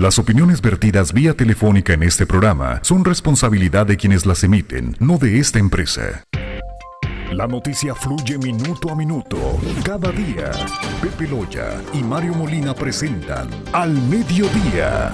Las opiniones vertidas vía telefónica en este programa son responsabilidad de quienes las emiten, no de esta empresa. La noticia fluye minuto a minuto, cada día. Pepe Loya y Mario Molina presentan Al Mediodía.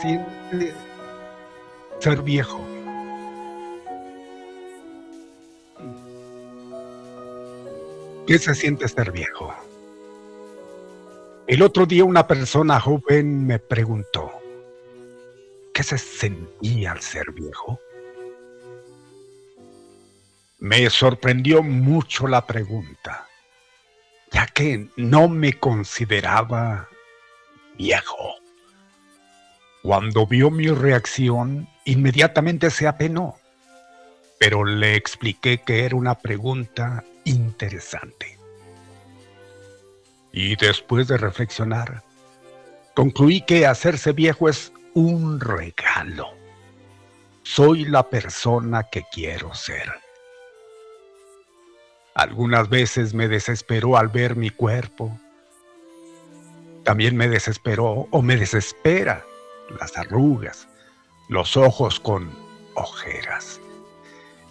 Siente ser viejo. ¿Qué se siente ser viejo? El otro día una persona joven me preguntó, ¿qué se sentía al ser viejo? Me sorprendió mucho la pregunta, ya que no me consideraba viejo. Cuando vio mi reacción, inmediatamente se apenó, pero le expliqué que era una pregunta interesante. Y después de reflexionar, concluí que hacerse viejo es un regalo. Soy la persona que quiero ser. Algunas veces me desesperó al ver mi cuerpo. También me desesperó o me desespera las arrugas, los ojos con ojeras.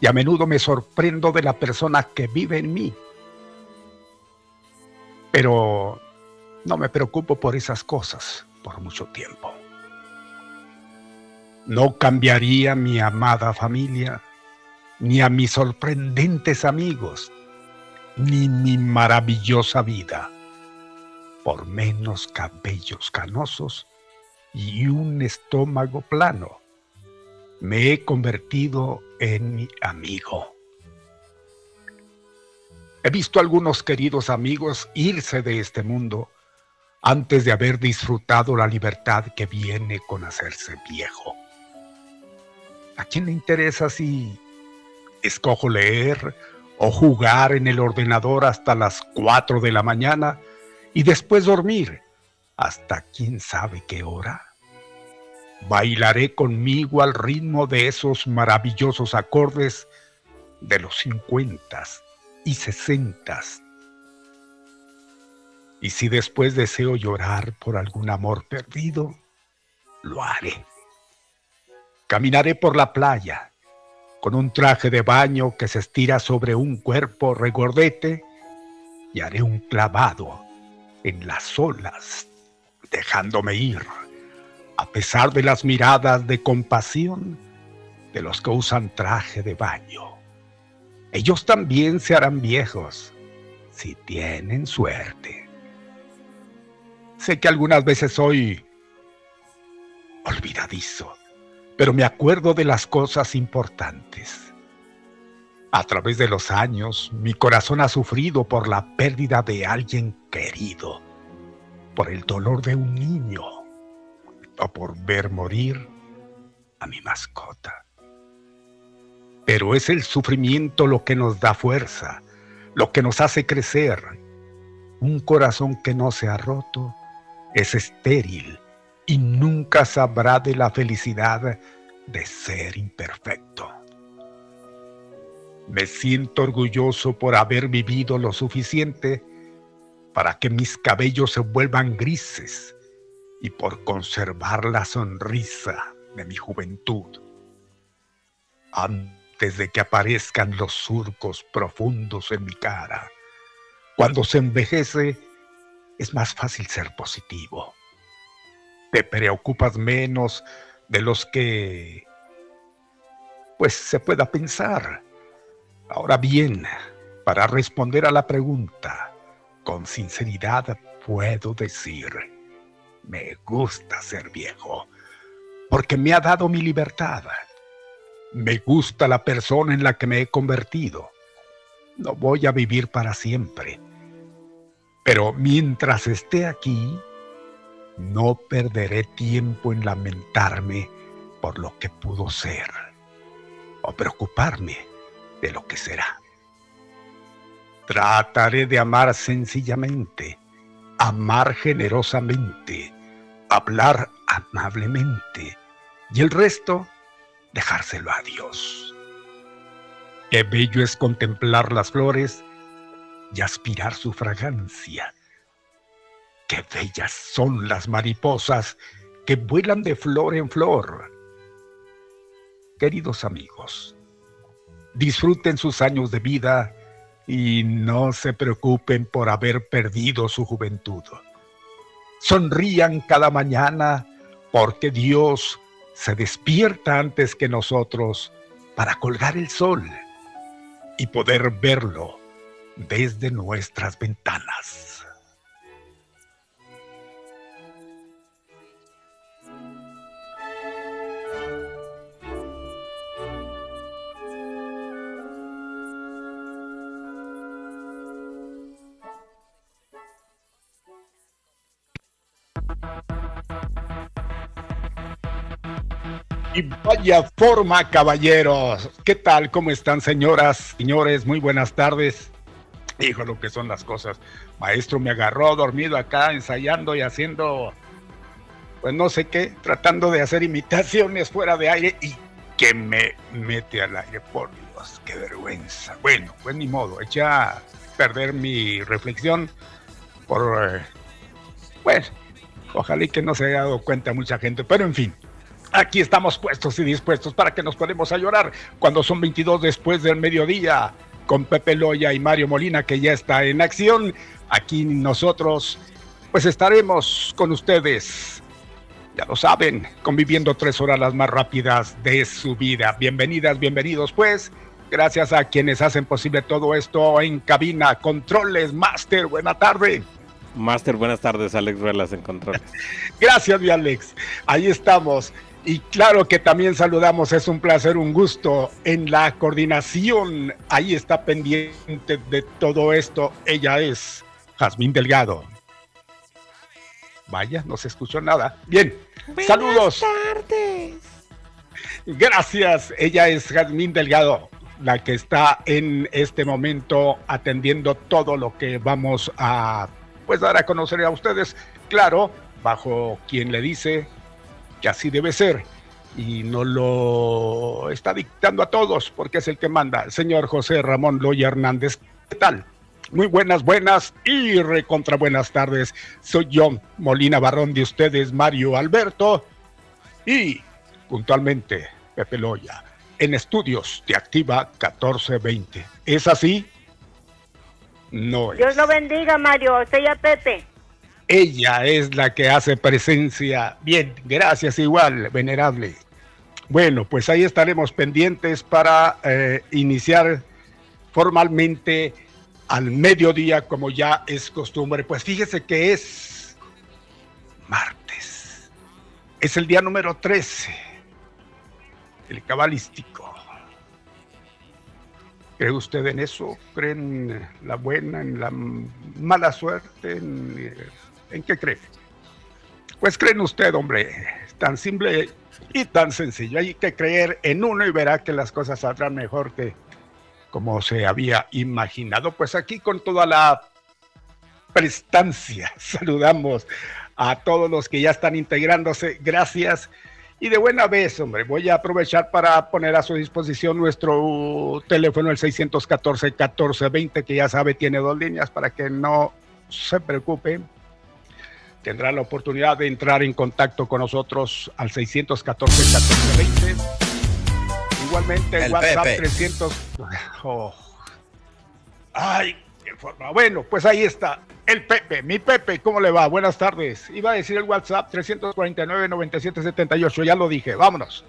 Y a menudo me sorprendo de la persona que vive en mí. Pero no me preocupo por esas cosas por mucho tiempo. No cambiaría mi amada familia, ni a mis sorprendentes amigos, ni mi maravillosa vida, por menos cabellos canosos y un estómago plano. Me he convertido en mi amigo. He visto a algunos queridos amigos irse de este mundo antes de haber disfrutado la libertad que viene con hacerse viejo. ¿A quién le interesa si escojo leer o jugar en el ordenador hasta las 4 de la mañana y después dormir hasta quién sabe qué hora? Bailaré conmigo al ritmo de esos maravillosos acordes de los 50 y 60. Y si después deseo llorar por algún amor perdido, lo haré. Caminaré por la playa con un traje de baño que se estira sobre un cuerpo regordete y haré un clavado en las olas, dejándome ir, a pesar de las miradas de compasión de los que usan traje de baño. Ellos también se harán viejos si tienen suerte. Sé que algunas veces soy olvidadizo pero me acuerdo de las cosas importantes. A través de los años, mi corazón ha sufrido por la pérdida de alguien querido, por el dolor de un niño o por ver morir a mi mascota. Pero es el sufrimiento lo que nos da fuerza, lo que nos hace crecer. Un corazón que no se ha roto es estéril y nunca sabrá de la felicidad de ser imperfecto. Me siento orgulloso por haber vivido lo suficiente para que mis cabellos se vuelvan grises y por conservar la sonrisa de mi juventud. Antes de que aparezcan los surcos profundos en mi cara, cuando se envejece, es más fácil ser positivo te preocupas menos de los que pues se pueda pensar. Ahora bien, para responder a la pregunta, con sinceridad puedo decir, me gusta ser viejo, porque me ha dado mi libertad. Me gusta la persona en la que me he convertido. No voy a vivir para siempre. Pero mientras esté aquí, no perderé tiempo en lamentarme por lo que pudo ser o preocuparme de lo que será. Trataré de amar sencillamente, amar generosamente, hablar amablemente y el resto dejárselo a Dios. Qué bello es contemplar las flores y aspirar su fragancia Qué bellas son las mariposas que vuelan de flor en flor. Queridos amigos, disfruten sus años de vida y no se preocupen por haber perdido su juventud. Sonrían cada mañana porque Dios se despierta antes que nosotros para colgar el sol y poder verlo desde nuestras ventanas. Y vaya forma, caballeros. ¿Qué tal? ¿Cómo están, señoras, señores? Muy buenas tardes. Hijo, lo que son las cosas. Maestro me agarró dormido acá ensayando y haciendo, pues no sé qué, tratando de hacer imitaciones fuera de aire y que me mete al aire, por Dios. Qué vergüenza. Bueno, pues ni modo, eché a perder mi reflexión por... Eh, bueno, ojalá que no se haya dado cuenta mucha gente, pero en fin. Aquí estamos puestos y dispuestos para que nos podemos a llorar cuando son 22 después del mediodía con Pepe Loya y Mario Molina que ya está en acción. Aquí nosotros pues estaremos con ustedes ya lo saben, conviviendo tres horas las más rápidas de su vida. Bienvenidas, bienvenidos pues. Gracias a quienes hacen posible todo esto en cabina. Controles, Master, buena tarde. Master, buenas tardes, Alex Ruelas en controles. Gracias, mi Alex. Ahí estamos. Y claro que también saludamos, es un placer, un gusto en la coordinación. Ahí está pendiente de todo esto. Ella es Jazmín Delgado. Vaya, no se escuchó nada. Bien, Buenas saludos. tardes. Gracias. Ella es Jazmín Delgado, la que está en este momento atendiendo todo lo que vamos a pues dar a conocer a ustedes. Claro, bajo quien le dice que así debe ser y no lo está dictando a todos porque es el que manda. Señor José Ramón Loya Hernández, ¿qué tal? Muy buenas, buenas y recontra buenas tardes. Soy yo, Molina Barrón de ustedes, Mario Alberto y puntualmente Pepe Loya en estudios de Activa 1420. ¿Es así? No es. Dios lo bendiga, Mario. Soy Pepe. Ella es la que hace presencia. Bien, gracias igual, venerable. Bueno, pues ahí estaremos pendientes para eh, iniciar formalmente al mediodía, como ya es costumbre. Pues fíjese que es martes. Es el día número 13, el cabalístico. ¿Cree usted en eso? ¿Cree en la buena, en la mala suerte? ¿En, en qué cree? Pues creen usted, hombre, tan simple y tan sencillo. Hay que creer en uno y verá que las cosas saldrán mejor que como se había imaginado. Pues aquí con toda la prestancia saludamos a todos los que ya están integrándose. Gracias. Y de buena vez, hombre, voy a aprovechar para poner a su disposición nuestro teléfono, el 614-1420, que ya sabe tiene dos líneas para que no se preocupe. Tendrá la oportunidad de entrar en contacto con nosotros al 614-1420 Igualmente, el WhatsApp 300. Ay, qué forma. Bueno, pues ahí está. El Pepe, mi Pepe, ¿cómo le va? Buenas tardes. Iba a decir el WhatsApp 349-9778, ya lo dije, vámonos.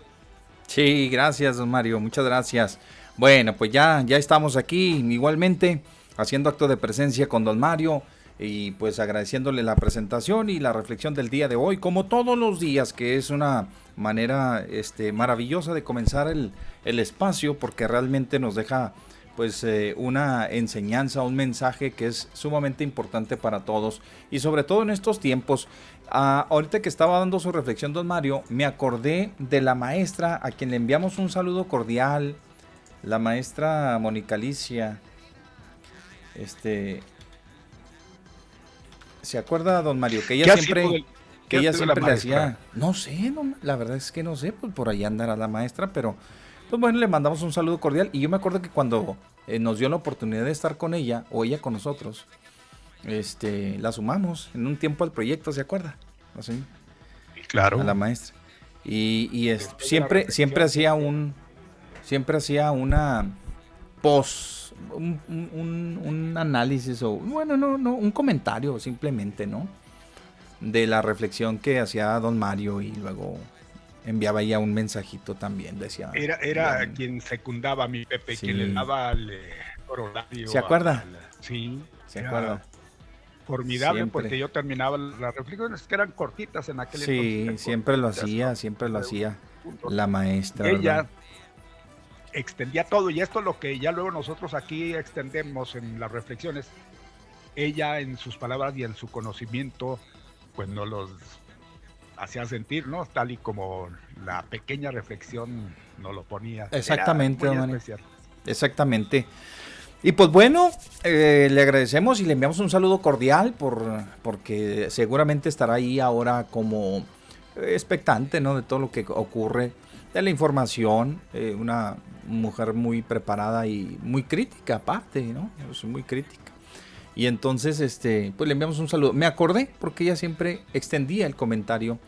Sí, gracias, don Mario, muchas gracias. Bueno, pues ya, ya estamos aquí, igualmente, haciendo acto de presencia con don Mario y pues agradeciéndole la presentación y la reflexión del día de hoy, como todos los días, que es una manera este, maravillosa de comenzar el, espacio porque realmente nos deja pues eh, una enseñanza, un mensaje que es sumamente importante para todos y sobre todo en estos tiempos. Ah, ahorita que estaba dando su reflexión don Mario, me acordé de la maestra a quien le enviamos un saludo cordial, la maestra Mónica Alicia. Este, ¿Se acuerda, don Mario? Que ella siempre, que ella siempre le hacía. No sé, la verdad es que no sé, pues por ahí andará la maestra, pero pues bueno, le mandamos un saludo cordial. Y yo me acuerdo que cuando eh, nos dio la oportunidad de estar con ella, o ella con nosotros, este, la sumamos en un tiempo al proyecto, ¿se acuerda? Así. Claro. A la maestra. Y, y siempre, siempre hacía un, siempre hacía una pos un, análisis o, bueno, no, no, un comentario simplemente, ¿no? De la reflexión que hacía don Mario y luego enviaba ya un mensajito también, decía. Era, era quien secundaba a mi Pepe, quien le daba al eh, ¿Se acuerda? sí. ¿Se acuerda? Formidable porque yo terminaba las reflexiones que eran cortitas en aquel sí, Sí, siempre lo hacía, siempre lo hacía la maestra. Ella, extendía todo y esto es lo que ya luego nosotros aquí extendemos en las reflexiones. Ella en sus palabras y en su conocimiento pues nos los hacía sentir, ¿no? Tal y como la pequeña reflexión nos lo ponía. Exactamente, Exactamente. Y pues bueno, eh, le agradecemos y le enviamos un saludo cordial por, porque seguramente estará ahí ahora como expectante, ¿no? De todo lo que ocurre de la información, eh, una mujer muy preparada y muy crítica aparte, ¿no? Es muy crítica. Y entonces, este, pues le enviamos un saludo. Me acordé porque ella siempre extendía el comentario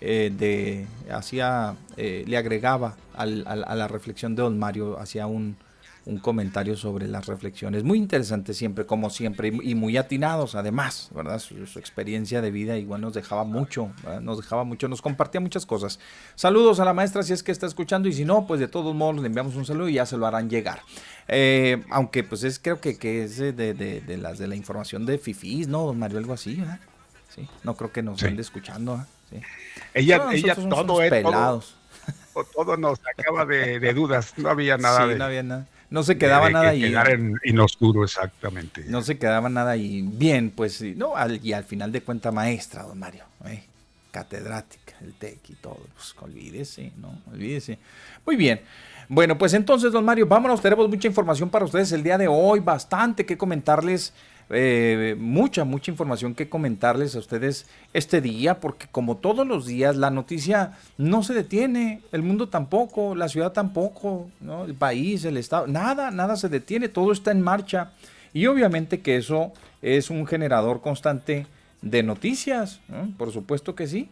eh, de, hacía, eh, le agregaba a la reflexión de Don Mario, hacía un, un comentario sobre las reflexiones. Muy interesante siempre, como siempre, y muy atinados además, ¿verdad? Su, experiencia de vida igual nos dejaba mucho, nos dejaba mucho, nos compartía muchas cosas. Saludos a la maestra si es que está escuchando y si no, pues de todos modos le enviamos un saludo y ya se lo harán llegar. Eh, aunque pues es creo que, que es de, de, las de la información de FIFIs, ¿no, don Mario? Algo así, ¿verdad? Sí, no creo que nos ande escuchando. ¿eh? Ella, ella todo, es, pelados. Todo, nos acaba de, dudas, no había nada. Sí, no había nada. No se quedaba nada ahí. Quedar en, en, oscuro, exactamente. No se quedaba nada ahí. Bien, pues, no, y al final de cuenta, maestra, don Mario. ¿eh? catedrática, el TEC y todo. Pues olvídese, ¿no? Olvídese. Muy bien. Bueno, pues entonces, don Mario, vámonos. Tenemos mucha información para ustedes el día de hoy, bastante que comentarles eh, mucha, mucha información que comentarles a ustedes este día, porque como todos los días, la noticia no se detiene, el mundo tampoco, la ciudad tampoco, el país, el estado, nada, nada se detiene, todo está en marcha. Y obviamente que eso es un generador constante de noticias, por supuesto que sí.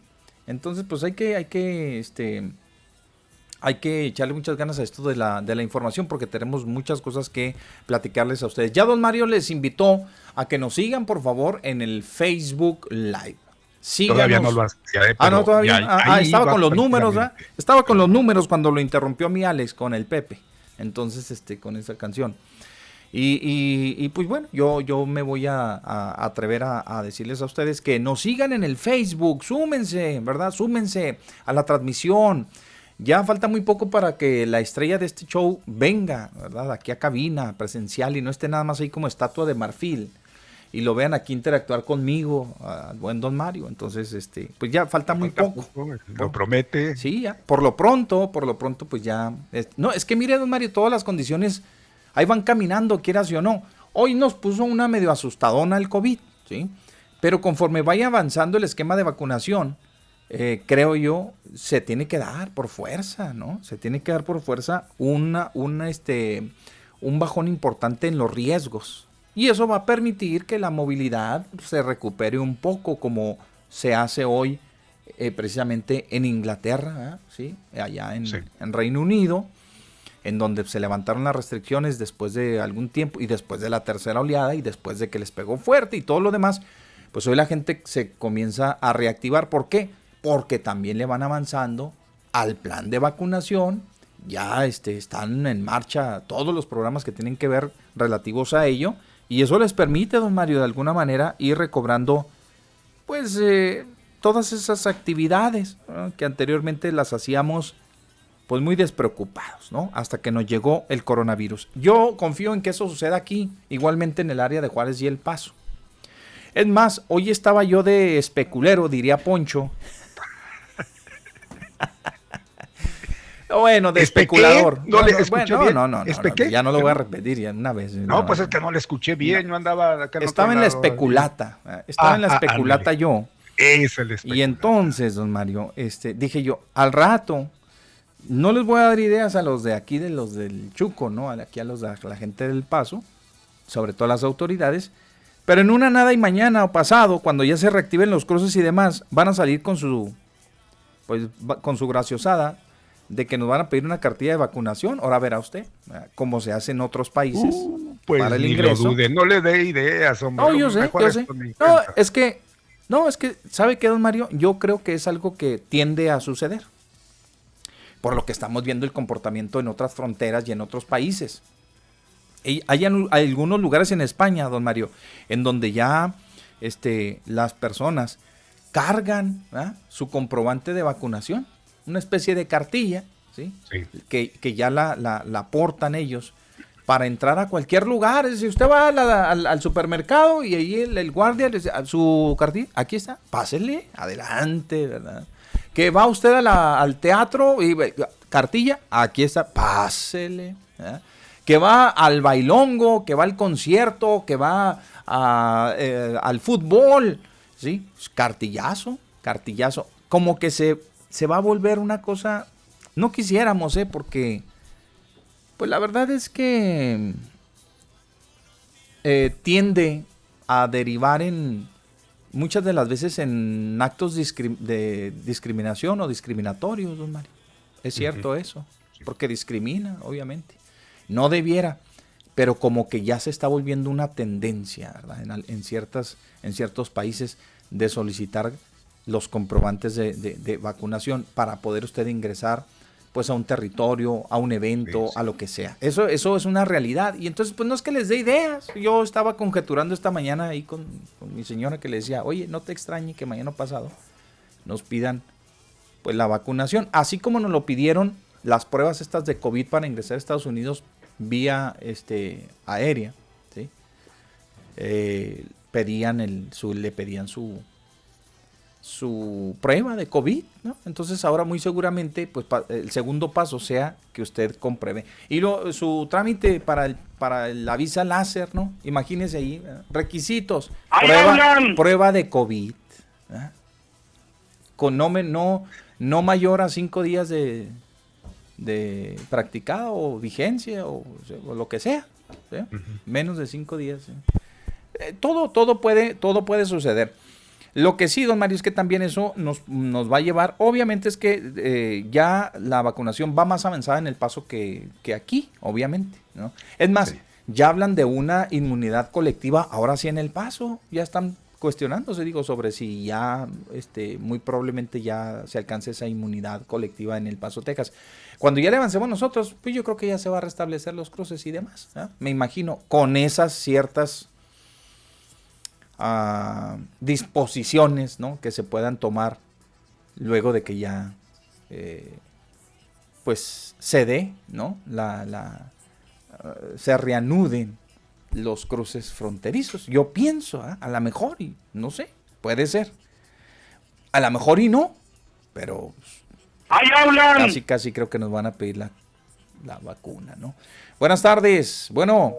Entonces, pues hay que, hay que, este, hay que echarle muchas ganas a esto de la, de la información porque tenemos muchas cosas que platicarles a ustedes. Ya don Mario les invitó a que nos sigan, por favor, en el Facebook Live. Síganos. Todavía no lo hacía, eh, Ah, no, todavía. Ah, ah, estaba con los números, ¿verdad? Estaba con los números cuando lo interrumpió mi Alex con el Pepe. Entonces, este, con esa canción. Y, y, pues bueno, yo, yo me voy a, atrever a, a, decirles a ustedes que nos sigan en el Facebook, súmense, ¿verdad? Súmense a la transmisión. Ya falta muy poco para que la estrella de este show venga, ¿verdad? Aquí a cabina presencial y no esté nada más ahí como estatua de marfil. Y lo vean aquí interactuar conmigo, al buen Don Mario. Entonces, este, pues ya falta muy poco. Lo promete. Sí, ya. Por lo pronto, por lo pronto, pues ya. no, es que mire, Don Mario, todas las condiciones ahí van caminando, quieras o no. Hoy nos puso una medio asustadona el COVID, ¿sí? Pero conforme vaya avanzando el esquema de vacunación, eh, creo yo, se tiene que dar por fuerza, ¿no? Se tiene que dar por fuerza una, una, este, un bajón importante en los riesgos. Y eso va a permitir que la movilidad se recupere un poco como se hace hoy eh, precisamente en Inglaterra, ¿sí? allá en, en, Reino Unido, en donde se levantaron las restricciones después de algún tiempo y después de la tercera oleada y después de que les pegó fuerte y todo lo demás, pues hoy la gente se comienza a reactivar. ¿Por qué? Porque también le van avanzando al plan de vacunación. Ya este, están en marcha todos los programas que tienen que ver relativos a ello. Y eso les permite, don Mario, de alguna manera ir recobrando, pues, eh, todas esas actividades que anteriormente las hacíamos, pues, muy despreocupados, ¿no? Hasta que nos llegó el coronavirus. Yo confío en que eso suceda aquí, igualmente en el área de Juárez y El Paso. Es más, hoy estaba yo de especulero, diría Poncho, bueno, de especulador. No, le escuché bien. No, no, no, ya no lo voy a repetir ya una vez. No, pues es que no le escuché bien, no andaba Estaba en la especulata, eh, estaba en la ah, ah, especulata yo. Es el especulata. Y entonces, don Mario, este, dije yo, al rato, no les voy a dar ideas a los de aquí, de los del Chuco, ¿no? Aquí a los de la gente del Paso, sobre todo las autoridades, pero en una nada y mañana o pasado, cuando ya se reactiven los cruces y demás, van a salir con su pues con su graciosada de que nos van a pedir una cartilla de vacunación. Ahora verá usted cómo se hace en otros países uh, pues para el ingreso. dude, no le dé ideas, hombre. No, yo sé, yo sé. No, es que, no, es que, ¿sabe qué, don Mario? Yo creo que es algo que tiende a suceder. Por lo que estamos viendo el comportamiento en otras fronteras y en otros países. hay, hay algunos lugares en España, don Mario, en donde ya este, las personas cargan su comprobante de vacunación, una especie de cartilla, ¿sí? Que, ya la, la, aportan ellos para entrar a cualquier lugar. Si usted va al, supermercado y ahí el, guardia le dice, su cartilla, aquí está, pásele, adelante, ¿verdad? Que va usted al teatro y cartilla, aquí está, pásele. Que va al bailongo, que va al concierto, que va eh, al fútbol, ¿sí? Cartillazo, cartillazo. Como que se, se va a volver una cosa No quisiéramos, ¿eh? Porque, pues la verdad es que eh, tiende a derivar en muchas de las veces en actos de discriminación o discriminatorios, don Mario. Es cierto eso, porque discrimina, obviamente. No debiera, pero como que ya se está volviendo una tendencia ¿verdad? En, ciertas, en ciertos países de solicitar los comprobantes de, vacunación para poder usted ingresar pues a un territorio, a un evento, a lo que sea. Eso, eso es una realidad. Y entonces, pues no es que les dé ideas. Yo estaba conjeturando esta mañana ahí con, mi señora que le decía, oye, no te extrañe que mañana pasado nos pidan pues la vacunación. Así como nos lo pidieron las pruebas estas de COVID para ingresar a Estados Unidos vía este, aérea, ¿sí? Eh, pedían el, su, le pedían su, su prueba de COVID, ¿no? Entonces ahora muy seguramente, pues el segundo paso sea que usted compruebe. Y lo, su trámite para el, para la visa láser, ¿no? Imagínese ahí, requisitos, prueba, de COVID, con no, no, no mayor a cinco días de, de practicado o vigencia o, lo que sea, menos de cinco días. Eh, todo, todo, puede, todo puede suceder. Lo que sí, don Mario, es que también eso nos, nos va a llevar, obviamente es que eh, ya la vacunación va más avanzada en el paso que, aquí, obviamente. ¿no? Es más, ya hablan de una inmunidad colectiva, ahora sí en el paso, ya están cuestionándose, digo, sobre si ya, este, muy probablemente ya se alcance esa inmunidad colectiva en el Paso, Texas. Cuando ya le avancemos nosotros, pues yo creo que ya se va a restablecer los cruces y demás. Me imagino, con esas ciertas disposiciones ¿no? que se puedan tomar luego de que ya eh, pues se dé, ¿no? La, la, ah, se reanuden los cruces fronterizos. Yo pienso, ¿ah? a lo mejor, y no sé, puede ser. A lo mejor y no, pero ¡Ahí hablan! casi, casi creo que nos van a pedir la, la vacuna, ¿no? Buenas tardes, bueno.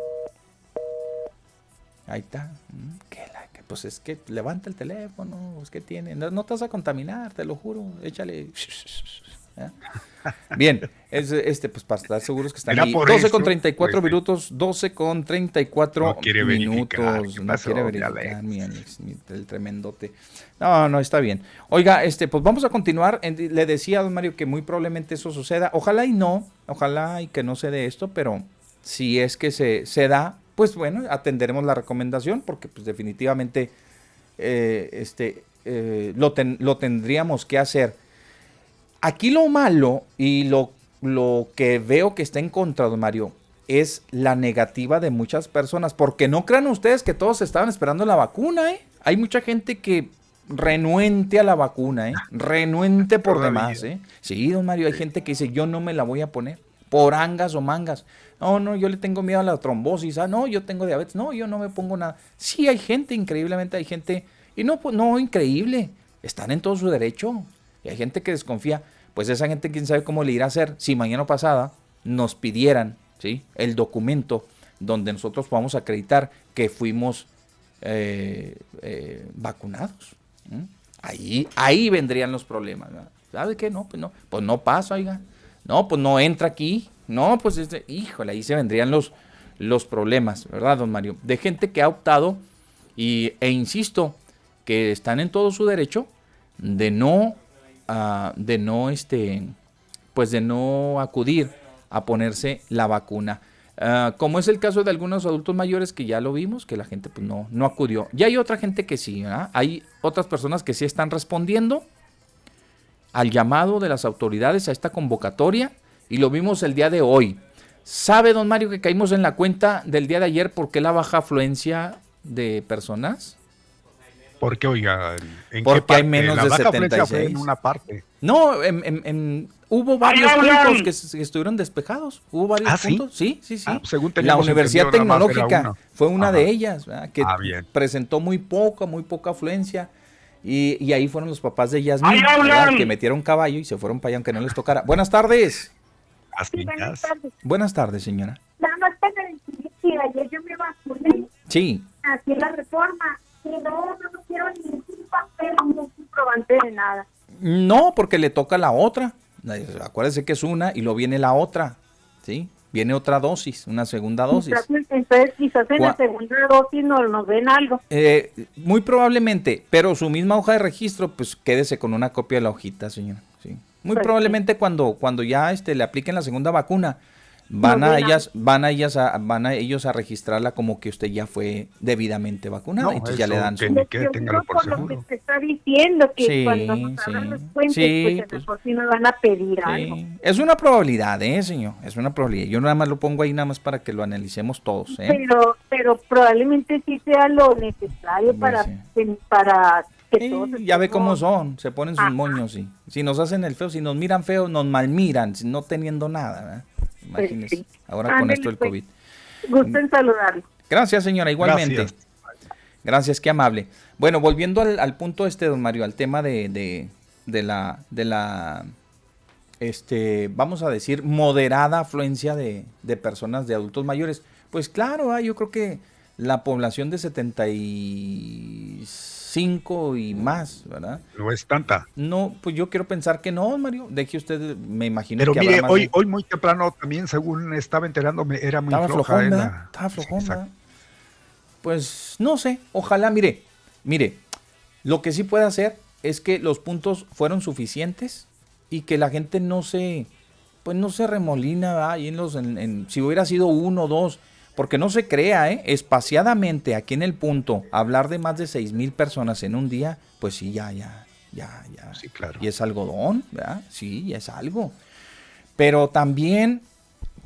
Ahí está. Pues es que levanta el teléfono, es que tiene, no, no te vas a contaminar, te lo juro, échale. ¿eh? Bien, es, este, pues para estar seguros que están ahí. 12 con 34 pues, minutos, 12 con 34 no quiere minutos. No quiere verificar, mi Alex, el tremendote. No, no, está bien. Oiga, este, pues vamos a continuar. Le decía a don Mario que muy probablemente eso suceda. Ojalá y no, ojalá y que no se dé esto, pero si es que se, se da, pues bueno, atenderemos la recomendación porque pues definitivamente eh, este, eh, lo, lo tendríamos que hacer Aquí lo malo y lo, lo que veo que está en contra, don Mario, es la negativa de muchas personas. Porque no crean ustedes que todos estaban esperando la vacuna, ¿eh? Hay mucha gente que renuente a la vacuna, ¿eh? Renuente por demás, ¿eh? Sí, don Mario, hay gente que dice, yo no me la voy a poner por angas o mangas. No, no, yo le tengo miedo a la trombosis. Ah, no, yo tengo diabetes. No, yo no me pongo nada. Sí, hay gente, increíblemente hay gente. Y no, pues no, increíble. Están en todo su derecho. Y hay gente que desconfía. Pues esa gente, quién sabe cómo le irá a hacer si mañana pasada nos pidieran ¿sí? el documento donde nosotros podamos acreditar que fuimos eh, eh, vacunados. Ahí, ahí vendrían los problemas. ¿Sabe qué? No, pues no, pues no pasa, oiga. No, pues no entra aquí. No, pues este, híjole, ahí se vendrían los, los problemas, ¿verdad, don Mario? De gente que ha optado y, e insisto, que están en todo su derecho de no de no este pues de no acudir a ponerse la vacuna. Ah, como es el caso de algunos adultos mayores que ya lo vimos, que la gente pues no, no acudió. Y hay otra gente que sí, hay otras personas que sí están respondiendo al llamado de las autoridades a esta convocatoria y lo vimos el día de hoy. ¿Sabe, don Mario, que caímos en la cuenta del día de ayer por qué la baja afluencia de personas? Porque, oiga, ¿en Porque hay menos de 76. en una parte. No, en, hubo varios puntos que, estuvieron despejados. Hubo varios ¿Ah, puntos. Sí, sí, sí. Ah, la Universidad Tecnológica fue una de ellas, que ah, presentó muy poca, muy poca afluencia. Y, ahí fueron los papás de Yasmin que metieron caballo y se fueron para allá aunque no les tocara. Buenas tardes. Sí, buenas tardes. Buenas tardes, señora. Nada más para decir que ayer yo me vacuné. Sí. Así la reforma no, no quiero ningún papel, ningún comprobante de nada. No, porque le toca la otra. Acuérdese que es una y luego viene la otra, ¿sí? Viene otra dosis, una segunda dosis. Entonces, quizás en la segunda dosis no nos ven algo. Eh, muy probablemente, pero su misma hoja de registro, pues quédese con una copia de la hojita, señora. Sí. Muy pues probablemente cuando, cuando ya este, le apliquen la segunda vacuna, van a ellas van a ellas a, van a ellos a registrarla como que usted ya fue debidamente vacunado no, entonces ya le dan su que, por seguro. que está diciendo que sí, cuando nos sí, los puentes, sí, pues, pues, por van a pedir algo. Es una probabilidad eh señor es una probabilidad. Yo nada más lo pongo ahí nada más para que lo analicemos todos ¿eh? pero pero probablemente sí sea lo necesario para para que todos ya ve cómo son, se ponen sus moños, sí. Si nos hacen el feo, si nos miran feo, nos malmiran, no teniendo nada. ¿verdad? Imagínese, ahora con esto del pues. COVID. Gusto en saludarlo. Gracias, señora, igualmente. Gracias. qué amable. Bueno, volviendo al, punto este, don Mario, al tema de, de, la, de la, este, vamos a decir, moderada afluencia de, de personas, de adultos mayores. Pues claro, ah, yo creo que la población de 76 cinco y más, ¿verdad? No es tanta. No, pues yo quiero pensar que no, Mario. Deje usted, me imagino Pero mire, hoy, hoy muy temprano también, según estaba enterándome, era muy estaba floja. Estaba flojón, Pues no sé, ojalá, mire, mire, lo que sí puede hacer es que los puntos fueron suficientes y que la gente no se, pues no se remolina ahí en los, en, si hubiera sido uno o dos, porque no se crea, ¿eh? espaciadamente aquí en el punto, hablar de más de seis mil personas en un día, pues sí, ya, ya, ya, ya. Sí, claro. Y es algodón, ¿verdad? Sí, ya es algo. Pero también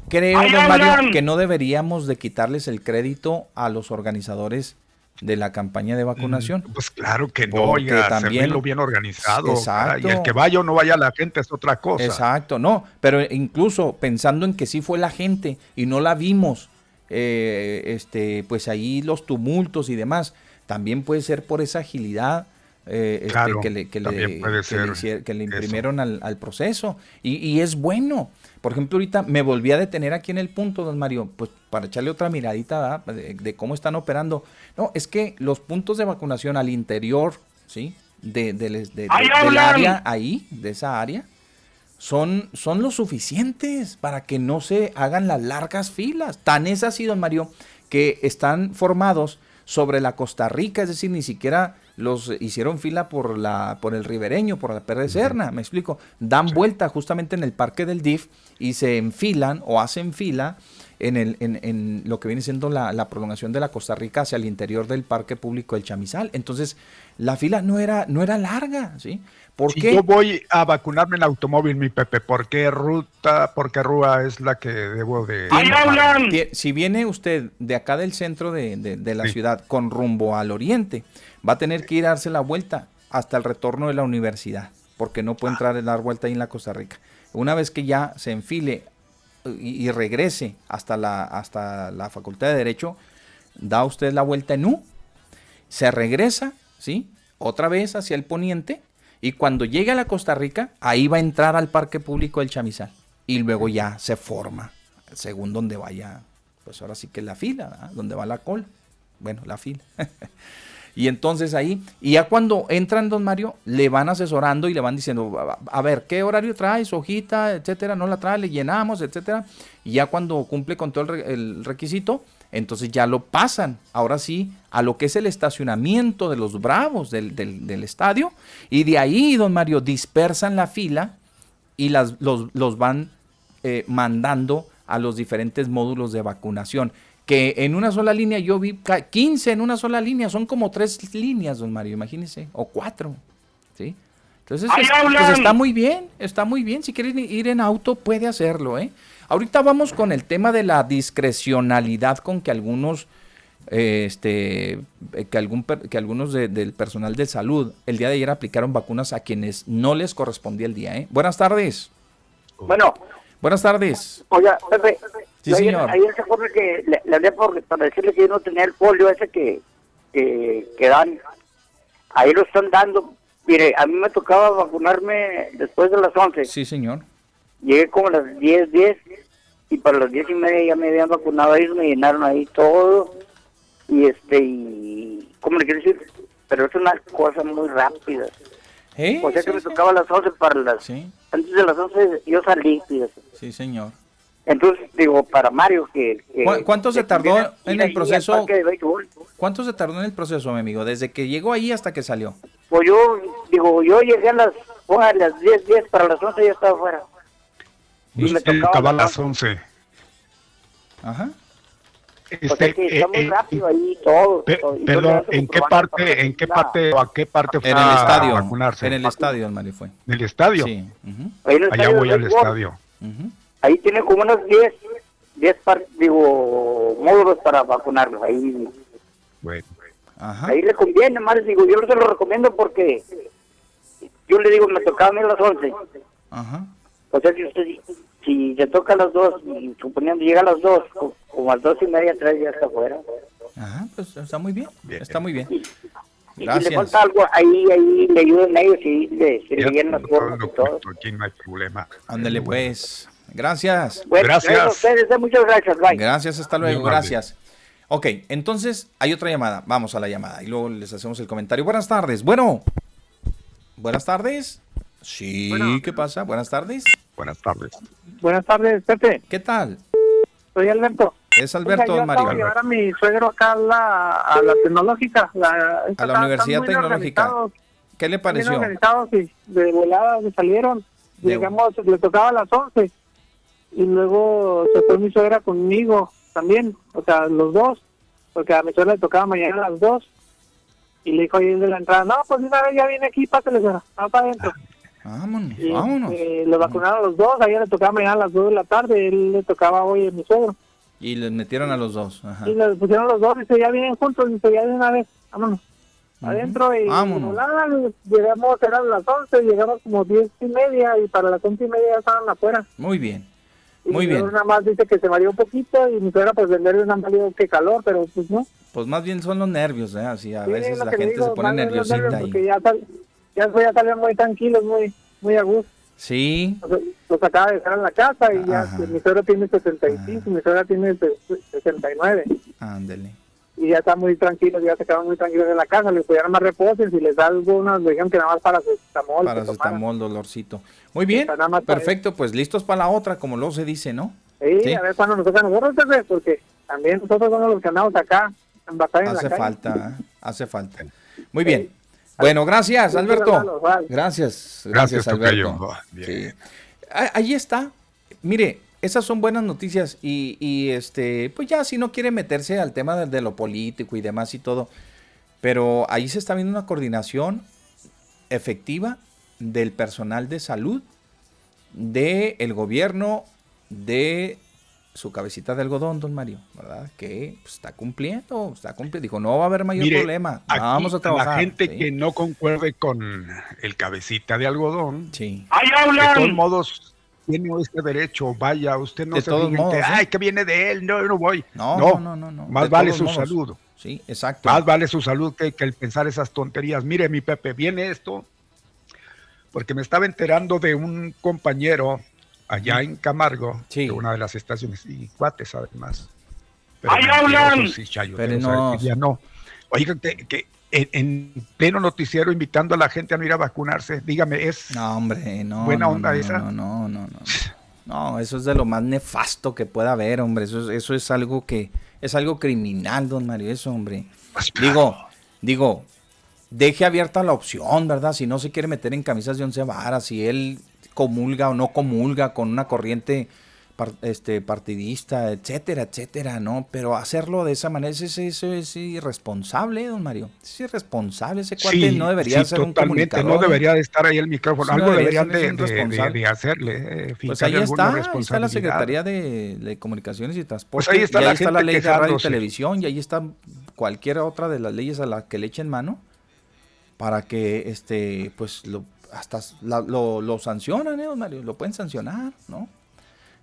creo, don Mario, que no deberíamos de quitarles el crédito a los organizadores de la campaña de vacunación. Mm, pues claro que no, oiga, también lo bien organizado. Exacto. Y el que vaya o no vaya la gente es otra cosa. Exacto, no, pero incluso pensando en que sí fue la gente y no la vimos eh, este, pues ahí los tumultos y demás. También puede ser por esa agilidad eh, este, que, le, que, le, imprimieron al, proceso. Y, es bueno. Por ejemplo, ahorita me volví a detener aquí en el punto, don Mario, pues para echarle otra miradita de, cómo están operando. No, es que los puntos de vacunación al interior, ¿sí? De, del área ahí, de esa área, son, son lo suficientes para que no se hagan las largas filas. Tan es así, don Mario, que están formados sobre la Costa Rica, es decir, ni siquiera los hicieron fila por la por el ribereño, por la Perra Serna, me explico. Dan vuelta justamente en el parque del DIF y se enfilan o hacen fila en, el, en, en lo que viene siendo la, la, prolongación de la Costa Rica hacia el interior del parque público del Chamizal. Entonces, la fila no era, no era larga, ¿sí? ¿Por si yo voy a vacunarme en automóvil, mi Pepe, ¿por qué ruta, por qué rúa es la que debo de... Si viene usted de acá del centro de, la ciudad con rumbo al oriente, va a tener que ir a darse la vuelta hasta el retorno de la universidad, porque no puede ah. entrar a dar vuelta ahí en la Costa Rica. Una vez que ya se enfile y, regrese hasta la, hasta la Facultad de Derecho, da usted la vuelta en U, se regresa, ¿sí? Otra vez hacia el poniente y cuando llegue a la Costa Rica, ahí va a entrar al Parque Público del Chamizal. Y luego ya se forma, según donde vaya, pues ahora sí que la fila, donde va la cola. Bueno, la fila. y entonces ahí, y ya cuando entran, don Mario, le van asesorando y le van diciendo, a ver, ¿qué horario traes? Hojita, etcétera, no la trae, le llenamos, etcétera. Y ya cuando cumple con todo el requisito, entonces ya lo pasan, ahora sí, a lo que es el estacionamiento de los bravos del, estadio. Y de ahí, don Mario, dispersan la fila y las, los, van eh, mandando a los diferentes módulos de vacunación. Que en una sola línea, yo vi 15 en una sola línea, son como tres líneas, don Mario, imagínese, o cuatro. ¿sí? Entonces, pues está muy bien, está muy bien. Si quieren ir en auto, puede hacerlo, ¿eh? Ahorita vamos con el tema de la discrecionalidad con que algunos, este, que, algún, que algunos del personal de salud el día de ayer aplicaron vacunas a quienes no les correspondía el día. ¿eh? Buenas tardes. Bueno. Buenas tardes. Oiga, Pepe. Sí, señor. Ayer, se acuerda que le, hablé por, para decirle que yo no tenía el polio ese que, que, que dan. Ahí lo están dando. Mire, a mí me tocaba vacunarme después de las 11. Sí, señor. Llegué como a las 10, 10 y para las 10 y media ya me habían vacunado ahí, me llenaron ahí todo y este, y, ¿cómo le quiero decir? Pero es una cosa muy rápida. o sea que me tocaba a las 11 para las... Sí. Antes de las 11 yo salí, Sí, señor. Entonces, digo, para Mario que... ¿Cuánto se tardó en el proceso? ¿Cuánto se tardó en el proceso, mi amigo? Desde que llegó ahí hasta que salió. Pues yo, digo, yo llegué a las, a las 10, 10 para las 11 ya estaba afuera. Y me tocaba a las 11. Ajá. Este, que está muy eh, rápido ahí todo. perdón, ¿en qué parte, en qué parte o a qué parte fue en el estadio, a vacunarse? En el estadio, Mario fue. ¿En el estadio? Sí. Allá voy al estadio. Ahí tiene como unos 10, 10 digo, módulos para vacunarlos. Ahí. Bueno. Ajá. Ahí le conviene, más digo, yo se lo recomiendo porque yo le digo, me tocaba a mí a las 11. Ajá. O sea, si usted si se toca a las dos, y suponiendo llega a las dos, como a las dos y media, tres ya está afuera. Ajá, pues está muy bien, está muy bien. Gracias. si le falta algo, ahí, ahí le ayuden a ellos y le, se le llenan las formas y todo. Aquí no hay problema. Ándale pues. Gracias. gracias. A ustedes, eh, muchas gracias. Bye. Gracias, hasta luego. Gracias. Ok, entonces hay otra llamada. Vamos a la llamada y luego les hacemos el comentario. Buenas tardes. Bueno. Buenas tardes. Sí, ¿qué pasa? Buenas tardes. Buenas tardes. Buenas tardes, Pepe. ¿Qué tal? Soy Alberto. Es Alberto Oiga, Mario. llevar a mi suegro acá a la, a la tecnológica. La, a la Universidad Tecnológica. ¿Qué le pareció? organizados y de volada se salieron. Llegamos, le tocaba a las 11. Y luego se fue mi suegra conmigo también. O sea, los dos. Porque a mi suegra le tocaba mañana a las 2. Y le dijo ahí de la entrada, no, pues una vez ya viene aquí, pásale, va para adentro. Vámonos, vámonos. Eh, le vacunaron a los dos, ayer le tocaba mañana a las 2 de la tarde, él le tocaba hoy a mi suegro. Y les metieron a los dos. Ajá. Y le pusieron a los dos, dice, ya vienen juntos, dice, ya de una vez, vámonos. Adentro y vámonos. llegamos, eran las 11, llegamos como 10 y media y para las 11 y media ya estaban afuera. Muy bien. Muy y bien. Nada más dice que se mareó un poquito y mi suegra pues de nervios han valido que calor, pero pues no. Pues más bien son los nervios, ¿eh? Así a veces la gente se pone nerviosita ahí. Ya, ya, ya salen muy tranquilos, muy muy a gusto. Sí. Los acaba de dejar en la casa y ya mi suegra tiene 75, mi suegra tiene 69. Ándele. Y ya está muy tranquilo, ya se quedan muy tranquilos en la casa, les pudieran más reposo si les da algunas, le dijeron que nada más para su estamol. Para su estamol, dolorcito. Muy bien, perfecto, pues listos para la otra, como luego se dice, ¿no? Sí, a ver cuando nos toca nosotros, porque también nosotros somos los que andamos acá en batalla Hace falta, ¿eh? hace falta. Muy bien. Bueno, gracias, Alberto. Gracias, gracias, Alberto. Ahí está. Mire, esas son buenas noticias y, este, pues ya si no quiere meterse al tema de, lo político y demás y todo, pero ahí se está viendo una coordinación efectiva del personal de salud, del el gobierno, de su cabecita de algodón, don Mario, ¿verdad? Que pues, está cumpliendo, está cumpliendo. Dijo, no va a haber mayor problema, vamos a trabajar. La gente que no concuerde con el cabecita de algodón, sí. de todos modos tiene este derecho, vaya, usted no de se todos modos, ay, que viene de él, no, no voy. No, no, no, no. no más vale su salud. Sí, exacto. Más vale su salud que, que el pensar esas tonterías. Mire, mi Pepe, viene esto, porque me estaba enterando de un compañero allá en Camargo, sí. una de las estaciones, y cuates además. Pero ¡Ahí hablan! Sí, pero no. Ya no. Oigan, que, en, pleno noticiero invitando a la gente a no ir a vacunarse, dígame, ¿es no, hombre, no, buena onda esa? No, no, no, no. No, eso es de lo más nefasto que pueda haber, hombre. Eso, eso es algo que es algo criminal, don Mario, eso, hombre. Pues digo, digo, deje abierta la opción, ¿verdad? Si no se quiere meter en camisas de once varas, si él comulga o no comulga con una corriente este, partidista, etcétera, etcétera, ¿no? Pero hacerlo de esa manera, eso, eso es irresponsable, don Mario. Es irresponsable, ese cuate no debería ser un comunicador. no debería de estar ahí el micrófono, algo deberían de, hacerle. Eh, pues ahí está, ahí está la Secretaría de, Comunicaciones y pues ahí está, y ahí está la ley de radio y televisión, y ahí está cualquier otra de las leyes a las que le echen mano para que este pues lo hasta lo, lo, sancionan, ¿eh, Mario? Lo pueden sancionar, ¿no?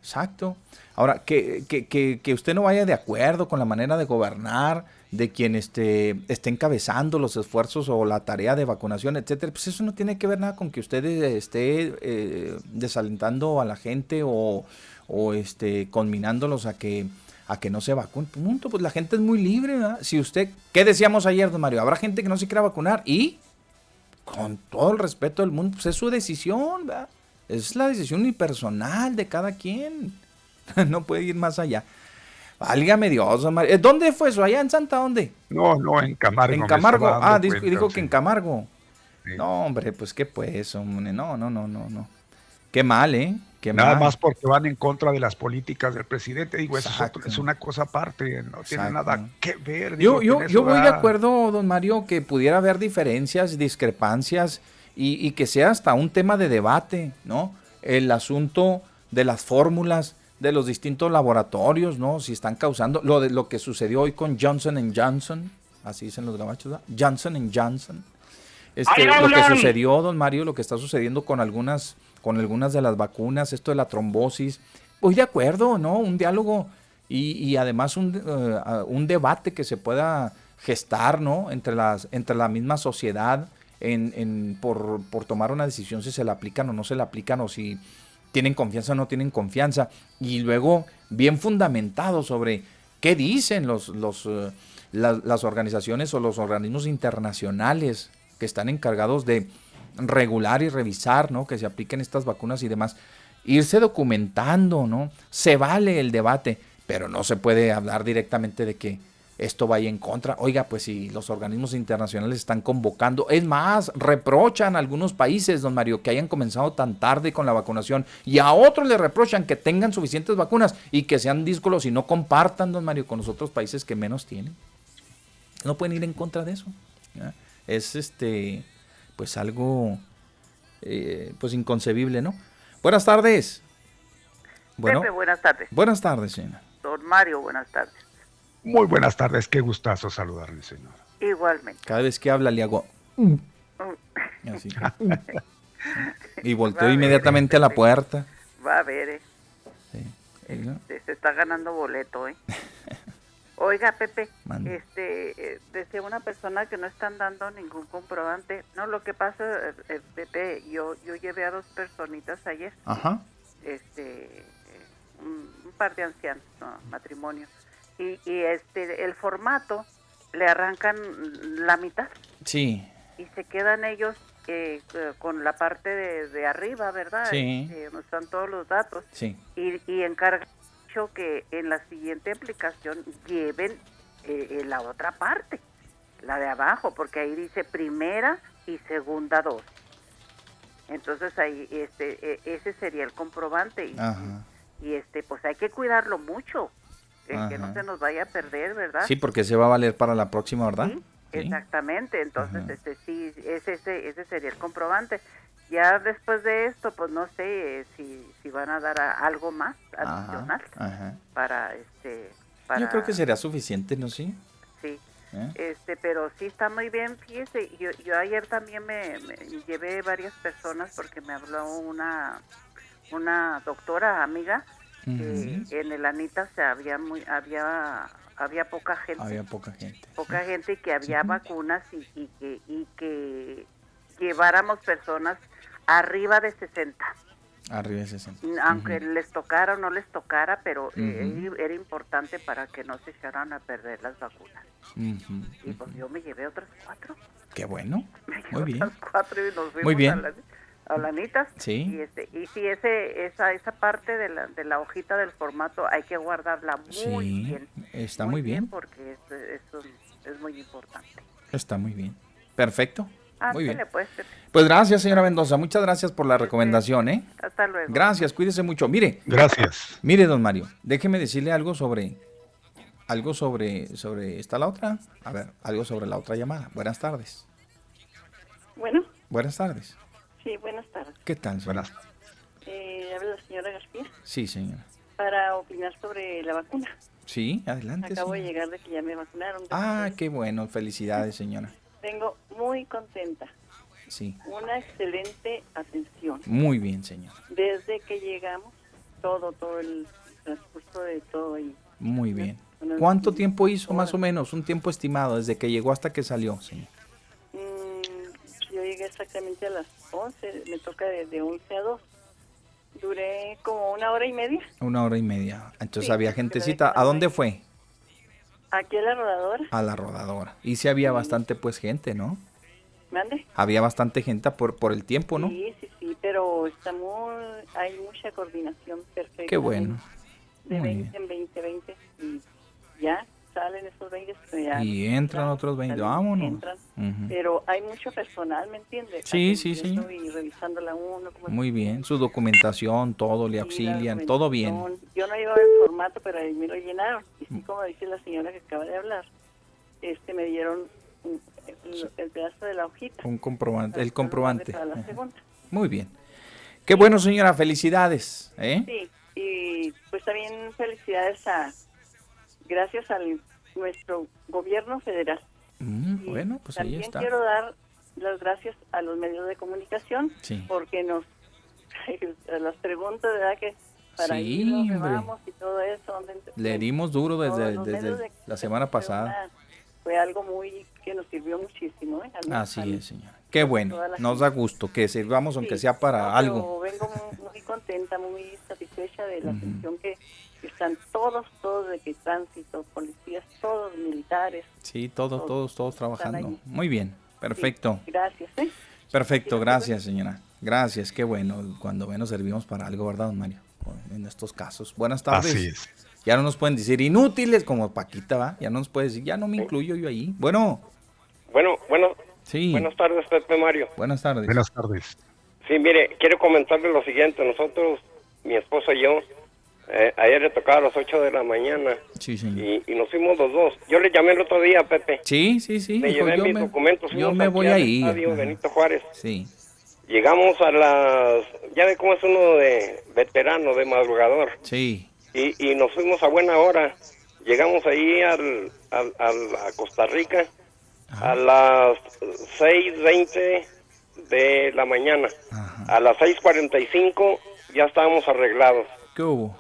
Exacto. Ahora, que, que, que, usted no vaya de acuerdo con la manera de gobernar de quien esté, esté encabezando los esfuerzos o la tarea de vacunación, etcétera, pues eso no tiene que ver nada con que usted esté eh, desalentando a la gente o, o este, conminándolos a que a que no se vacunen. Punto, pues la gente es muy libre, ¿verdad? Si usted, ¿qué decíamos ayer, don Mario? Habrá gente que no se quiera vacunar y con todo el respeto del mundo, pues es su decisión, ¿verdad? Es la decisión unipersonal de cada quien. no puede ir más allá. Válgame Dios, eh, ¿Dónde fue eso? ¿Allá en Santa dónde? No, no, en Camargo. En Camargo. Ah, dijo, que en Camargo. No, hombre, pues qué pues, hombre. No, no, no, no, no. Qué mal, ¿eh? Nada más porque van en contra de las políticas del presidente. Digo, eso es, una cosa aparte, no tiene nada que ver. yo, yo, yo voy de acuerdo, don Mario, que pudiera haber diferencias, discrepancias y, que sea hasta un tema de debate, ¿no? El asunto de las fórmulas de los distintos laboratorios, ¿no? Si están causando lo de lo que sucedió hoy con Johnson Johnson, así dicen los gabachos, ¿verdad? Johnson Johnson. Este, lo que sucedió, don Mario, lo que está sucediendo con algunas, con algunas de las vacunas, esto de la trombosis. Voy de acuerdo, ¿no? Un diálogo y, además un, eh, un, debate que se pueda gestar, ¿no? Entre, las, entre la misma sociedad en, por, por, tomar una decisión si se la aplican o no se la aplican o si tienen confianza o no tienen confianza. Y luego bien fundamentado sobre qué dicen los, los, eh, las organizaciones o los organismos internacionales que están encargados de regular y revisar, ¿no? Que se apliquen estas vacunas y demás. Irse documentando, ¿no? Se vale el debate, pero no se puede hablar directamente de que esto vaya en contra. Oiga, pues si los organismos internacionales están convocando, es más, reprochan a algunos países, don Mario, que hayan comenzado tan tarde con la vacunación y a otros le reprochan que tengan suficientes vacunas y que sean díscolos y no compartan, don Mario, con los otros países que menos tienen. No pueden ir en contra de eso. Es este, pues algo, eh, pues inconcebible, ¿no? Buenas tardes. Bueno, buenas tardes. Buenas tardes, señora. Don Mario, buenas tardes. Muy buenas tardes, qué gustazo saludarle, señor. Igualmente. Cada vez que habla le hago... Mm. Así. y volteo inmediatamente a la puerta. Va a ver, eh. Sí. Este, se está ganando boleto, ¿eh? Oiga, Pepe, este, eh, decía una persona que no están dando ningún comprobante. No, lo que pasa, eh, eh, Pepe, yo, yo llevé a dos personitas ayer. Ajá. Este, un, par de ancianos, matrimonio y, este el formato le arrancan la mitad. Sí. Y se quedan ellos eh, con la parte de, arriba, ¿verdad? Sí. Este, están todos los datos. Sí. Y, y que en la siguiente aplicación lleven eh, eh, la otra parte, la de abajo, porque ahí dice primera y segunda dosis. Entonces ahí este e, ese sería el comprobante y, y este pues hay que cuidarlo mucho que no se nos vaya a perder, ¿verdad? Sí, porque se va a valer para la próxima, ¿verdad? Sí, exactamente. Entonces, este sí, ese, ese, sería el comprobante. Ya después de esto, pues no sé eh, si, si van a dar algo más adicional para este. Para... Yo creo que será suficiente, ¿no? Sí. Sí. ¿Eh? Este, pero sí está muy bien, fíjese, yo, yo ayer también me, llevé varias personas porque me habló una una doctora amiga en el Anita se había muy había había poca gente había poca gente poca gente y que había vacunas y, y, que y que lleváramos personas arriba de 60 arriba de 60 aunque les tocara o no les tocara pero eh, era importante para que no se echaran a perder las vacunas y pues yo me llevé otras cuatro qué bueno muy bien cuatro y nos fuimos muy bien Alanitas. Sí. Y, este, y sí, ese, esa, esa parte de la, de la hojita del formato hay que guardarla muy bien. Está muy, bien. Porque eso es muy importante. Está muy bien. Perfecto. Muy bien. Pues, pues gracias, señora Mendoza. Muchas gracias por la recomendación, ¿eh? Hasta luego. Gracias, cuídese mucho. Mire. Gracias. Mire, don Mario, déjeme decirle algo sobre algo sobre sobre esta la otra. A ver, algo sobre la otra llamada. Buenas tardes. Bueno. Buenas tardes. Sí, buenas tardes. ¿Qué tal? Buenas eh, ¿Habla la señora Gaspier? Sí, señora. Para opinar sobre la vacuna. Sí, adelante. Acabo de llegar de que ya me vacunaron. Ah, qué bueno. Felicidades, señora. Vengo muy contenta. Sí. Una excelente atención. Muy bien, señora. Desde que llegamos, todo, todo el transcurso de todo. Y, muy bien. ¿Cuánto tiempo hizo más o menos? Un tiempo estimado desde que llegó hasta que salió, señor llegué exactamente a las 11, me toca de, 11 a 2. Duré como una hora y media. Una hora y media. Entonces había gentecita. ¿A dónde fue? Aquí a la rodadora. A la rodadora. Y sí había bastante pues gente, ¿no? ¿Mande? Había bastante gente por, por el tiempo, ¿no? Sí, sí, sí, pero está muy, hay mucha coordinación perfecta. Qué bueno. De 20 en 20, 20 y ya salen esos 20 y entran otros 20, vámonos. Pero hay mucho personal, ¿me entiendes? Sí, sí, sí. Y revisándola uno. Muy bien, su documentación, todo, le auxilian, todo bien. Yo no llevaba el formato, pero ahí me lo llenaron. Y sí, como dice la señora que acaba de hablar, este me dieron el, pedazo de la hojita. Un comprobante, el comprobante. Muy bien. Qué bueno, señora, felicidades. ¿eh? Sí, y pues también felicidades a, gracias a nuestro gobierno federal. Mm, bueno, pues ahí está. quiero dar las gracias a los medios de comunicación porque nos las preguntas, ¿verdad? Que para sí, vamos y todo eso. Le dimos duro desde, desde la semana pasada. Fue algo muy que nos sirvió muchísimo. ¿eh? Así es, señora. Qué bueno, nos da gusto que sirvamos aunque sea para algo. Vengo muy, contenta, muy satisfecha de la atención que están todos, todos de que tránsito, policías, todos militares. Sí, todos, todos, todos, trabajando. Muy bien, perfecto. gracias. ¿eh? Perfecto, gracias señora. Gracias, qué bueno, cuando menos servimos para algo, ¿verdad, don Mario? En estos casos. Buenas tardes. Así es. Ya no nos pueden decir inútiles como Paquita, ¿va? Ya no nos puede decir, ya no me incluyo yo ahí. Bueno. Bueno, bueno. Sí. Buenas tardes, Pepe Mario. Buenas tardes. Buenas tardes. Sí, mire, quiero comentarle lo siguiente. Nosotros, mi esposa y yo, eh, ayer le tocaba a las 8 de la mañana. Sí, sí. Y, nos fuimos los dos. Yo le llamé el otro día, Pepe. Sí, sí, sí. Me llevé mis documentos. Yo me voy ahí. Benito Juárez. Sí. Llegamos a las... Ya ve cómo es uno de veterano, de madrugador. Sí. Y, y nos fuimos a buena hora. Llegamos ahí al, al, a Costa Rica a las 6.20 de la mañana. A las 6.45 ya estábamos arreglados. ¿Qué hubo?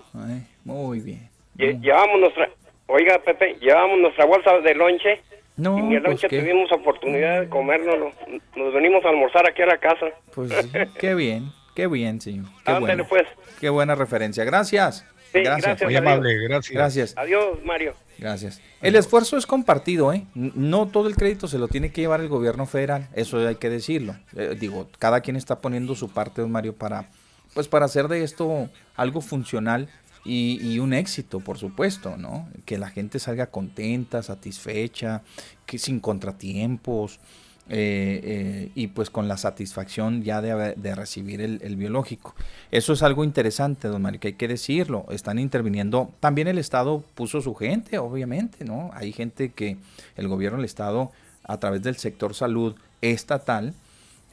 muy bien. Llevamos nuestra, oiga Pepe, llevamos nuestra bolsa de lonche. No, y en el pues tuvimos oportunidad de comérnoslo. Nos venimos a almorzar aquí a la casa. Pues qué bien, qué bien, señor. Qué bueno. pues. Qué buena referencia. Gracias. gracias. Muy amable, gracias. Gracias. Adiós, Mario. Gracias. El esfuerzo es compartido, ¿eh? No todo el crédito se lo tiene que llevar el gobierno federal, eso hay que decirlo. Eh, digo, cada quien está poniendo su parte, don Mario, para pues para hacer de esto algo funcional y, un éxito, por supuesto, ¿no? Que la gente salga contenta, satisfecha, que sin contratiempos eh, eh, y pues con la satisfacción ya de, recibir el, biológico. Eso es algo interesante, don Mario, que hay que decirlo. Están interviniendo, también el Estado puso su gente, obviamente, ¿no? Hay gente que el gobierno del Estado, a través del sector salud estatal,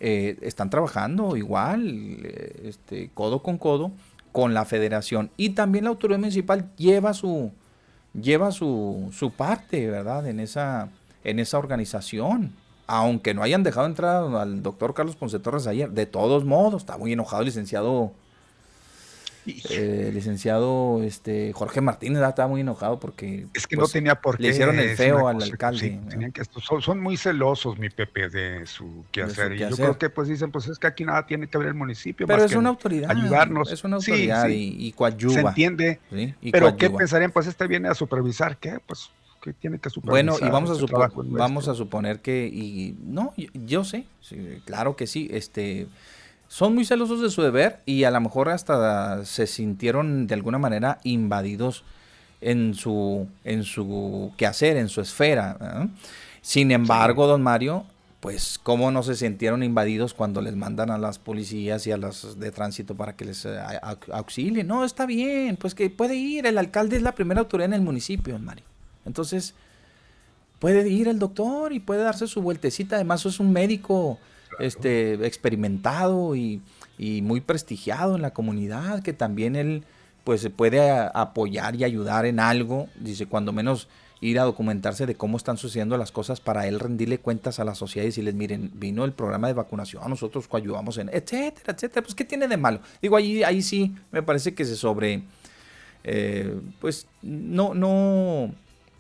eh, están trabajando igual, eh, este, codo con codo, con la federación. Y también la autoridad municipal lleva su, lleva su, su parte, ¿verdad? En esa, en esa organización. Aunque no hayan dejado entrar al doctor Carlos Ponce Torres ayer, de todos modos, está muy enojado el licenciado eh, licenciado este Jorge Martínez estaba muy enojado porque es que no pues, tenía por qué le hicieron el feo al alcalde que, son, muy celosos mi Pepe de su quehacer, y yo creo que pues dicen pues es que aquí nada tiene que ver el municipio pero es una autoridad ayudarnos. es una autoridad Y, y, coadyuva. Se entiende. Pero qué pensarían pues este viene a supervisar qué pues que tiene que supervisar bueno y vamos a suponer vamos a suponer que y no yo, yo sé claro que sí este son muy celosos de su deber y a lo mejor hasta se sintieron de alguna manera invadidos en su, en su quehacer, en su esfera. Sin embargo, don Mario, pues cómo no se sintieron invadidos cuando les mandan a las policías y a las de tránsito para que les eh, auxilien. No, está bien, pues que puede ir, el alcalde es la primera autoridad en el municipio, don Mario. Entonces, puede ir el doctor y puede darse su vueltecita, además es un médico este, experimentado y, muy prestigiado en la comunidad, que también él pues puede apoyar y ayudar en algo, dice, cuando menos ir a documentarse de cómo están sucediendo las cosas para él rendirle cuentas a la sociedad y decirles, miren, vino el programa de vacunación, nosotros ayudamos en, etcétera, etcétera, pues ¿qué tiene de malo? Digo, ahí, ahí sí me parece que se sobre, eh, pues no, no,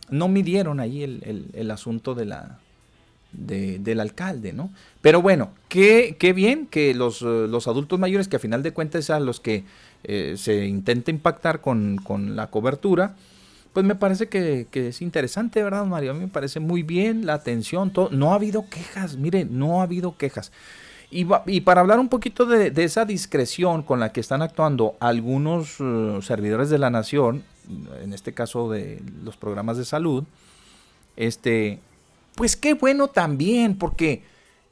no midieron ahí el asunto de la, del alcalde, ¿no? Pero bueno, qué, qué bien que los, eh, los, adultos mayores, que a final de cuentas a los que eh, se intenta impactar con, la cobertura, pues me parece que, es interesante, ¿verdad, Mario? A mí me parece muy bien la atención, todo. no ha habido quejas, mire, no ha habido quejas. Y, y para hablar un poquito de, esa discreción con la que están actuando algunos uh, servidores de la nación, en este caso de los programas de salud, este, pues qué bueno también, porque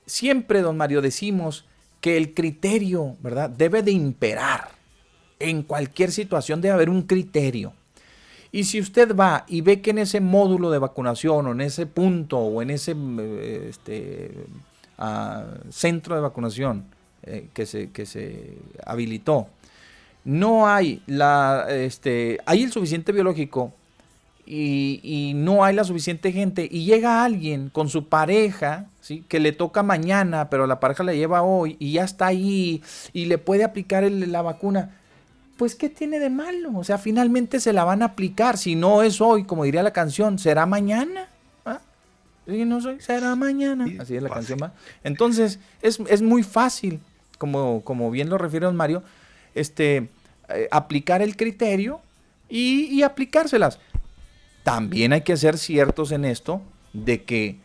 siempre, don Mario, decimos que el criterio, ¿verdad? Debe de imperar. En cualquier situación debe haber un criterio. Y si usted va y ve que en ese módulo de vacunación o en ese punto o en ese ah, centro de vacunación eh, que, se, que se habilitó, no hay, la, este, hay el suficiente biológico y, no hay la suficiente gente y llega alguien con su pareja, ¿sí? que le toca mañana, pero la pareja la lleva hoy y ya está ahí y le puede aplicar la vacuna, pues ¿qué tiene de malo? O sea, finalmente se la van a aplicar. Si no es hoy, como diría la canción, será mañana. ¿Ah? Si no soy, será mañana. Así es la canción. Entonces, es, muy fácil, como, como bien lo refiere don Mario, este, eh, aplicar el criterio y, y aplicárselas. También hay que ser ciertos en esto de que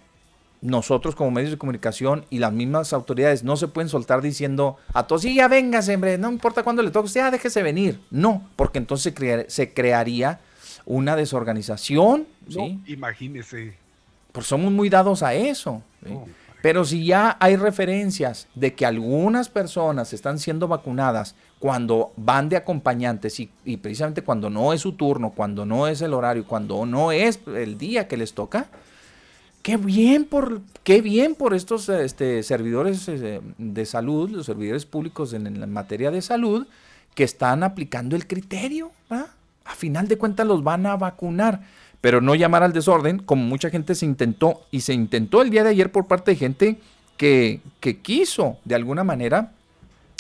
nosotros como medios de comunicación y las mismas autoridades no se pueden soltar diciendo a todos, sí, ya véngase, hombre, no importa cuándo le toque, ya déjese venir. No, porque entonces se, crearía una desorganización. ¿sí? imagínese. Pues somos muy dados a eso. Pero si ya hay referencias de que algunas personas están siendo vacunadas cuando van de acompañantes y, precisamente cuando no es su turno, cuando no es el horario, cuando no es el día que les toca, qué bien por, qué bien por estos este, servidores eh, de salud, los servidores públicos en, materia de salud, que están aplicando el criterio. A final de cuentas los van a vacunar, pero no llamar al desorden, como mucha gente se intentó, y se intentó el día de ayer por parte de gente que, que quiso de alguna manera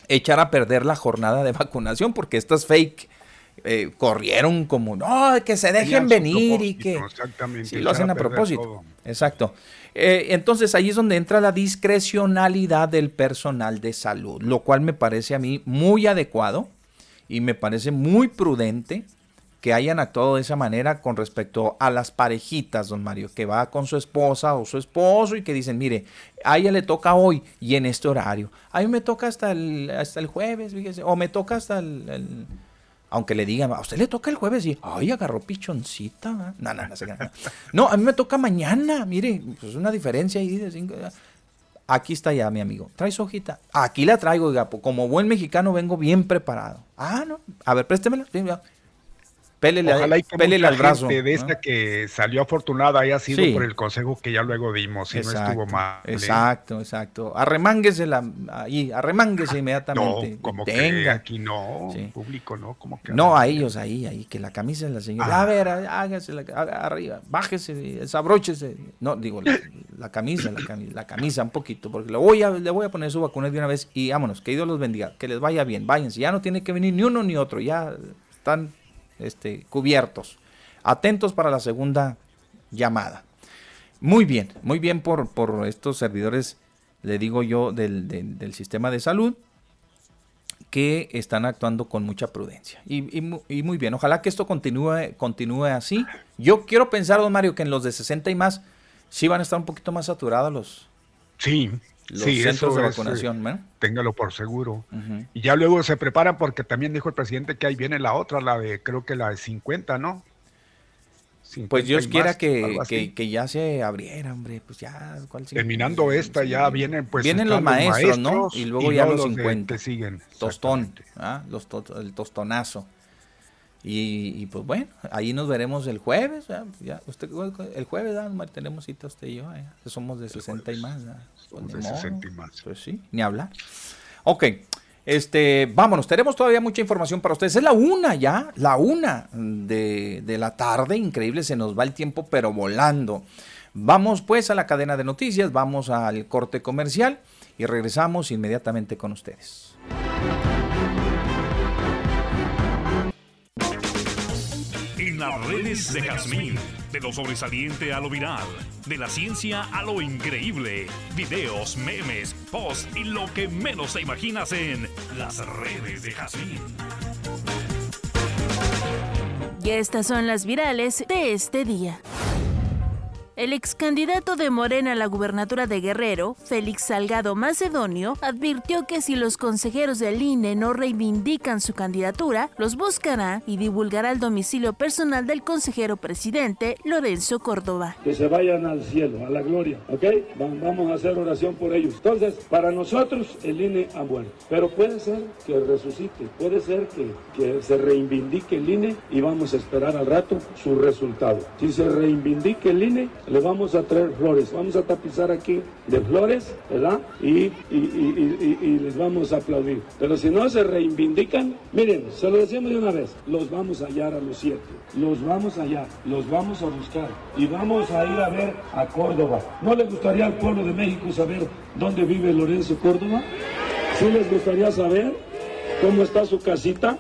echar a perder la jornada de vacunación porque estas fake eh, corrieron como, no, que se dejen venir y que... Exactamente. lo hacen a, propósito. Exacto. Eh, entonces ahí es donde entra la discrecionalidad del personal de salud, lo cual me parece a mí muy adecuado y me parece muy prudente que hayan actuado de esa manera con respecto a las parejitas, don Mario, que va con su esposa o su esposo y que dicen, mire, a ella le toca hoy y en este horario. A mí me toca hasta el, hasta el jueves, fíjese, o me toca hasta el, aunque le digan, a usted le toca el jueves y, ay, agarró pichoncita. No, no, no, no, a mí me toca mañana, mire, pues una diferencia ahí de cinco. Aquí está ya, mi amigo. ¿Traes hojita? Aquí la traigo, oiga, como buen mexicano vengo bien preparado. Ah, no. A ver, préstemela. Pélele, Ojalá y al brazo. De esta que salió afortunada haya sido por el consejo que ya luego dimos y no estuvo mal. ¿eh? Exacto, exacto. Arremánguese la, ahí, arremánguese inmediatamente. No, como que aquí no, público no, como que. No, a ellos ahí, ahí, que la camisa de la señora. Ah. A ver, hágase la, arriba, bájese, desabróchese. No, digo, la, camisa, la camisa, la camisa un poquito, porque le voy a, le voy a poner su vacuna de una vez y vámonos, que Dios los bendiga, que les vaya bien, váyanse, ya no tiene que venir ni uno ni otro, ya están este, cubiertos. Atentos para la segunda llamada. Muy bien, muy bien por, por estos servidores, le digo yo, del, sistema de salud, que están actuando con mucha prudencia. Y, muy bien, ojalá que esto continúe, continúe así. Yo quiero pensar, don Mario, que en los de 60 y más, sí van a estar un poquito más saturados los, sí, los centros de vacunación. Eh, téngalo por seguro. Y ya luego se preparan porque también dijo el presidente que ahí viene la otra, la de creo que la de 50, ¿no? pues Dios quiera que, que, ya se abriera, hombre, pues ya. Terminando esta, ya vienen pues. Vienen los maestros, ¿no? Y luego ya los, 50. siguen. Tostón, ¿ah? los el tostonazo. Y, pues bueno, ahí nos veremos el jueves. Ya, usted, el jueves tenemos cita usted y yo. Somos de 60 y más. Somos de 60 y más. Pues sí, ni hablar. Ok, este, vámonos, tenemos todavía mucha información para ustedes. Es la una ya, la una de, de la tarde. Increíble, se nos va el tiempo, pero volando. Vamos pues a la cadena de noticias, vamos al corte comercial y regresamos inmediatamente con ustedes. Las redes de Jazmín, de lo sobresaliente a lo viral, de la ciencia a lo increíble, videos, memes, posts y lo que menos te imaginas en las redes de Jazmín. Y estas son las virales de este día. El ex candidato de Morena a la gubernatura de Guerrero, Félix Salgado Macedonio, advirtió que si los consejeros del INE no reivindican su candidatura, los buscará y divulgará el domicilio personal del consejero presidente Lorenzo Córdoba. Que se vayan al cielo, a la gloria, ¿ok? Vamos a hacer oración por ellos. Entonces, para nosotros el INE ha muerto, pero puede ser que resucite, puede ser que, que se reivindique el INE y vamos a esperar al rato su resultado. Si se reivindique el INE, le vamos a traer flores, vamos a tapizar aquí de flores, ¿verdad? Y, y, les vamos a aplaudir. Pero si no se reivindican, miren, se lo decimos de una vez, los vamos a hallar a los siete, los vamos a hallar, los vamos a buscar y vamos a ir a ver a Córdoba. ¿No les gustaría al pueblo de México saber dónde vive Lorenzo Córdoba? ¿Sí les gustaría saber cómo está su casita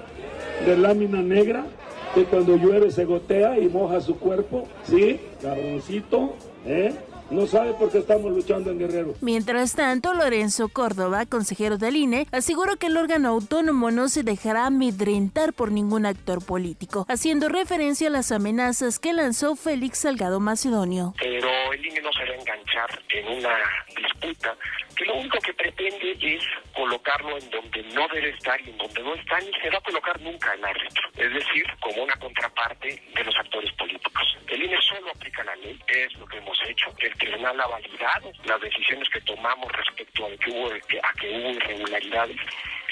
de lámina negra? Que cuando llueve se gotea y moja su cuerpo, ¿sí? Cabroncito, ¿eh? No sabe por qué estamos luchando en Guerrero. Mientras tanto, Lorenzo Córdoba, consejero del INE, aseguró que el órgano autónomo no se dejará amedrentar por ningún actor político, haciendo referencia a las amenazas que lanzó Félix Salgado Macedonio. Pero el INE no se va a enganchar en una disputa que lo único que pretende es colocarlo en donde no debe estar y en donde no está ni se va a colocar nunca el árbitro, es decir, como una contraparte de los actores políticos. El INE solo aplica la ley, es lo que hemos hecho. El tribunal ha validado las decisiones que tomamos respecto a que hubo, a que hubo irregularidades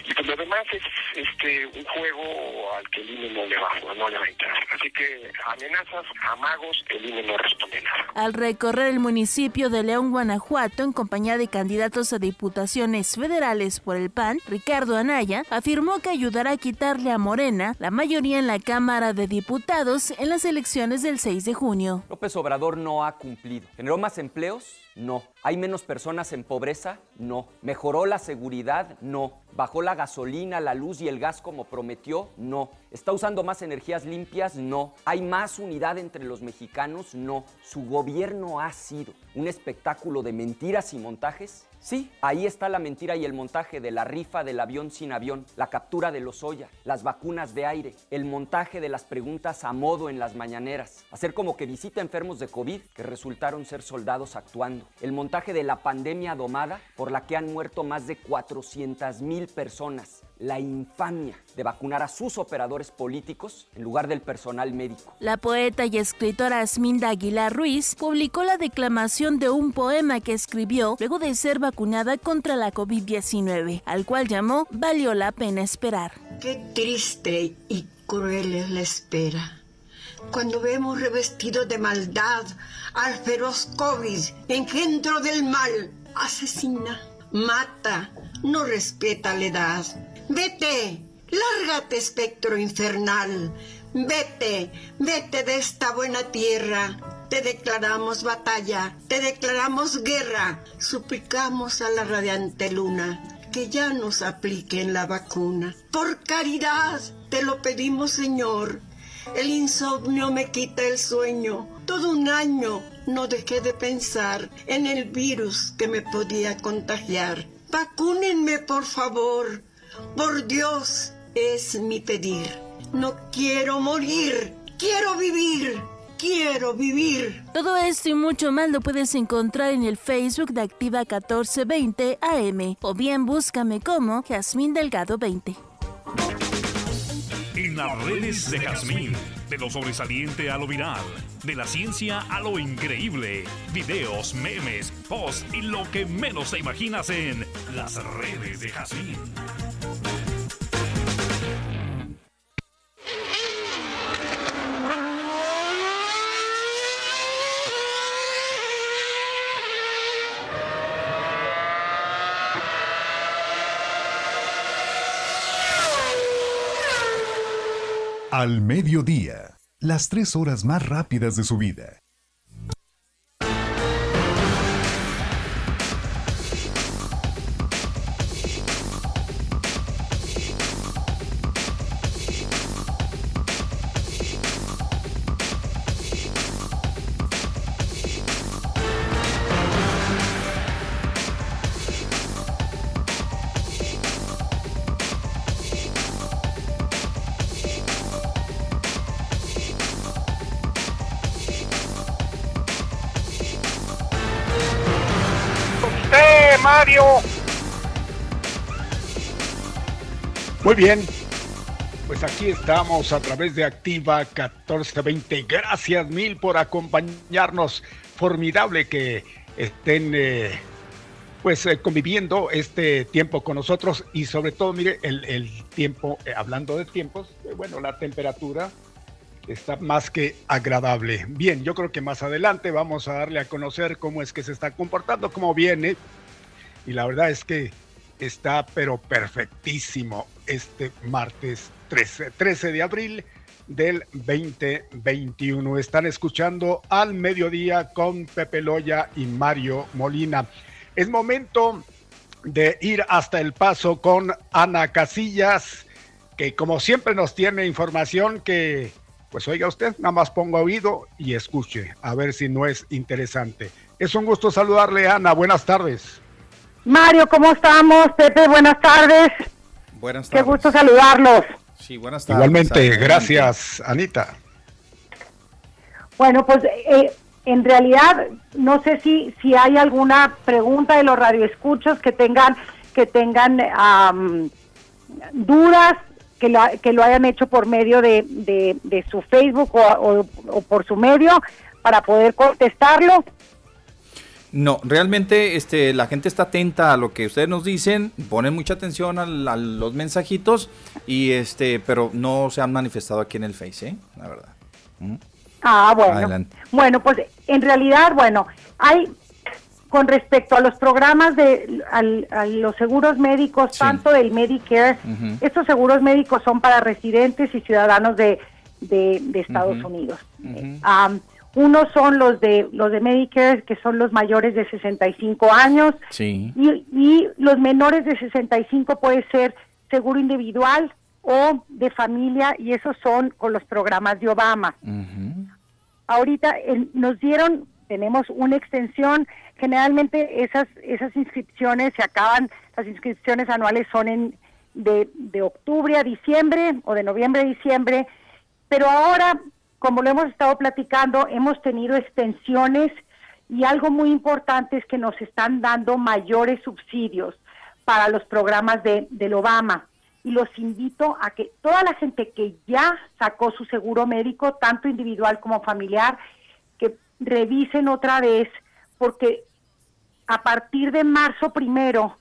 y pues lo demás es este un juego al que el INE no le va, no le va a entrar. Así que amenazas, amagos, el INE no responde nada. Al recorrer el municipio de León, Guanajuato, en compañía de candidatos a diputaciones federales por el PAN, Ricardo Anaya afirmó que ayudará a quitarle a Morena la mayoría en la Cámara de Diputados en las elecciones del 6 de junio. López Obrador no ha cumplido. ¿Generó más empleos? No. ¿Hay menos personas en pobreza? No. ¿Mejoró la seguridad? No. ¿Bajó la gasolina, la luz y el gas como prometió? No. ¿Está usando más energías limpias? No. ¿Hay más unidad entre los mexicanos? No. ¿Su gobierno ha sido un espectáculo de mentiras y montajes? Sí, ahí está la mentira y el montaje de la rifa del avión sin avión, la captura de los Oya, las vacunas de aire, el montaje de las preguntas a modo en las mañaneras, hacer como que visita enfermos de COVID que resultaron ser soldados actuando, el montaje de la pandemia domada por la que han muerto más de 400 mil personas, la infamia de vacunar a sus operadores políticos en lugar del personal médico. La poeta y escritora Asminda Aguilar Ruiz publicó la declamación de un poema que escribió luego de ser vacunada contra la COVID-19, al cual llamó Valió la pena esperar. Qué triste y cruel es la espera. Cuando vemos revestido de maldad al feroz COVID, engendro del mal, asesina, mata, no respeta la edad Vete, lárgate, espectro infernal. Vete, vete de esta buena tierra. Te declaramos batalla, te declaramos guerra. Suplicamos a la radiante luna que ya nos apliquen la vacuna. Por caridad, te lo pedimos, Señor. El insomnio me quita el sueño. Todo un año no dejé de pensar en el virus que me podía contagiar. Vacúnenme, por favor. Por Dios es mi pedir. No quiero morir, quiero vivir. Quiero vivir. Todo esto y mucho más lo puedes encontrar en el Facebook de Activa 1420 AM o bien búscame como Jazmín Delgado 20. En las redes de Jazmín, de lo sobresaliente a lo viral, de la ciencia a lo increíble, videos, memes, posts y lo que menos te imaginas en las redes de Jazmín. Al mediodía, las tres horas más rápidas de su vida. Muy bien, pues aquí estamos a través de Activa 1420. Gracias mil por acompañarnos. Formidable que estén eh, pues eh, conviviendo este tiempo con nosotros y sobre todo, mire, el, tiempo, eh, hablando de tiempos, bueno, la temperatura está más que agradable. Bien, yo creo que más adelante vamos a darle a conocer cómo es que se está comportando, cómo viene. Y la verdad es que está pero perfectísimo este martes 13, 13 de abril del 2021. Están escuchando al mediodía con Pepe Loya y Mario Molina. Es momento de ir hasta el paso con Ana Casillas, que como siempre nos tiene información que pues oiga usted, nada más ponga oído y escuche, a ver si no es interesante. Es un gusto saludarle, Ana. Buenas tardes. Mario, ¿cómo estamos? Pepe, buenas tardes. Buenas tardes. Qué gusto saludarlos. Sí, buenas tardes. Igualmente, gracias, Anita. Bueno, pues eh, en realidad no sé si si hay alguna pregunta de los radioescuchos que tengan que tengan dudas que lo, que lo hayan hecho por medio de, de, su Facebook o, por su medio para poder contestarlo. No, realmente este, la gente está atenta a lo que ustedes nos dicen, ponen mucha atención a, los mensajitos, y este, pero no se han manifestado aquí en el Face, ¿eh? la verdad. ¿Mm? Ah, bueno. Bueno, pues en realidad, bueno, hay con respecto a los programas de a los seguros médicos, tanto del Medicare, estos seguros médicos son para residentes y ciudadanos de, de, Estados Unidos. Unos son los de los de Medicare, que son los mayores de 65 años, sí. y, y los menores de 65 puede ser seguro individual o de familia, y esos son con los programas de Obama. Ahorita nos dieron, tenemos una extensión generalmente esas esas inscripciones se acaban, las inscripciones anuales son en de, de octubre a diciembre o de noviembre a diciembre, pero ahora, como lo hemos estado platicando, hemos tenido extensiones y algo muy importante es que nos están dando mayores subsidios para los programas de, del Obama. Y los invito a que toda la gente que ya sacó su seguro médico, tanto individual como familiar, que revisen otra vez, porque a partir de marzo primero,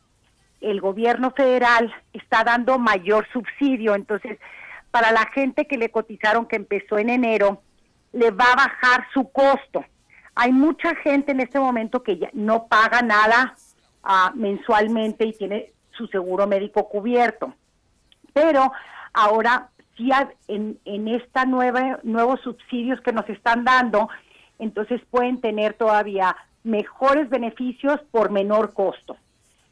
el gobierno federal está dando mayor subsidio. Entonces, para la gente que le cotizaron que empezó en enero, le va a bajar su costo. Hay mucha gente en este momento que ya no paga nada ah, mensualmente y tiene su seguro médico cubierto. Pero ahora sí en, en esta nueva nuevos subsidios que nos están dando, entonces pueden tener todavía mejores beneficios por menor costo.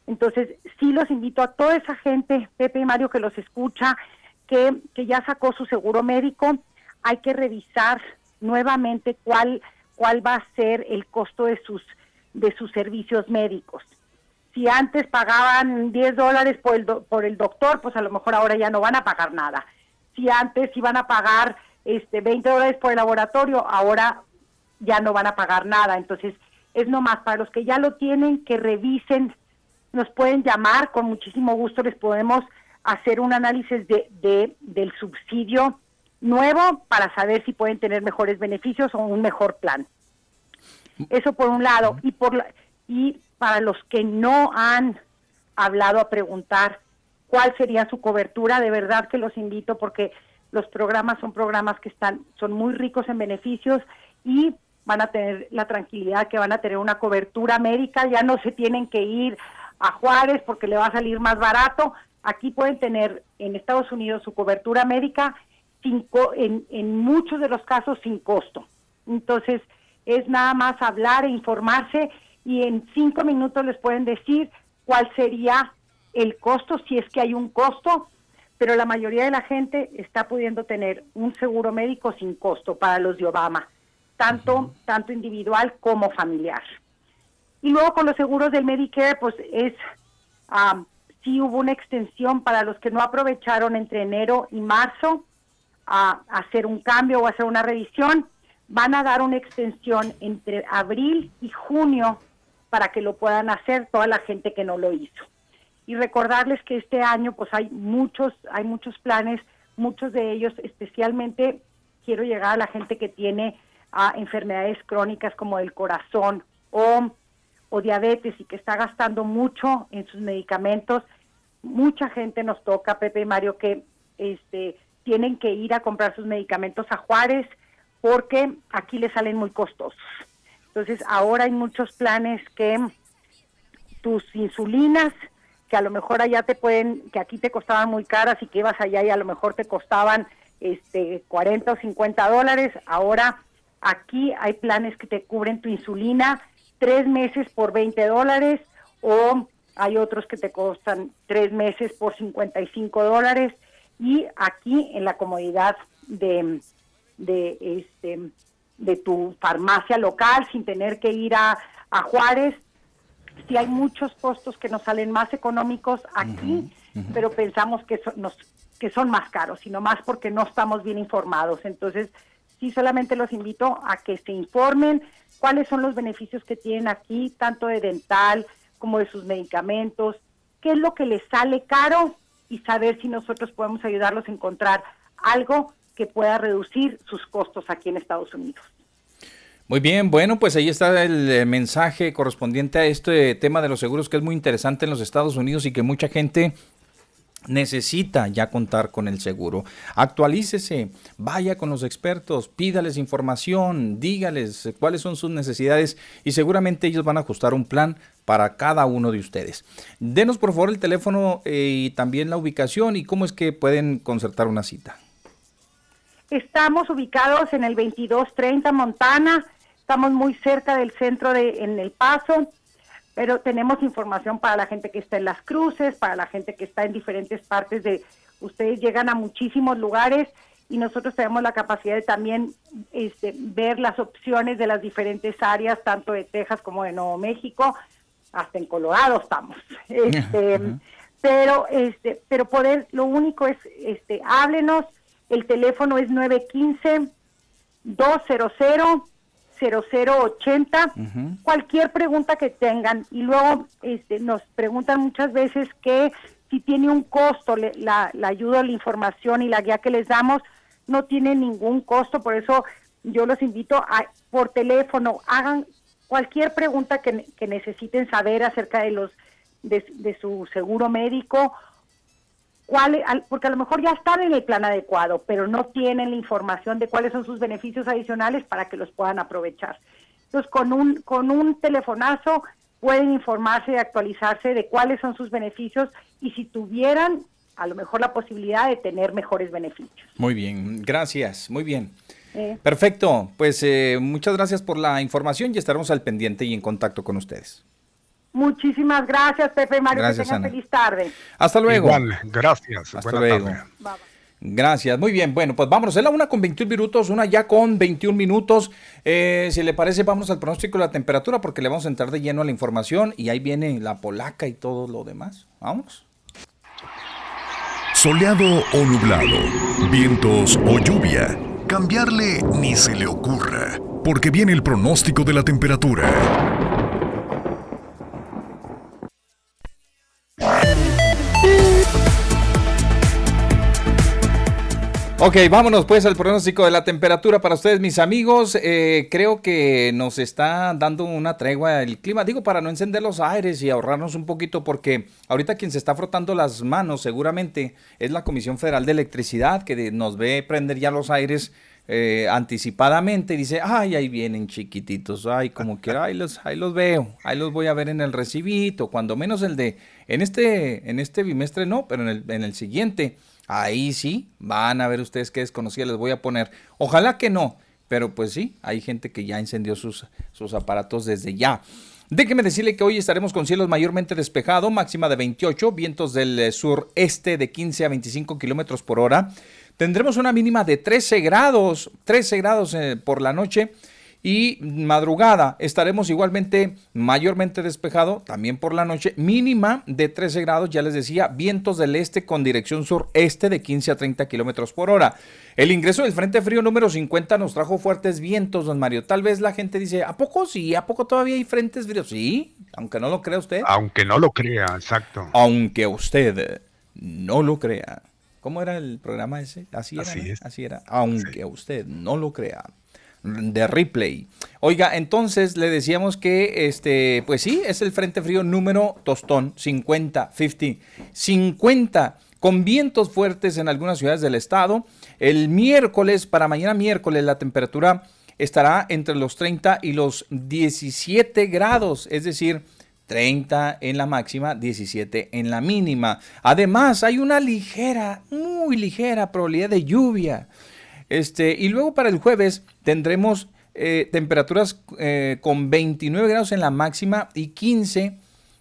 Entonces, sí los invito a toda esa gente, Pepe y Mario, que los escucha, que, que ya sacó su seguro médico, hay que revisar nuevamente cuál, cuál va a ser el costo de sus, de sus servicios médicos. Si antes pagaban 10 dólares por el, por el doctor, pues a lo mejor ahora ya no van a pagar nada. Si antes iban a pagar este 20 dólares por el laboratorio, ahora ya no van a pagar nada. Entonces, es nomás para los que ya lo tienen, que revisen, nos pueden llamar, con muchísimo gusto les podemos hacer un análisis de, del subsidio nuevo para saber si pueden tener mejores beneficios o un mejor plan. Eso por un lado. Y, por y para los que no han hablado a preguntar cuál sería su cobertura, de verdad que los invito porque los programas son programas que están son muy ricos en beneficios y van a tener la tranquilidad que van a tener una cobertura médica, ya no se tienen que ir a Juárez porque le va a salir más barato. Aquí pueden tener en Estados Unidos su cobertura médica sin en, en muchos de los casos sin costo. Entonces, es nada más hablar e informarse y en cinco minutos les pueden decir cuál sería el costo, si es que hay un costo, pero la mayoría de la gente está pudiendo tener un seguro médico sin costo para los de Obama tanto, tanto individual como familiar. Y luego con los seguros del Medicare, pues es, um, sí hubo una extensión para los que no aprovecharon entre enero y marzo a hacer un cambio o hacer una revisión, van a dar una extensión entre abril y junio para que lo puedan hacer toda la gente que no lo hizo. Y recordarles que este año pues hay muchos, hay muchos planes, muchos de ellos especialmente quiero llegar a la gente que tiene ah, enfermedades crónicas como el corazón o, o diabetes y que está gastando mucho en sus medicamentos. Mucha gente nos toca, Pepe y Mario, que este, tienen que ir a comprar sus medicamentos a Juárez porque aquí les salen muy costosos. Entonces, ahora hay muchos planes que tus insulinas, que a lo mejor allá te pueden, que aquí te costaban muy caras y que ibas allá y a lo mejor te costaban este 40 o 50 dólares, ahora aquí hay planes que te cubren tu insulina tres meses por 20 dólares o hay otros que te costan tres meses por 55 dólares y aquí en la comodidad de, de, este, de tu farmacia local sin tener que ir a, a Juárez. Si hay muchos costos que nos salen más económicos aquí, pero pensamos que, nos, que son más caros, sino más porque no estamos bien informados. Entonces, sí solamente los invito a que se informen cuáles son los beneficios que tienen aquí, tanto de dental como de sus medicamentos, qué es lo que les sale caro y saber si nosotros podemos ayudarlos a encontrar algo que pueda reducir sus costos aquí en Estados Unidos. Muy bien, bueno, pues ahí está el eh, mensaje correspondiente a este tema de los seguros que es muy interesante en los Estados Unidos y que mucha gente necesita ya contar con el seguro. Actualícese, vaya con los expertos, pídales información, dígales cuáles son sus necesidades y seguramente ellos van a ajustar un plan para cada uno de ustedes. Denos por favor el teléfono eh, y también la ubicación y cómo es que pueden concertar una cita. Estamos ubicados en el 2230 Montana, estamos muy cerca del centro de en El Paso, pero tenemos información para la gente que está en las cruces, para la gente que está en diferentes partes de ustedes llegan a muchísimos lugares y nosotros tenemos la capacidad de también este, ver las opciones de las diferentes áreas, tanto de Texas como de Nuevo México hasta en Colorado estamos. Este, pero este, pero poder, lo único es, este, háblenos, el teléfono es 915 200 0080, cualquier pregunta que tengan. Y luego este, nos preguntan muchas veces que si tiene un costo la, la ayuda, la información y la guía que les damos. No tiene ningún costo, por eso yo los invito a por teléfono hagan cualquier pregunta que, necesiten saber acerca de los de, su seguro médico, cuál, porque a lo mejor ya están en el plan adecuado, pero no tienen la información de cuáles son sus beneficios adicionales para que los puedan aprovechar. Entonces, con un, con un telefonazo pueden informarse y actualizarse de cuáles son sus beneficios y si tuvieran a lo mejor la posibilidad de tener mejores beneficios. Muy bien, gracias, muy bien. Perfecto, pues eh, muchas gracias por la información y estaremos al pendiente y en contacto con ustedes. Muchísimas gracias, Pepe Mario. Gracias, que tengan feliz tarde. Hasta luego. Igual, gracias. Hasta luego. Gracias, muy bien. Bueno, pues vámonos. Es la una con 21 minutos, una ya con 21 minutos. Eh, si le parece, vamos al pronóstico de la temperatura porque le vamos a entrar de lleno a la información y ahí viene la polaca y todo lo demás. Vamos. Soleado o nublado, vientos o lluvia. Cambiarle ni se le ocurra, porque viene el pronóstico de la temperatura. Ok, vámonos pues al pronóstico de la temperatura para ustedes, mis amigos. Eh, creo que nos está dando una tregua el clima. Digo, para no encender los aires y ahorrarnos un poquito, porque ahorita quien se está frotando las manos seguramente es la Comisión Federal de Electricidad, que nos ve prender ya los aires eh, anticipadamente y dice, ay, ahí vienen chiquititos, ay, como que, ahí los, ahí los veo, ahí los voy a ver en el recibito, cuando menos el de, en este, en este bimestre no, pero en el, en el siguiente Ahí sí, van a ver ustedes qué desconocida les voy a poner. Ojalá que no, pero pues sí, hay gente que ya encendió sus, sus aparatos desde ya. Déjeme decirle que hoy estaremos con cielos mayormente despejados, máxima de 28, vientos del eh, sureste de 15 a 25 kilómetros por hora. Tendremos una mínima de 13 grados, 13 grados eh, por la noche y madrugada estaremos igualmente mayormente despejado, también por la noche, mínima de 13 grados, ya les decía, vientos del este con dirección sur-este de 15 a 30 kilómetros por hora. El ingreso del Frente Frío número 50 nos trajo fuertes vientos, don Mario. Tal vez la gente dice, ¿a poco sí? ¿A poco todavía hay frentes fríos? Sí, aunque no lo crea usted. Aunque no lo crea, exacto. Aunque usted no lo crea. ¿Cómo era el programa ese? Así era. Así, es. Así era. Aunque usted no lo crea de replay. Oiga, entonces le decíamos que este, pues sí, es el Frente Frío número tostón 50, 50, 50 con vientos fuertes en algunas ciudades del estado. El miércoles, para mañana miércoles, la temperatura estará entre los 30 y los 17 grados, es decir, 30 en la máxima, 17 en la mínima. Además, hay una ligera, muy ligera probabilidad de lluvia. Este, y luego para el jueves tendremos eh, temperaturas eh, con 29 grados en la máxima y 15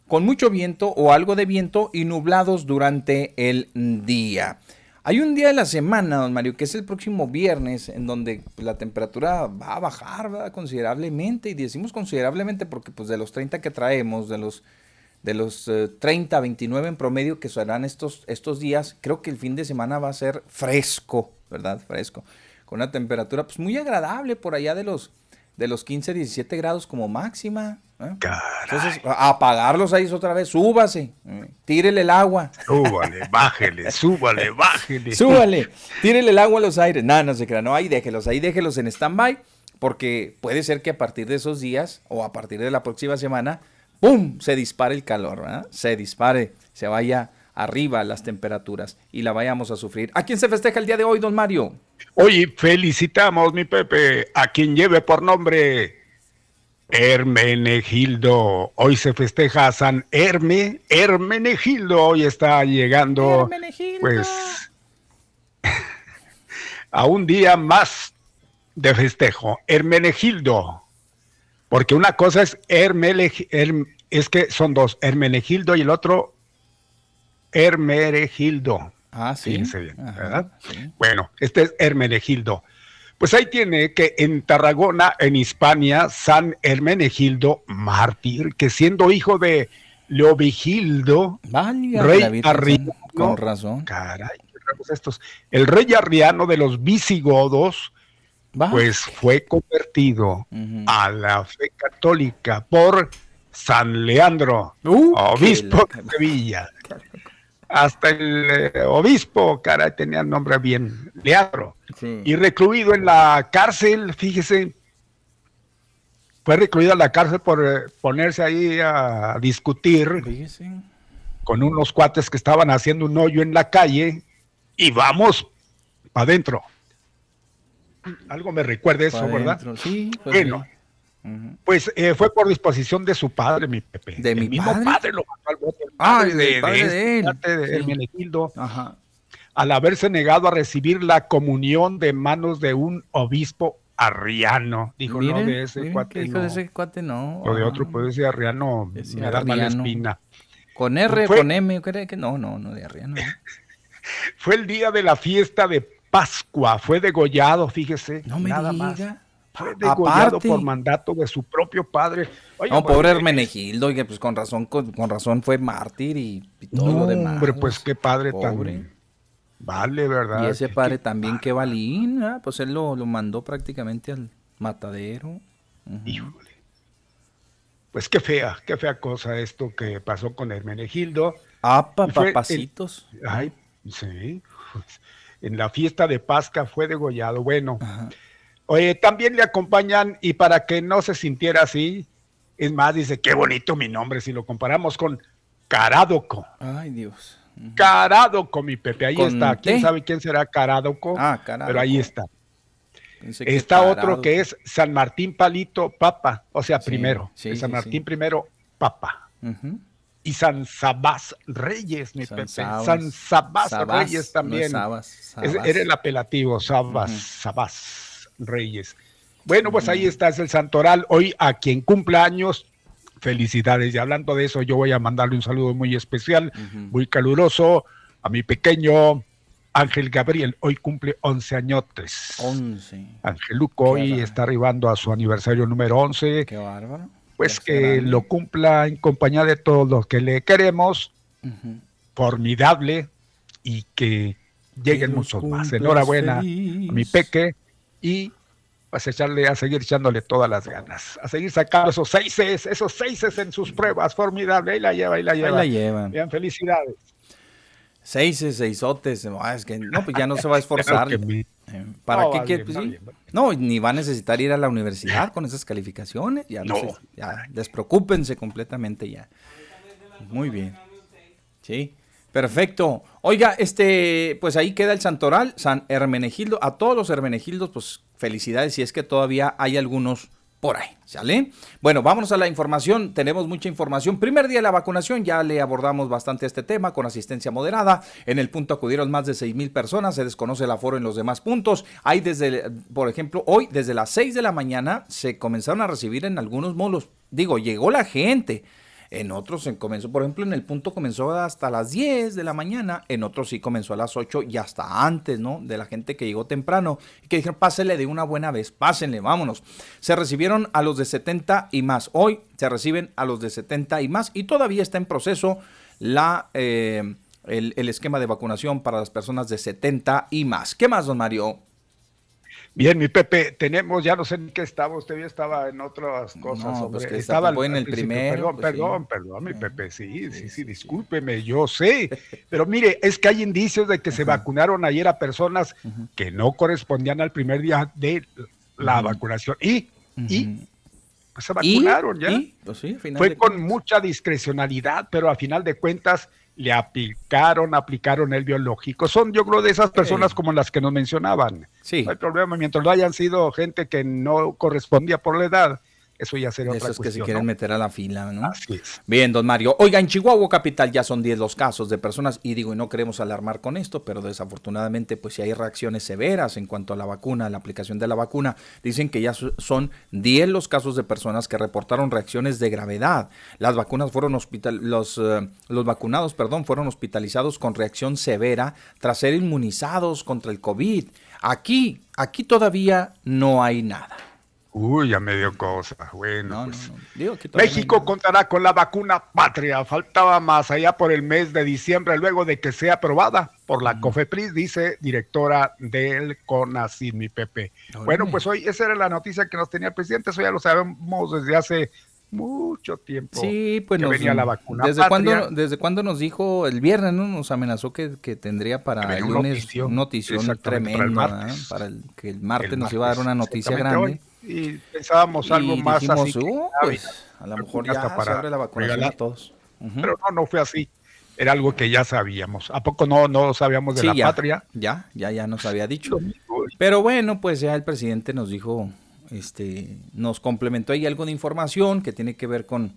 con mucho viento o algo de viento y nublados durante el día. Hay un día de la semana, don Mario, que es el próximo viernes, en donde la temperatura va a bajar considerablemente, y decimos considerablemente porque pues, de los 30 que traemos, de los, de los 30 a 29 en promedio que serán estos, estos días, creo que el fin de semana va a ser fresco, ¿verdad? Fresco. Con una temperatura pues muy agradable por allá de los, de los 15, 17 grados como máxima. ¿eh? Entonces, apagarlos ahí otra vez, súbase, ¿eh? tírele el agua. Súbale, bájele, súbale, bájele. Súbale, tírele el agua a los aires. No, no se crea, no, ahí déjelos, ahí déjelos en stand-by, porque puede ser que a partir de esos días o a partir de la próxima semana, ¡pum! se dispare el calor, ¿verdad? Se dispare, se vaya arriba las temperaturas y la vayamos a sufrir. ¿A quién se festeja el día de hoy, don Mario? Hoy felicitamos, mi Pepe, a quien lleve por nombre Hermenegildo. Hoy se festeja a San Herme, Hermenegildo. Hoy está llegando, Hermenegildo. pues, a un día más de festejo. Hermenegildo. Porque una cosa es Hermenegildo, es que son dos, Hermenegildo y el otro Hermenegildo. Ah, sí. ¿verdad? Bueno, este es Hermenegildo. Pues ahí tiene que en Tarragona, en Hispania, San Hermenegildo, mártir, que siendo hijo de Leovigildo, rey arriano, con razón. Caray, estos. El rey arriano de los visigodos, pues fue convertido a la fe católica por San Leandro, uh, obispo de Sevilla hasta el eh, obispo, caray, tenía el nombre bien, Leandro, y recluido en la cárcel, fíjese, fue recluido en la cárcel por eh, ponerse ahí a discutir con unos cuates que estaban haciendo un hoyo en la calle y vamos para adentro. Algo me recuerda eso, ¿verdad? Sí, pues bueno. Pues eh, fue por disposición de su padre, mi Pepe. ¿De mi mismo padre? lo mató al bote. Ah, de, de, de, él. Al haberse negado a recibir la comunión de manos de un obispo arriano. Dijo, no, de ese cuate no. de ese cuate no. O de otro, pues ese arriano me da mala espina. ¿Con R con M? Que no, no, no, de arriano. fue el día de la fiesta de Pascua. Fue degollado, fíjese. No me nada diga. Más fue degollado por mandato de su propio padre. no, pobre Hermenegildo, oye, pues con razón, con, razón fue mártir y, todo lo demás. Hombre, pues qué padre tan vale, ¿verdad? Y ese padre también qué valín, ¿ah? pues él lo, mandó prácticamente al matadero. Híjole. Pues qué fea, qué fea cosa esto que pasó con Hermenegildo. Ah, papacitos. ay, sí. En la fiesta de Pascua fue degollado. Bueno, Oye, también le acompañan, y para que no se sintiera así, es más, dice, qué bonito mi nombre, si lo comparamos con Carádoco. Ay, Dios. Carádoco, mi Pepe, ahí está. ¿Quién sabe quién será Carádoco? Ah, Carádoco. Pero ahí está. está otro que es San Martín Palito Papa, o sea, primero. San Martín primero, Papa. Y San Sabás Reyes, mi Pepe. San Sabás, Reyes también. era el apelativo, Sabás, Sabás. Reyes. Bueno, pues ahí está, es el santoral. Hoy a quien cumpla años, felicidades. Y hablando de eso, yo voy a mandarle un saludo muy especial, muy caluroso a mi pequeño Ángel Gabriel, hoy cumple 11 añotes. 11. Angeluco hoy está arribando a su aniversario número 11. Qué bárbaro. Pues que lo cumpla en compañía de todos los que le queremos. Formidable y que lleguen muchos más. Enhorabuena a mi peque y vas a echarle a seguir echándole todas las ganas, a seguir sacando esos seises, esos seises en sus pruebas, formidable, ahí la lleva, ahí la lleva. Ahí la llevan. Bien, felicidades. Seises, seisotes, ah, es que no, pues ya no se va a esforzar. Eh, ¿Para No, qué quiere? Pues sí. No, ni va a necesitar ir a la universidad con esas calificaciones. Ya no, No. ya despreocúpense completamente ya. Muy bien. Sí, perfecto. Oiga, este, pues ahí queda el santoral, San Hermenegildo. A todos los Hermenegildos, pues felicidades si es que todavía hay algunos por ahí, ¿sale? Bueno, vámonos a la información. Tenemos mucha información. Primer día de la vacunación, ya le abordamos bastante este tema con asistencia moderada. En el punto acudieron más de 6 mil personas. Se desconoce el aforo en los demás puntos. Hay desde, por ejemplo, hoy, desde las 6 de la mañana, se comenzaron a recibir en algunos molos. Digo, llegó la gente. En otros se comenzó, por ejemplo, en el punto comenzó hasta las 10 de la mañana, en otros sí comenzó a las 8 y hasta antes, ¿no? De la gente que llegó temprano y que dijeron, pásenle de una buena vez, pásenle, vámonos. Se recibieron a los de 70 y más. Hoy se reciben a los de 70 y más y todavía está en proceso la, eh, el, el esquema de vacunación para las personas de 70 y más. ¿Qué más, don Mario? Bien, mi Pepe, tenemos, ya no sé en qué estaba, usted ya estaba en otras cosas. No, pues que estaba en el primero, Perdón, pues sí. perdón, perdón, mi Pepe, sí, sí, sí, discúlpeme, yo sé. Pero mire, es que hay indicios de que se vacunaron ayer a personas que no correspondían al primer día de la vacunación. Y, y pues se ¿Y? vacunaron ya. ¿Y? Pues sí, al final Fue con mucha discrecionalidad, pero a final de cuentas le aplicaron, aplicaron el biológico. Son, yo creo, de esas personas como las que nos mencionaban. Sí. No hay problema, mientras no hayan sido gente que no correspondía por la edad, eso ya sería otra Esos que se cuestión. quieren ¿no? meter a la fila, ¿no? Así es. Bien, don Mario. Oiga, en Chihuahua capital ya son 10 los casos de personas, y digo, y no queremos alarmar con esto, pero desafortunadamente, pues si hay reacciones severas en cuanto a la vacuna, la aplicación de la vacuna, dicen que ya son 10 los casos de personas que reportaron reacciones de gravedad. Las vacunas fueron hospital, los, eh, los vacunados, perdón, fueron hospitalizados con reacción severa tras ser inmunizados contra el COVID. Aquí, aquí todavía no hay nada. Uy, ya me dio cosa. Bueno, pues. México contará con la vacuna patria. Faltaba más allá por el mes de diciembre, luego de que sea aprobada por la COFEPRIS, dice directora del CONACYT, mi Pepe. Bueno, pues hoy esa era la noticia que nos tenía el presidente, eso ya lo sabemos desde hace mucho tiempo. Sí, pues que nos- venía la vacuna ¿Desde cuándo, ¿Desde cuándo nos dijo el viernes, no? Nos amenazó que, que tendría para el un lunes notición, un notición exactamente, para el martes. ¿verdad? para el, que el martes El nos iba a dar una noticia grande. hoy. Y pensábamos algo Y más dijimos, así. "Uh, pues, a lo mejor ya hasta se abre la vacunación regalar". a todos. Ujú. Pero no, no fue así. Era algo que ya sabíamos. ¿A poco no, no sabíamos de Sí, la ya, patria? Ya, ya, ya nos había dicho. Pero bueno, pues ya el presidente nos dijo, este, nos complementó ahí algo de información que tiene que ver con,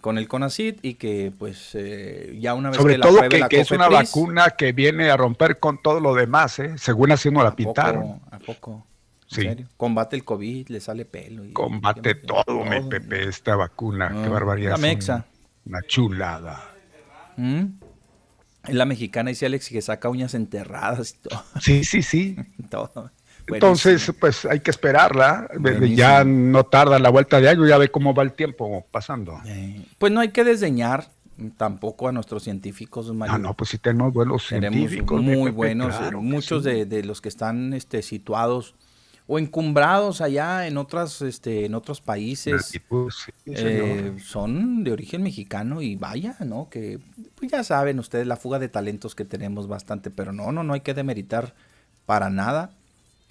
con el CONACIT y que pues eh, ya una vez Sobre que la todo que, la que es una vacuna que viene a romper con todo lo demás, ¿eh? según así nos la ¿A pintaron. poco? ¿A poco? ¿En Sí. serio? Combate el COVID, le sale pelo. y- Combate todo, mi Pepe, esta vacuna. Qué Ah, barbaridad. la mexa. un- Una chulada. ¿Mm? Es la mexicana, dice Alex, que saca uñas enterradas y todo. Sí, sí, sí. todo. Entonces, pues hay que esperarla. Buenísimo. Ya no tarda la vuelta de año, ya ve cómo va el tiempo pasando. Pues no hay que desdeñar tampoco a nuestros científicos, Mario. Ah, no, pues sí tenemos buenos Tenemos científicos. muy Pepe, buenos, claro eh, muchos sí. de, de los que están este, situados o encumbrados allá en otras, este, en otros países, Pues, eh, son de origen mexicano y vaya, ¿no? Que pues ya saben ustedes la fuga de talentos que tenemos bastante, pero no, no, no hay que demeritar para nada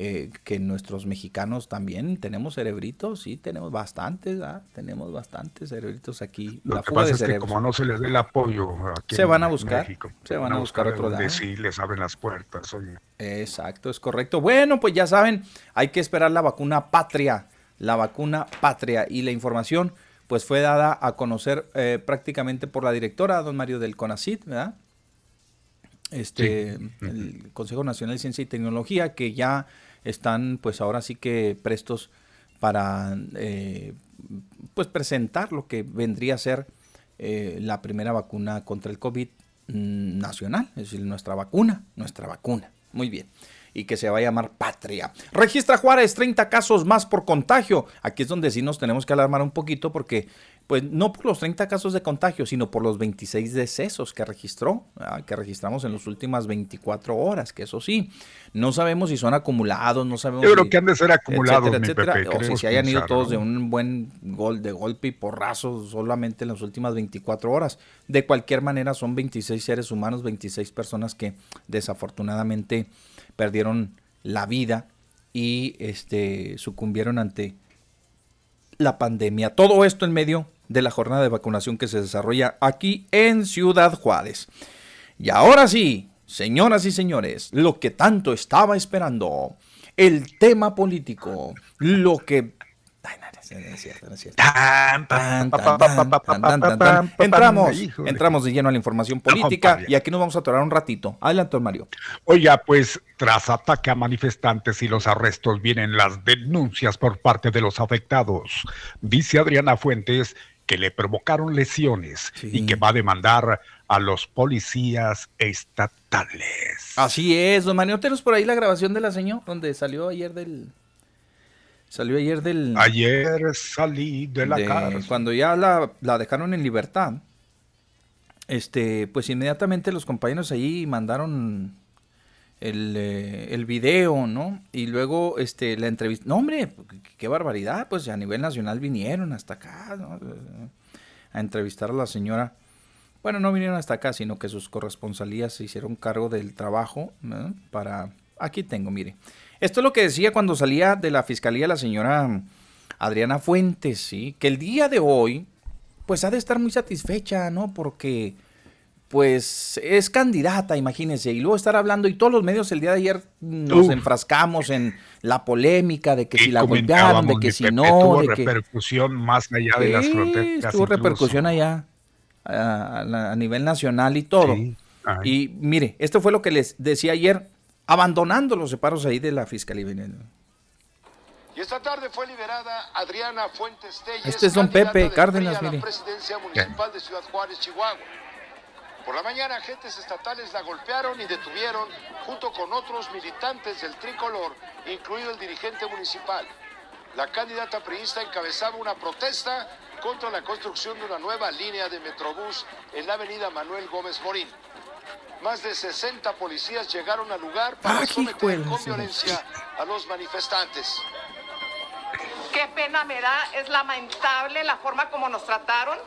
eh, que nuestros mexicanos también tenemos cerebritos, sí, tenemos bastantes, ¿ah? tenemos bastantes cerebritos aquí. Lo la que pasa es que como no se les dé el apoyo aquí Se en van a buscar, México, se van a buscar otro donde lado. sí les abren las puertas. oye. Exacto, es correcto. Bueno, pues ya saben, hay que esperar la vacuna patria, la vacuna patria y la información pues fue dada a conocer eh, prácticamente por la directora, don Mario del CONACIT, ¿verdad? Este, el Consejo Nacional de Ciencia y Tecnología, que ya están pues ahora sí que prestos para eh, pues presentar lo que vendría a ser eh, la primera vacuna contra el COVID mm, nacional, es decir, nuestra vacuna, nuestra vacuna. Muy bien y que se va a llamar Patria. Registra Juárez 30 casos más por contagio. Aquí es donde sí nos tenemos que alarmar un poquito porque pues no por los 30 casos de contagio, sino por los 26 decesos que registró, que registramos en las últimas 24 horas, que eso sí, no sabemos si son acumulados, no sabemos Yo si, creo que han de ser acumulados, etcétera, mi Pepe, o si se hayan ido todos ¿no? de un buen gol de golpe y porrazo solamente en las últimas 24 horas. De cualquier manera son 26 seres humanos, 26 personas que desafortunadamente perdieron la vida y este sucumbieron ante la pandemia. Todo esto en medio de la jornada de vacunación que se desarrolla aquí en Ciudad Juárez. Y ahora sí, señoras y señores, lo que tanto estaba esperando, el tema político, lo que... Ay, no, no es cierto, no es cierto. Tan, tan, tan, tan, tan, tan, tan. Entramos, entramos de lleno a la información política y aquí nos vamos a atorar un ratito. Adelante, Mario. Oiga, pues tras ataque a manifestantes y los arrestos vienen las denuncias por parte de los afectados. Dice Adriana Fuentes que le provocaron lesiones y que va a demandar a los policías estatales. Así es, don Mario. ¿Tenemos por ahí la grabación de la señora donde salió ayer del... Salió ayer del... Ayer salí de la de- cárcel. Cuando ya la, la dejaron en libertad, este, pues inmediatamente los compañeros allí mandaron el, eh, el video, ¿no? Y luego este, la entrevista. No, hombre, qué, barbaridad, pues a nivel nacional vinieron hasta acá, ¿no? A entrevistar a la señora. Bueno, no vinieron hasta acá, sino que sus corresponsalías se hicieron cargo del trabajo ¿no? para... Aquí tengo, mire. Esto es lo que decía cuando salía de la fiscalía la señora Adriana Fuentes, ¿sí? Que el día de hoy, pues ha de estar muy satisfecha, ¿no? Porque, pues, es candidata, imagínense, y luego estar hablando, y todos los medios el día de ayer nos Uf. enfrascamos en la polémica de que si la golpearon, de que si Pepe, no, tuvo de que... repercusión más allá de las fronteras. Tuvo incluso. repercusión allá a, a- a nivel nacional y todo. Y mire, esto fue lo que les decía ayer, abandonando los separos ahí de la fiscalía. Y esta tarde fue liberada Adriana Fuentes Telles. Este es don Pepe Cárdenas, PRI a la mire. presidencia municipal de Ciudad Juárez, Chihuahua. Por la mañana, agentes estatales la golpearon y detuvieron junto con otros militantes del tricolor, incluido el dirigente municipal. La candidata priista encabezaba una protesta contra la construcción de una nueva línea de Metrobús en la avenida Manuel Gómez Morín. Más de 60 policías llegaron al lugar para Ah, someter con violencia a los manifestantes. Qué pena me da, es lamentable la forma como nos trataron.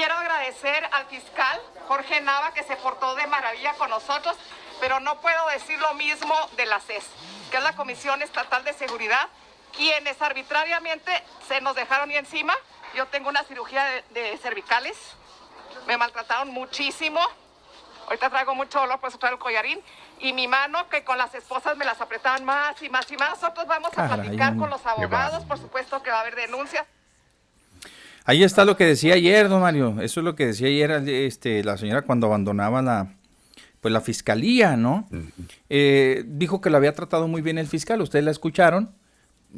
Quiero agradecer al fiscal Jorge Nava que se portó de maravilla con nosotros, pero no puedo decir lo mismo de la CES, que es la Comisión Estatal de Seguridad, quienes arbitrariamente se nos dejaron y encima. Yo tengo una cirugía de, de cervicales, me maltrataron muchísimo. Ahorita traigo mucho dolor, por eso traigo el collarín. Y mi mano, que con las esposas me las apretaban más y más y más. Nosotros vamos a Caray, platicar hombre. con los abogados, por supuesto que va a haber denuncias. Ahí está lo que decía ayer, don Mario. Eso es lo que decía ayer este, la señora cuando abandonaba la, pues, la fiscalía, ¿no? Eh, dijo que la había tratado muy bien el fiscal. Ustedes la escucharon.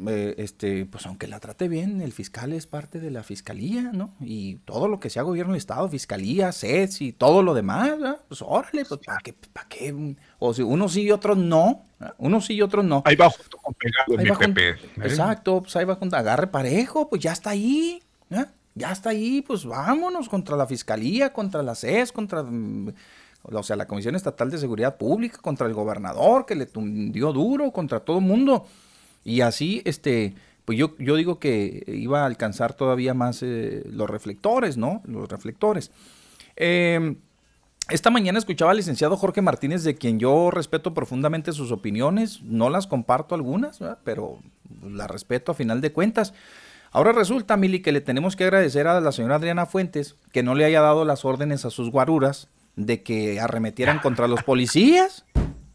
Eh, este, pues aunque la trate bien, el fiscal es parte de la fiscalía, ¿no? Y todo lo que sea gobierno del Estado, fiscalía, CES y todo lo demás, ¿verdad? pues órale, pues ¿para qué, para qué? O si unos sí y otros no, ¿verdad? unos sí y otros no. Ahí va junto con pegado, Ahí mi junto- Pepe. ¿eh? Exacto, pues ahí va junto, agarre parejo, pues ya está ahí, ¿eh? ya está ahí, pues vámonos contra la fiscalía, contra la CES, contra, mm, o sea, la Comisión Estatal de Seguridad Pública, contra el gobernador que le tundió duro, contra todo mundo. Y así, este, pues yo, yo digo que iba a alcanzar todavía más eh, los reflectores, ¿no? Los reflectores. Eh, esta mañana escuchaba al licenciado Jorge Martínez, de quien yo respeto profundamente sus opiniones, no las comparto algunas, ¿verdad? pero las respeto a final de cuentas. Ahora resulta, Mili, que le tenemos que agradecer a la señora Adriana Fuentes que no le haya dado las órdenes a sus guaruras de que arremetieran contra los policías.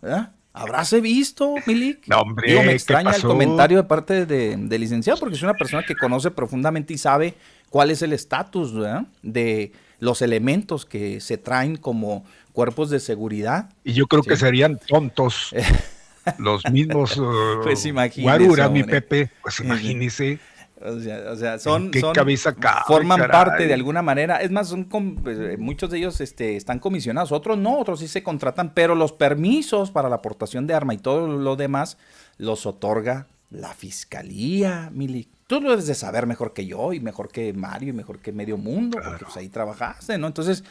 ¿verdad? ¿Habráse visto, Milik? No, hombre, Digo, me ¿qué extraña el comentario de parte de, del licenciado, porque es una persona que conoce profundamente y sabe cuál es el estatus de los elementos que se traen como cuerpos de seguridad. Y yo creo que serían tontos los mismos uh, Pues imagínese, guaruras, mi. Pepe. Pues imagínese. O sea, o sea son, ¿Qué son cabeza cabe, forman caray? parte de alguna manera. Es más, son com- eh, muchos de ellos este, están comisionados, otros no, otros sí se contratan, pero los permisos para la aportación de arma y todo lo demás los otorga la fiscalía, Mili. Tú lo debes de saber mejor que yo y mejor que Mario y mejor que medio mundo, porque pues ahí trabajaste, ¿no? Entonces,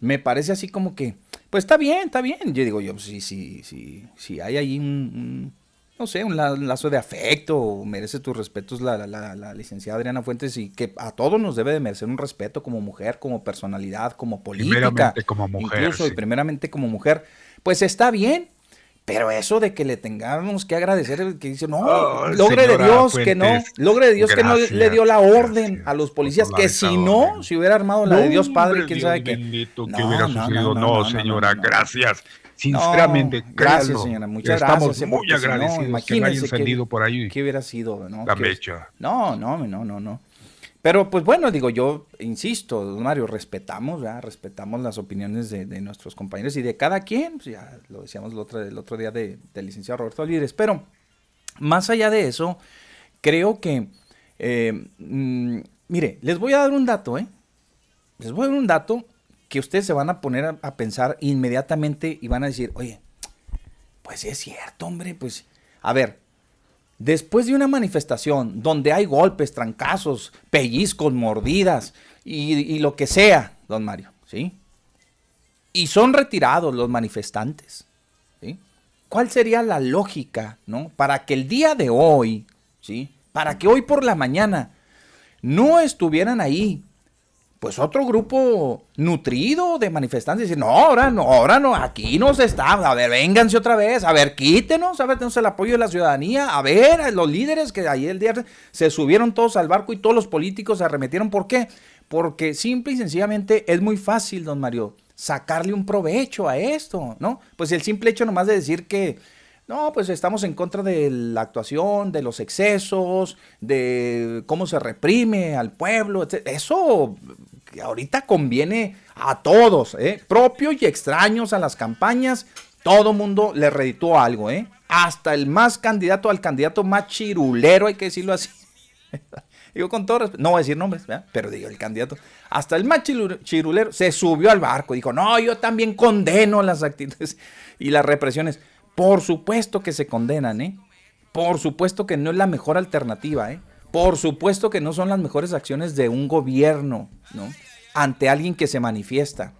me parece así como que, pues está bien, está bien. Yo digo, yo, sí, sí, sí, sí hay ahí un, un, no sé, un la- un lazo de afecto, merece tus respetos la, la- la- la licenciada Adriana Fuentes y que a todos nos debe de merecer un respeto como mujer, como personalidad, como política. Como mujer, Incluso y primeramente como mujer. Pues está bien. Pero eso de que le tengamos que agradecer, que dice, no, Oh, logre de Dios que no, logre de Dios que no le dio la orden a los policías, que si no, si hubiera armado la de Dios Padre, quién Dios sabe qué. bendito, ¿qué No, hubiera no, sucedido? no, No, señora, gracias. Sinceramente, No, gracias, créalo, señora, muchas Estamos gracias. muy porque si no, agradecidos que no haya encendido por ahí ¿Qué hubiera sido? ¿no? la mecha. No, no, no, no, no. Pero pues bueno, digo, yo insisto, don Mario, respetamos, ¿verdad? respetamos las opiniones de, de nuestros compañeros y de cada quien, pues ya lo decíamos el otro, el otro día de- del licenciado Roberto Olivres, pero más allá de eso, creo que, eh, mm, mire, les voy a dar un dato, ¿eh? Les voy a dar un dato que ustedes se van a poner a, pensar inmediatamente y van a decir, oye, pues es cierto, hombre, pues, a ver, después de una manifestación donde hay golpes, trancazos, pellizcos, mordidas y, y lo que sea, don Mario, ¿sí? Y son retirados los manifestantes, ¿sí? ¿Cuál sería la lógica, no? Para que el día de hoy, ¿sí? Para que hoy por la mañana no estuvieran ahí pues otro grupo nutrido de manifestantes dice, no, ahora no, ahora no, aquí no se está, a ver, vénganse otra vez, a ver, quítenos, a ver, tenemos el apoyo de la ciudadanía, a ver, los líderes que ayer el día se subieron todos al barco y todos los políticos se arremetieron, ¿por qué? Porque simple y sencillamente es muy fácil, don Mario, sacarle un provecho a esto, ¿no? Pues el simple hecho nomás de decir que, no, pues estamos en contra de la actuación, de los excesos, de cómo se reprime al pueblo, etc. Eso ahorita conviene a todos, ¿eh? propios y extraños a las campañas. Todo mundo le reditúa algo, ¿eh? Hasta el más candidato al candidato más chirulero, hay que decirlo así. Digo con todo respeto, no voy a decir nombres, pero digo el candidato. Hasta el más chiru- chirulero se subió al barco, dijo, no, yo también condeno las actitudes y las represiones. Por supuesto que se condenan, ¿eh? Por supuesto que no es la mejor alternativa. Por supuesto que no son las mejores acciones de un gobierno, ¿no? Ante alguien que se manifiesta.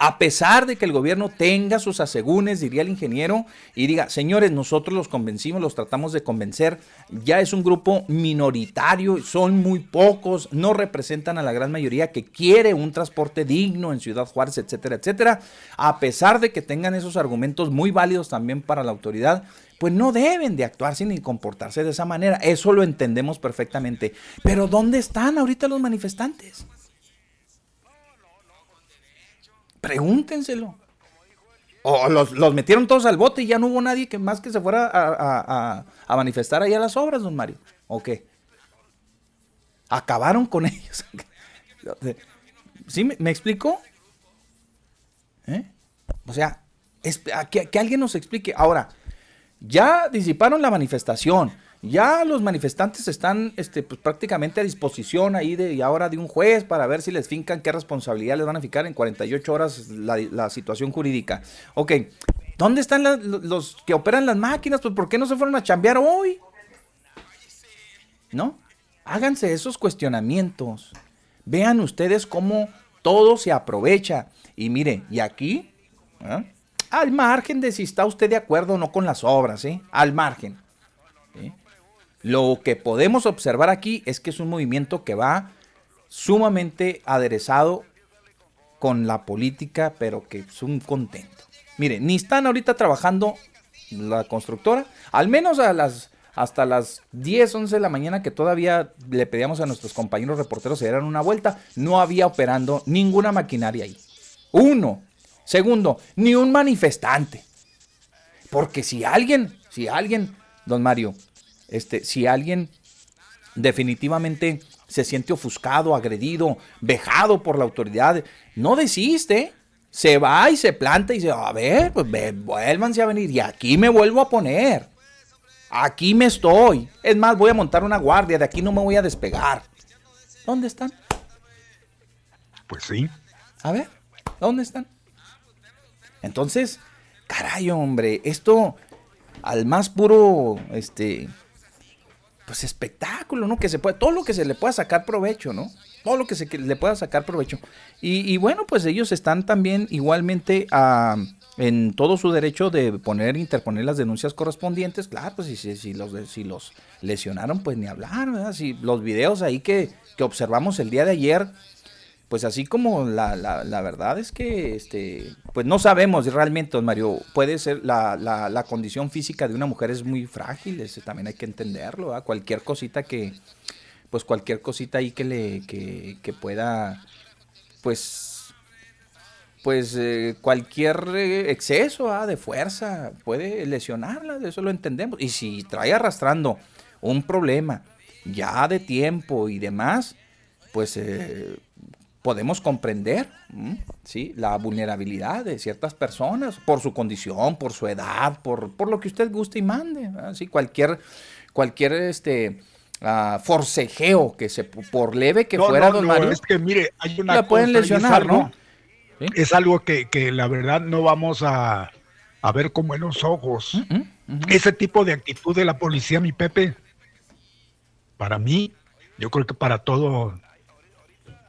A pesar de que el gobierno tenga sus asegúnes, diría el ingeniero, y diga, señores, nosotros los convencimos, los tratamos de convencer, ya es un grupo minoritario, son muy pocos, no representan a la gran mayoría que quiere un transporte digno en Ciudad Juárez, etcétera, etcétera. A pesar de que tengan esos argumentos muy válidos también para la autoridad, pues no deben de actuarse ni comportarse de esa manera. Eso lo entendemos perfectamente. Pero ¿dónde están ahorita los manifestantes? Pregúntenselo. O los, los metieron todos al bote y ya no hubo nadie que más que se fuera a, a- a- manifestar ahí a las obras, don Mario. ¿O qué? Acabaron con ellos. ¿Sí me, me? ¿Eh? O sea, es- que, que alguien nos explique. Ahora, ya disiparon la manifestación. Ya los manifestantes están este, pues, prácticamente a disposición ahí de y ahora de un juez para ver si les fincan qué responsabilidad les van a fijar en 48 horas la, situación jurídica. Ok, ¿dónde están los que operan las máquinas? Pues ¿por qué no se fueron a chambear hoy? ¿No? Háganse esos cuestionamientos. Vean ustedes cómo todo se aprovecha. Y mire, y aquí, ¿ah? al margen de si está usted de acuerdo o no con las obras, ¿eh? Al margen. Lo que podemos observar aquí es que es un movimiento que va sumamente aderezado con la política, pero que es un contento. Mire, ni están ahorita trabajando la constructora, al menos a las hasta las 10, 11 de la mañana que todavía le pedíamos a nuestros compañeros reporteros que dieran una vuelta, no había operando ninguna maquinaria ahí. Uno. Segundo, ni un manifestante. Porque si alguien, si alguien, don Mario, este, si alguien definitivamente se siente ofuscado, agredido, vejado por la autoridad, no desiste. Se va y se planta y dice, a ver, pues ve, vuélvanse a venir y aquí me vuelvo a poner. Aquí me estoy. Es más, voy a montar una guardia, de aquí no me voy a despegar. ¿Dónde están? Pues sí. A ver, ¿dónde están? Entonces, caray, hombre, esto al más puro, este, pues espectáculo, ¿no? Que se puede, todo lo que se le pueda sacar provecho, ¿no? Todo lo que se le pueda sacar provecho. Y, bueno, pues ellos están también igualmente en todo su derecho de poner, interponer las denuncias correspondientes. Claro, pues si, si, los, si los lesionaron, pues ni hablar, ¿verdad? Si los videos ahí que, que observamos el día de ayer, pues así como la, la, verdad es que este pues no sabemos realmente don Mario puede ser la, la, condición física de una mujer es muy frágil ese también hay que entenderlo cualquier cosita que pues cualquier cosita ahí que le que, que pueda pues pues eh, cualquier exceso de fuerza puede lesionarla eso lo entendemos. Y si trae arrastrando un problema ya de tiempo y demás pues eh, podemos comprender ¿sí? la vulnerabilidad de ciertas personas por su condición, por su edad, por, por lo que usted guste y mande. ¿sí? Cualquier, cualquier este, uh, forcejeo que se, por leve que fuera, don Mario. Es que mire, hay una la pueden lesionar, es algo, ¿no? Es algo que, que, la verdad no vamos a, a ver como en los ojos. Ese tipo de actitud de la policía, mi Pepe, para mí, yo creo que para todo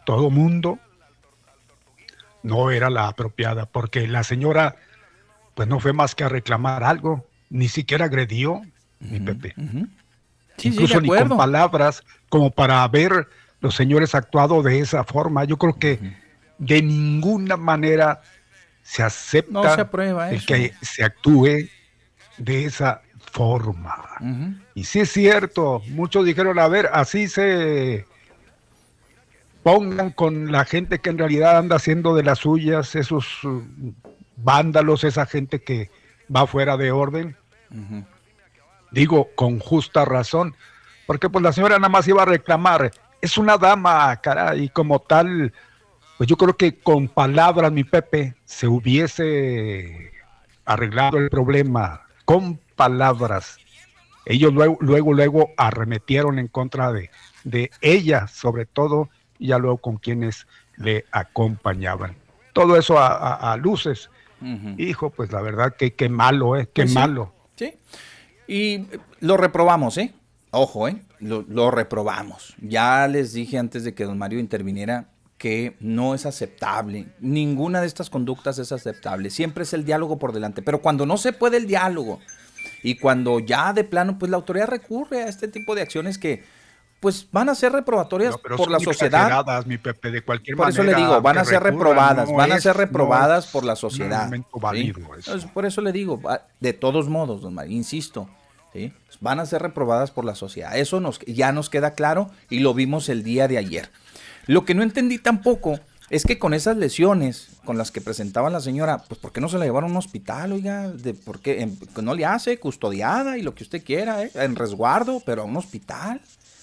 todo mundo no era la apropiada, porque la señora pues no fue más que a reclamar algo, ni siquiera agredió, mi Pepe. Incluso ni con palabras como para ver los señores actuado de esa forma. Yo creo que de ninguna manera se acepta el que se actúe de esa forma. Y sí es cierto, muchos dijeron, a ver, así se pongan con la gente que en realidad anda haciendo de las suyas, esos uh, vándalos, esa gente que va fuera de orden. Digo, con justa razón, porque pues la señora nada más iba a reclamar, es una dama, cara, y como tal, pues yo creo que con palabras, mi Pepe, se hubiese arreglado el problema, con palabras. Ellos luego, luego, luego arremetieron en contra de, de ella, sobre todo, y ya luego con quienes le acompañaban. Todo eso a, luces. Hijo, pues la verdad que qué malo, ¿eh? Qué pues malo. Sí. Y lo reprobamos, ¿eh? Ojo, ¿eh? Lo, lo, reprobamos. Ya les dije antes de que don Mario interviniera que no es aceptable. Ninguna de estas conductas es aceptable. Siempre es el diálogo por delante. Pero cuando no se puede el diálogo y cuando ya de plano, pues la autoridad recurre a este tipo de acciones que pues van a ser reprobatorias por la sociedad. Mi Pepe, de cualquier por eso le digo, van a ser reprobadas, van a ser reprobadas por la sociedad. por eso le digo, de todos modos, don Mario, insisto, van a ser reprobadas por la sociedad. Eso nos, ya nos queda claro y lo vimos el día de ayer. Lo que no entendí tampoco es que con esas lesiones con las que presentaba la señora, pues ¿por qué no se la llevaron a un hospital, oiga? De, ¿Por qué no le hace custodiada y lo que usted quiera, ¿eh? en resguardo, pero a un hospital?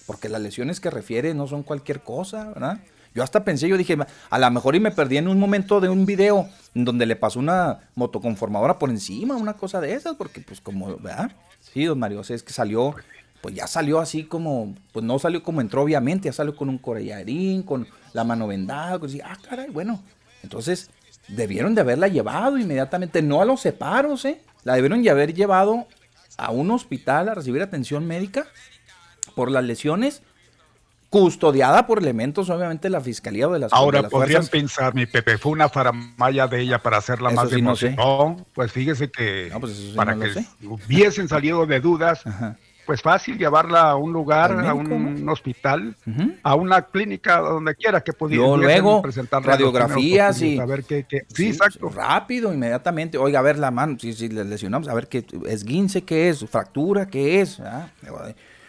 Porque las lesiones que refiere no son cualquier cosa, ¿verdad? Yo hasta pensé, yo dije, a lo mejor y me perdí en un momento de un video donde le pasó una motoconformadora por encima, una cosa de esas, porque pues como, ¿verdad? Sí, don Mario, o es que salió, pues ya salió así como, pues no salió como entró obviamente, ya salió con un corellarín, con la mano vendada, pues, ah, caray, bueno, entonces debieron de haberla llevado inmediatamente, no a los separos, ¿eh? La debieron de haber llevado a un hospital a recibir atención médica por las lesiones, custodiada por elementos, obviamente, de la fiscalía o de las Ahora podrían pensar, mi Pepe, fue una faramaya de ella para hacerla más de no, pues fíjese que pues para que hubiesen salido de dudas, pues fácil llevarla a un lugar, a un, hospital, a una clínica, donde quiera que pudiera luego radiografías y a ver qué, sí, exacto, rápido, inmediatamente. Oiga, a ver la mano, si, si le lesionamos, a ver qué esguince, qué es, fractura, qué es. ¿ah?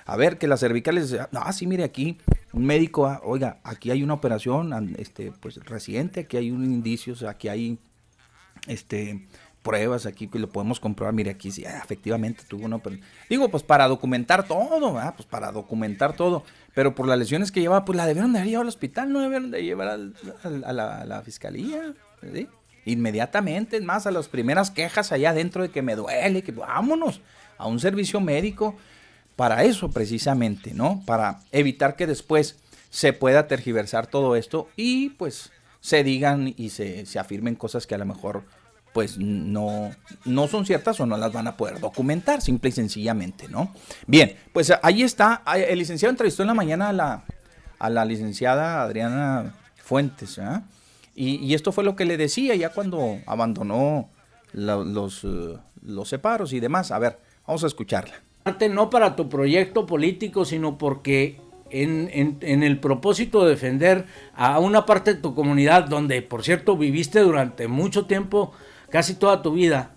A ver, que las cervicales, ah, sí, mire aquí, un médico, ah, oiga, aquí hay una operación, este, pues reciente, aquí hay un indicio, aquí hay, este, pruebas aquí que lo podemos comprobar, mire aquí, sí, ah, efectivamente tuvo una operación. Digo, pues para documentar todo, pues para documentar todo, pero por las lesiones que llevaba, pues la debieron de haber llevado al hospital, no debieron de llevar a, la, fiscalía. Inmediatamente, más, a las primeras quejas allá adentro de que me duele, que vámonos a un servicio médico para eso precisamente, ¿no? Para evitar que después se pueda tergiversar todo esto y pues se digan y se, se afirmen cosas que a lo mejor pues no, no son ciertas o no las van a poder documentar, simple y sencillamente, ¿no? Bien, pues ahí está. El licenciado entrevistó en la mañana a la, a la licenciada Adriana Fuentes, ¿ah? y, esto fue lo que le decía ya cuando abandonó los, eh, los separos y demás. A ver, vamos a escucharla. No para tu proyecto político, sino porque en, en, en, el propósito de defender a una parte de tu comunidad donde, por cierto, viviste durante mucho tiempo casi toda tu vida.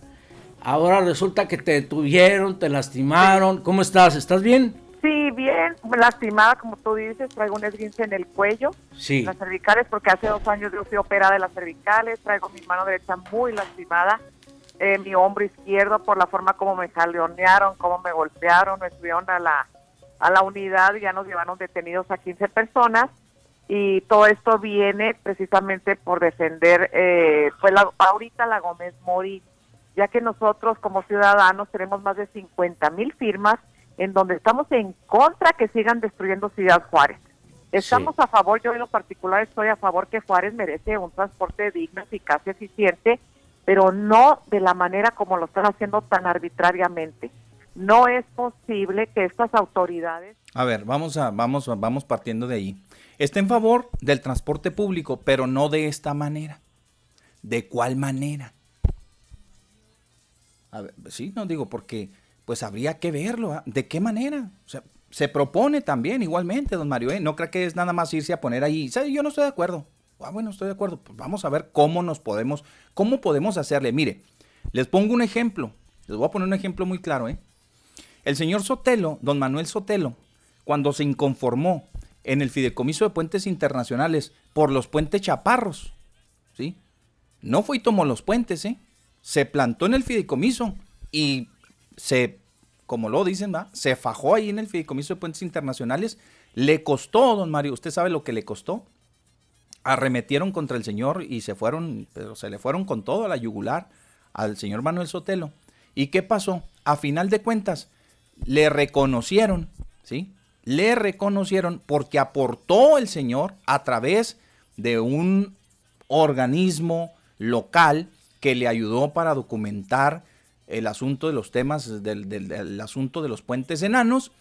Ahora resulta que te detuvieron, te lastimaron. ¿Cómo estás? ¿Estás bien? Sí, bien, lastimada, como tú dices, traigo un esguince en el cuello, sí. las cervicales, porque hace dos años yo fui operada de las cervicales, traigo mi mano derecha muy lastimada, eh, mi hombro izquierdo por la forma como me jaleonearon, como me golpearon, me subieron a la, a la unidad y ya nos llevaron detenidos a 15 personas y todo esto viene precisamente por defender eh, pues la, ahorita la Gómez Mori, ya que nosotros como ciudadanos tenemos más de 50 mil firmas en donde estamos en contra que sigan destruyendo Ciudad Juárez. Estamos a favor, yo en lo particular estoy a favor que Juárez merece un transporte digno, eficaz y eficiente, pero no de la manera como lo están haciendo tan arbitrariamente. No es posible que estas autoridades... A ver, vamos, a, vamos, vamos partiendo de ahí. Está en favor del transporte público, pero no de esta manera. ¿De cuál manera? A ver, sí, no digo porque pues habría que verlo. ¿ah? ¿De qué manera? O sea, se propone también igualmente, don Mario. ¿eh? No creo que es nada más irse a poner ahí. Yo no estoy de acuerdo. Ah, bueno, estoy de acuerdo. Pues vamos a ver cómo nos podemos, cómo podemos hacerle. Mire, les pongo un ejemplo. Les voy a poner un ejemplo muy claro. ¿eh? El señor Sotelo, don Manuel Sotelo, cuando se inconformó en el fideicomiso de puentes internacionales por los puentes chaparros. ¿sí? No fue y tomó los puentes, ¿eh? se plantó en el fideicomiso y se, como lo dicen, ¿va? se fajó ahí en el fideicomiso de puentes internacionales. Le costó, don Mario, ¿usted sabe lo que le costó? Arremetieron contra el señor y se fueron, pero se le fueron con todo a la yugular al señor Manuel Sotelo. ¿Y qué pasó? A final de cuentas, le reconocieron, ¿sí? le reconocieron porque aportó el Señor a través de un organismo local que le ayudó para documentar el asunto de los temas del, asunto de los puentes enanos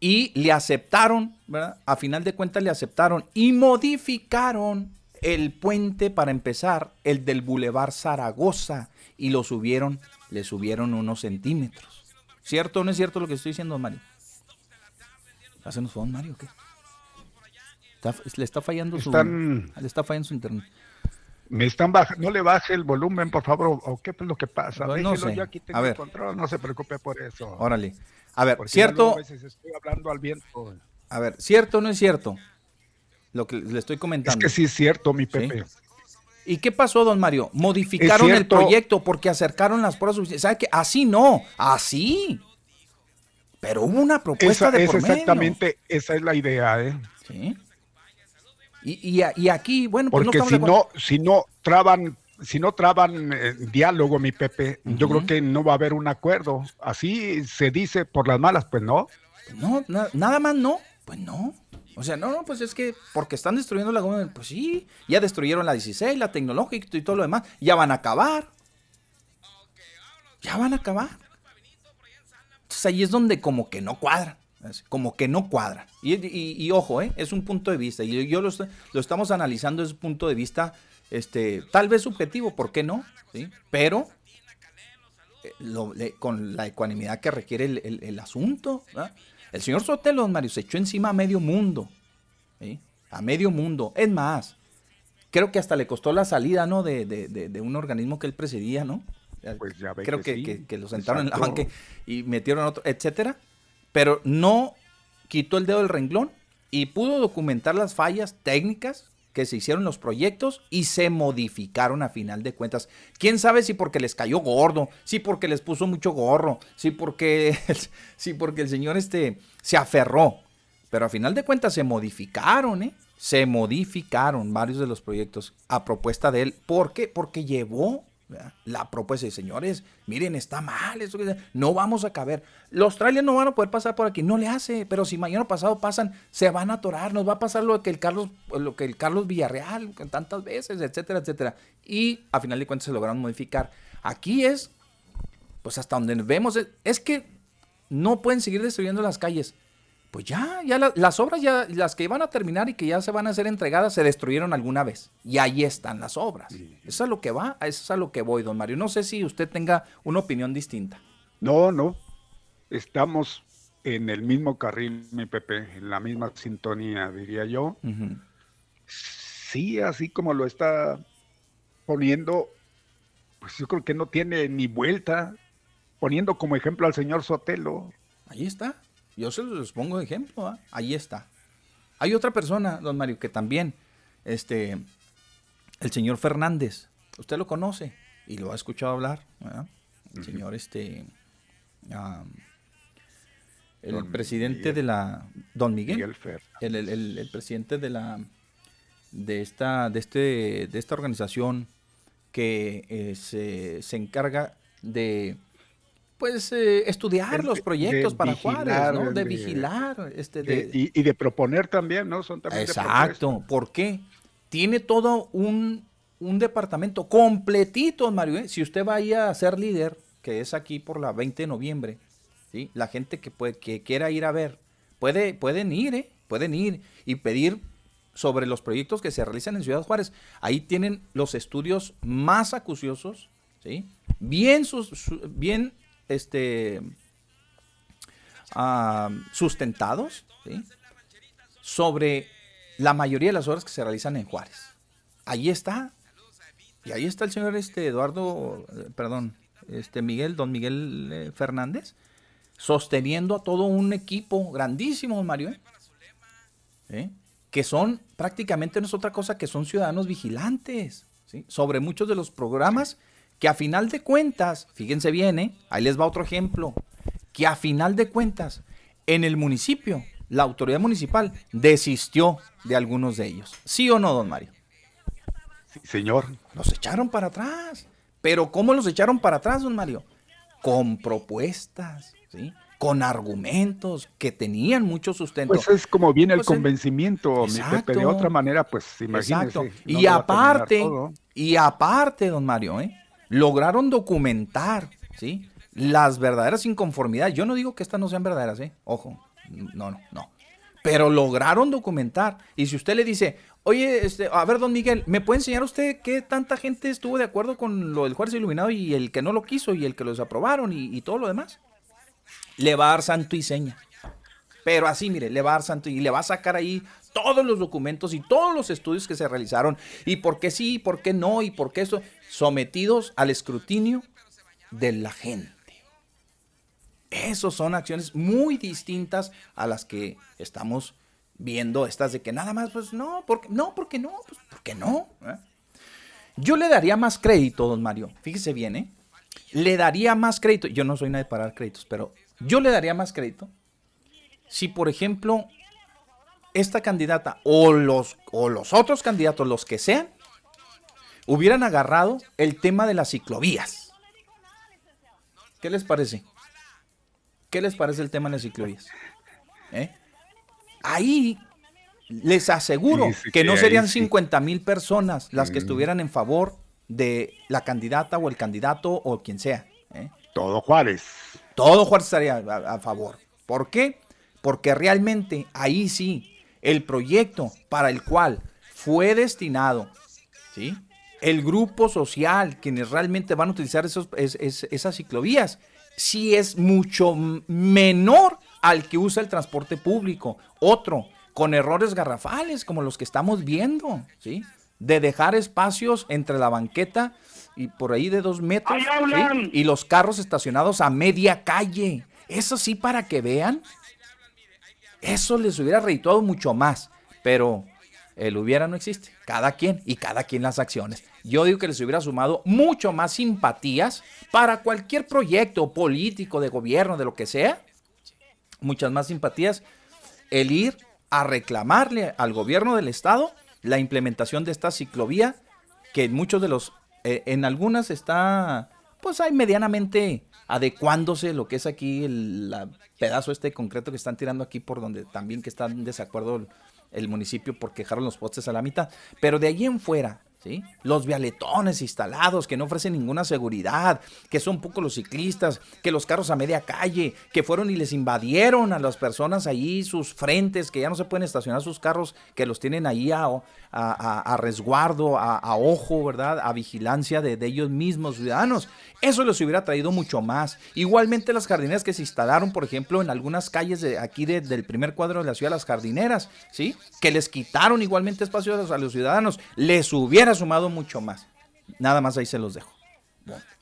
y le aceptaron, ¿verdad? A final de cuentas le aceptaron y modificaron el puente para empezar, el del Boulevard Zaragoza y lo subieron, le subieron unos centímetros. ¿Cierto o no es cierto lo que estoy diciendo, Mario? ¿Hacemos nos Mario qué? le está fallando su le está fallando su internet. Me están bajando, no le baje el volumen, por favor, o qué es lo que pasa. Pues no sé. yo aquí tengo a ver. control, no se preocupe por eso. Órale. A ver, cierto. A veces estoy hablando al viento. A ver, ¿cierto o no es cierto? Lo que le estoy comentando. Es que sí es cierto, mi Pepe. ¿Y qué pasó, don Mario? Modificaron el proyecto porque acercaron las pruebas. ¿Sabe qué? Así no, así. Pero hubo una propuesta de es exactamente, esa es la idea, ¿eh? Sí. Y, y, aquí, bueno, pues porque si no, si no traban, si no traban eh, diálogo, mi Pepe, yo creo que no va a haber un acuerdo. Así se dice por las malas, pues no. No, nada más no, pues no. O sea, no, no, pues es que porque están destruyendo la goma, pues sí, ya destruyeron la 16, la tecnológica y todo lo demás, ya van a acabar. Ya van a acabar ahí es donde como que no cuadra. Como que no cuadra. Y, ojo, ¿eh? es un punto de vista. Y yo lo, lo, estamos analizando desde un punto de vista, este, tal vez subjetivo, ¿por qué no? ¿Sí? Pero eh, con la ecuanimidad que requiere el, asunto. El señor Sotelo, don Mario, se echó encima a medio mundo. A medio mundo. Es más, creo que hasta le costó la salida, ¿no? De, de un organismo que él presidía, ¿no? Pues creo que, que, lo sentaron en la banca y metieron otro, etcétera. Pero no quitó el dedo del renglón y pudo documentar las fallas técnicas que se hicieron los proyectos y se modificaron a final de cuentas. ¿Quién sabe si porque les cayó gordo, si porque les puso mucho gorro, si porque, si porque el señor este se aferró? Pero a final de cuentas se modificaron, ¿eh? se modificaron varios de los proyectos a propuesta de él. ¿Por qué? Porque llevó la propuesta de señores, miren, está mal, esto, no vamos a caber. Los trailers no van a poder pasar por aquí, no le hace, pero si mañana pasado pasan, se van a atorar, nos va a pasar lo que el Carlos, lo que el Carlos Villarreal tantas veces, etcétera, etcétera. Y a final de cuentas se lograron modificar. Aquí es, pues hasta donde vemos, es que no pueden seguir destruyendo las calles pues ya, ya las obras ya, las que iban a terminar y que ya se van a ser entregadas, se destruyeron alguna vez. Y ahí están las obras. Eso es a lo que va, eso es a lo que voy, don Mario. No sé si usted tenga una opinión distinta. No, no. Estamos en el mismo carril, mi Pepe, en la misma sintonía, diría yo. Sí, así como lo está poniendo, pues yo creo que no tiene ni vuelta, poniendo como ejemplo al señor Sotelo. Ahí está. Yo se los pongo de ejemplo, ¿ah? ahí está. Hay otra persona, don Mario, que también, este, el señor Fernández, usted lo conoce y lo ha escuchado hablar, El señor, este, el presidente de la, don Miguel, el, presidente de la, de esta, de este, de esta organización que eh, se, se encarga de pues eh, estudiar los proyectos para Juárez, ¿no? De, vigilar, este, de, y, de proponer también, ¿no? Son también Exacto. ¿Por qué? Tiene todo un, departamento completito, Mario. ¿eh? Si usted vaya a ser líder, que es aquí por la 20 de noviembre, ¿sí? La gente que puede, que quiera ir a ver, puede, pueden ir, ¿eh? Pueden ir y pedir sobre los proyectos que se realizan en Ciudad Juárez. Ahí tienen los estudios más acuciosos, ¿sí? Bien, sus, bien este, ah, sustentados sobre la mayoría de las obras que se realizan en Juárez. Ahí está. Y ahí está el señor este, Eduardo, eh, perdón, este Miguel, don Miguel eh, Fernández, sosteniendo a todo un equipo grandísimo, Mario, ¿eh? que son prácticamente no es otra cosa que son ciudadanos vigilantes sobre muchos de los programas que a final de cuentas, fíjense bien, ¿eh? ahí les va otro ejemplo, que a final de cuentas, en el municipio, la autoridad municipal desistió de algunos de ellos. ¿Sí o no, don Mario? Sí, señor. Los echaron para atrás. Pero ¿cómo los echaron para atrás, don Mario? Con propuestas, ¿sí? con argumentos que tenían mucho sustento. Pues es como viene el pues convencimiento, mi Pepe. De otra manera, pues imagínese. y aparte, y aparte, don Mario, ¿eh? Lograron documentar, ¿sí? Las verdaderas inconformidades. Yo no digo que estas no sean verdaderas, ¿eh? Ojo, no, no, no. Pero lograron documentar. Y si usted le dice, oye, este, a ver, don Miguel, ¿me puede enseñar usted qué tanta gente estuvo de acuerdo con lo del Juárez Iluminado y el que no lo quiso y el que lo desaprobaron y, y todo lo demás? Le va a dar santo y seña. Pero así, mire, le va a dar santo y le va a sacar ahí todos los documentos y todos los estudios que se realizaron y por qué sí, por qué no y por qué eso sometidos al escrutinio de la gente. Esas son acciones muy distintas a las que estamos viendo, estas de que nada más, pues no, porque no, porque no, pues porque no. ¿Eh? Yo le daría más crédito, don Mario, fíjese bien, ¿eh? Le daría más crédito, yo no soy nadie para dar créditos, pero yo le daría más crédito si, por ejemplo, esta candidata o los, o los otros candidatos, los que sean, hubieran agarrado el tema de las ciclovías. ¿Qué les parece? ¿Qué les parece el tema de las ciclovías? ¿Eh? Ahí les aseguro que no serían 50 mil personas las que mm. estuvieran en favor de la candidata o el candidato o quien sea. ¿eh? Todo Juárez. Todo Juárez estaría a, a favor. ¿Por qué? Porque realmente ahí sí, el proyecto para el cual fue destinado, ¿sí? El grupo social, quienes realmente van a utilizar esos, esas ciclovías, sí es mucho menor al que usa el transporte público. Otro, con errores garrafales como los que estamos viendo, ¿sí? De dejar espacios entre la banqueta y por ahí de dos metros y los carros estacionados a media calle. Eso sí, para que vean, eso les hubiera redituado mucho más. Pero el hubiera no existe. Cada quien y cada quien las acciones. Yo digo que les hubiera sumado mucho más simpatías para cualquier proyecto político, de gobierno, de lo que sea. Muchas más simpatías el ir a reclamarle al gobierno del estado la implementación de esta ciclovía que en muchos de los, eh, en algunas está, pues hay medianamente adecuándose lo que es aquí el pedazo este concreto que están tirando aquí por donde también que están en desacuerdo el municipio por quejaron los postes a la mitad. Pero de allí en fuera, los vialetones instalados que no ofrecen ninguna seguridad, que son pocos los ciclistas, que los carros a media calle, que fueron y les invadieron a las personas allí sus frentes, que ya no se pueden estacionar sus carros, que los tienen ahí a, resguardo, a, ojo, ¿verdad? A vigilancia de, ellos mismos, ciudadanos. Eso les hubiera traído mucho más. Igualmente las jardineras que se instalaron, por ejemplo, en algunas calles de aquí del primer cuadro de la ciudad, las jardineras, ¿sí? Que les quitaron igualmente espacios a los ciudadanos. Les hubiera sumado mucho más. Nada más ahí se los dejo.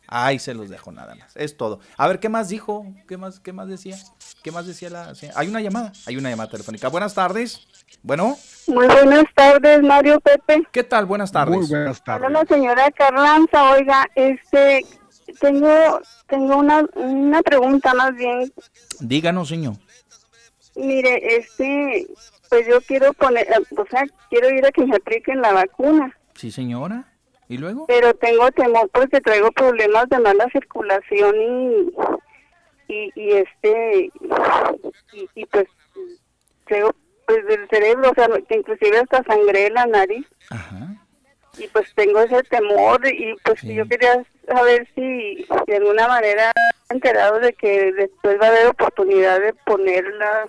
ahí se los dejo nada más. Es todo. A ver, ¿qué más dijo? ¿Qué más, qué más decía? ¿Qué más decía la Hay una llamada, hay una llamada telefónica. Buenas tardes. Bueno. Muy buenas tardes, Mario Pepe. ¿Qué tal? Buenas tardes. Muy buenas tardes. Hola, señora Carranza. Oiga, este, tengo, tengo una, una pregunta más bien. Díganos, señor. Mire, este, pues yo quiero poner, o sea, quiero ir a que me apliquen la vacuna. Sí, señora. ¿Y luego? Pero tengo temor porque traigo problemas de mala circulación y, y, este, y, pues traigo pues del cerebro, o sea, que inclusive hasta sangré la nariz. Ajá. Y pues tengo ese temor y pues yo quería saber si de alguna manera enterado de que después va a haber oportunidad de ponerla,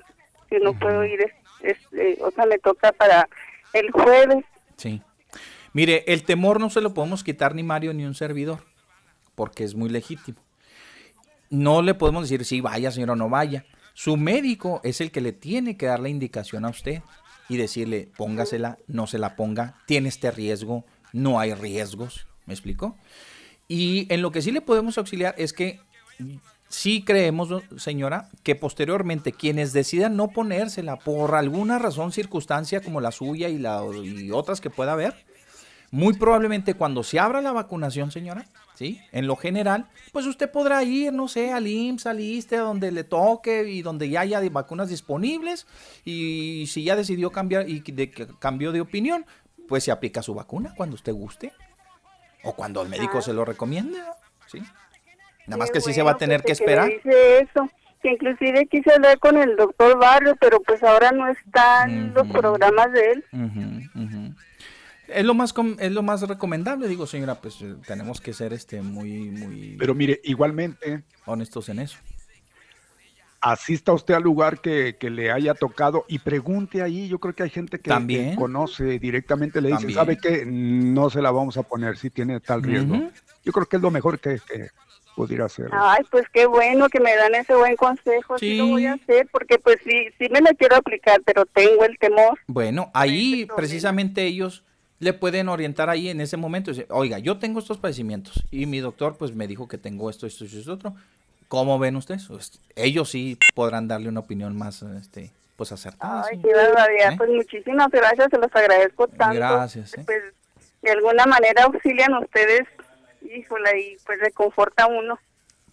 si no puedo ir, este, o sea, me toca para el jueves. Sí. Mire, el temor no se lo podemos quitar ni Mario ni un servidor, porque es muy legítimo. No le podemos decir si vaya, señor, o no vaya. Su médico es el que le tiene que dar la indicación a usted y decirle, póngasela, no se la ponga, tiene este riesgo, no hay riesgos. ¿Me explico? Y en lo que sí le podemos auxiliar es que sí creemos, señora, que posteriormente quienes decidan no ponérsela por alguna razón, circunstancia como la suya y, la, y otras que pueda haber, muy probablemente cuando se abra la vacunación, señora, ¿sí? En lo general, pues usted podrá ir, no sé, al IMSS, al ISTE, donde le toque y donde ya haya vacunas disponibles. Y si ya decidió cambiar y de, cambió de opinión, pues se aplica su vacuna cuando usted guste. O cuando el médico se lo recomiende, ¿sí? Nada más que sí se va a tener que esperar. Dice eso que inclusive quise hablar con el doctor Barrio, pero pues ahora no están los programas de él. Es lo más es lo más recomendable, digo, señora, pues eh, tenemos que ser este muy muy Pero mire, igualmente honestos en eso. Asista usted al lugar que, le haya tocado y pregunte ahí. Yo creo que hay gente que, ¿También? conoce directamente, le dice, ¿sabe qué? No se la vamos a poner si tiene tal riesgo. Yo creo que es lo mejor que, pudiera hacer. Ay, pues qué bueno que me dan ese buen consejo. Sí. lo voy a hacer porque pues sí, sí me la quiero aplicar, pero tengo el temor. Bueno, ahí precisamente ellos le pueden orientar ahí en ese momento. Oiga, yo tengo estos padecimientos y mi doctor pues me dijo que tengo esto, esto y esto otro. ¿Cómo ven ustedes? Pues, ellos sí podrán darle una opinión más este, pues acertada. Ay, qué barbaridad. ¿Eh? Pues muchísimas gracias, se los agradezco tanto. Gracias. ¿eh? Pues de alguna manera auxilian ustedes, híjole, y pues reconforta uno.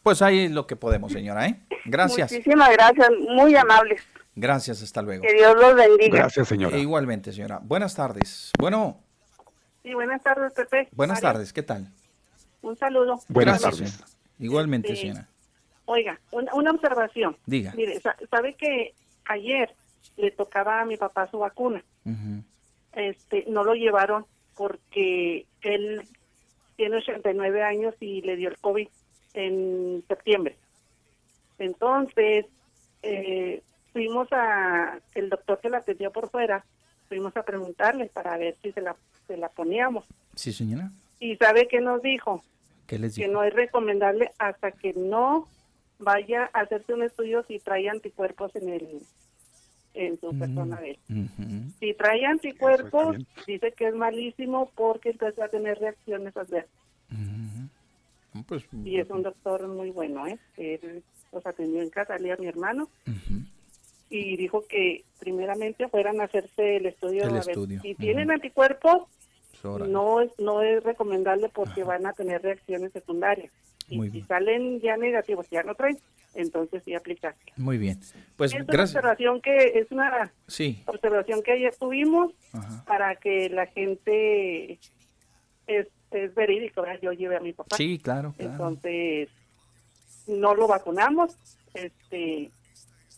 Pues ahí lo que podemos, señora, ¿eh? Gracias. Muchísimas gracias, muy amables. Gracias, hasta luego. Que Dios los bendiga. Gracias, señora. igualmente, señora. Buenas tardes. Bueno. Sí, buenas tardes, Pepe. Buenas tardes, ¿qué tal? Un saludo. Buenas tardes. Igualmente, este, señora. Oiga, una, observación. Diga. Mire, sabe que ayer le tocaba a mi papá su vacuna. Este, no lo llevaron porque él tiene 89 años y le dio el COVID en septiembre. Entonces, eh, fuimos a, el doctor que la atendió por fuera, fuimos a preguntarle para ver si se la, se la poníamos. Sí, señora. ¿Y sabe qué nos dijo? ¿Qué les dijo? Que no es recomendable hasta que no vaya a hacerse un estudio si trae anticuerpos en el en su mm, persona de él. Si trae anticuerpos, dice que es malísimo porque entonces va a tener reacciones adversas. Pues, y es un doctor muy bueno, ¿eh? Él los atendió en casa, a mi hermano, y dijo que primeramente fueran a hacerse el estudio. El Si tienen anticuerpos, no es, no es recomendable porque van a tener reacciones secundarias. Y si salen ya negativos, ya no traen, entonces sí aplicar. Muy bien. Pues es gracias. una observación que es una Sí. observación que ayer tuvimos para que la gente es, es verídico, ¿verdad? yo llevé a mi papá. Sí, claro, claro. Entonces no lo vacunamos. Este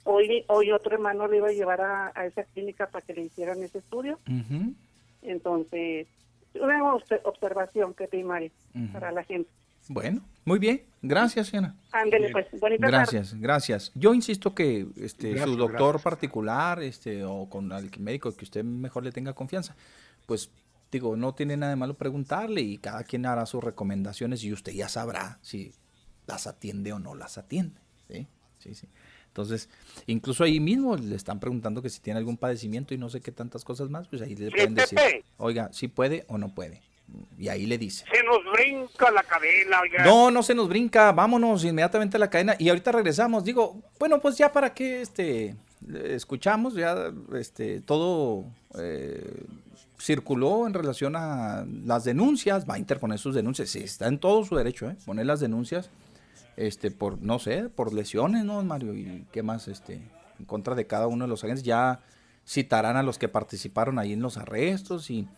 hoy hoy otro hermano le iba a llevar a, a esa clínica para que le hicieran ese estudio. Entonces una obse- observación que primaria Ujú. para la gente. Bueno, muy bien. Gracias, Siena. Ándele pues, bonita tarde. Gracias, gracias. Yo insisto que este, Gracias, su doctor gracias. particular este, o con el médico que usted mejor le tenga confianza, pues digo, no tiene nada de malo preguntarle y cada quien hará sus recomendaciones y usted ya sabrá si las atiende o no las atiende. ¿sí? Sí, sí. Entonces, incluso ahí mismo le están preguntando que si tiene algún padecimiento y no sé qué tantas cosas más, pues ahí le pueden decir, oiga, si puede o no puede. Y ahí le dice. Se nos brinca la cadena, oiga. No, no se nos brinca, vámonos inmediatamente a la cadena y ahorita regresamos. Digo, bueno, pues ya para que este escuchamos, ya este todo eh, circuló en relación a las denuncias, va a interponer sus denuncias, sí, está en todo su derecho, ¿eh? poner las denuncias, este, por, no sé, por lesiones, ¿no, Mario? Y qué más, este, en contra de cada uno de los agentes, ya citarán a los que participaron ahí en los arrestos y,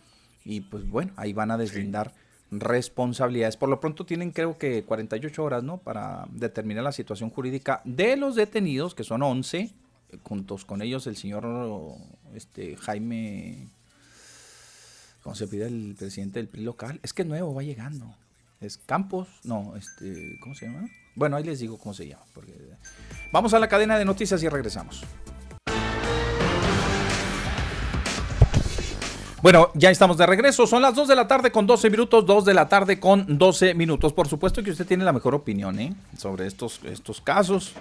y pues bueno, ahí van a deslindar responsabilidades. Por lo pronto tienen creo que 48 horas, ¿no? Para determinar la situación jurídica de los detenidos, que son 11, eh, juntos con ellos el señor este, Jaime, ¿cómo se pide el presidente del PRI local? Es que es nuevo, va llegando. Es Campos, no, este, ¿cómo se llama? Bueno, ahí les digo cómo se llama. porque- Vamos a la cadena de noticias y regresamos. Bueno, ya estamos de regreso. Son las 2 de la tarde con 12 minutos. 2 de la tarde con 12 minutos. Por supuesto que usted tiene la mejor opinión ¿eh? sobre estos, estos casos.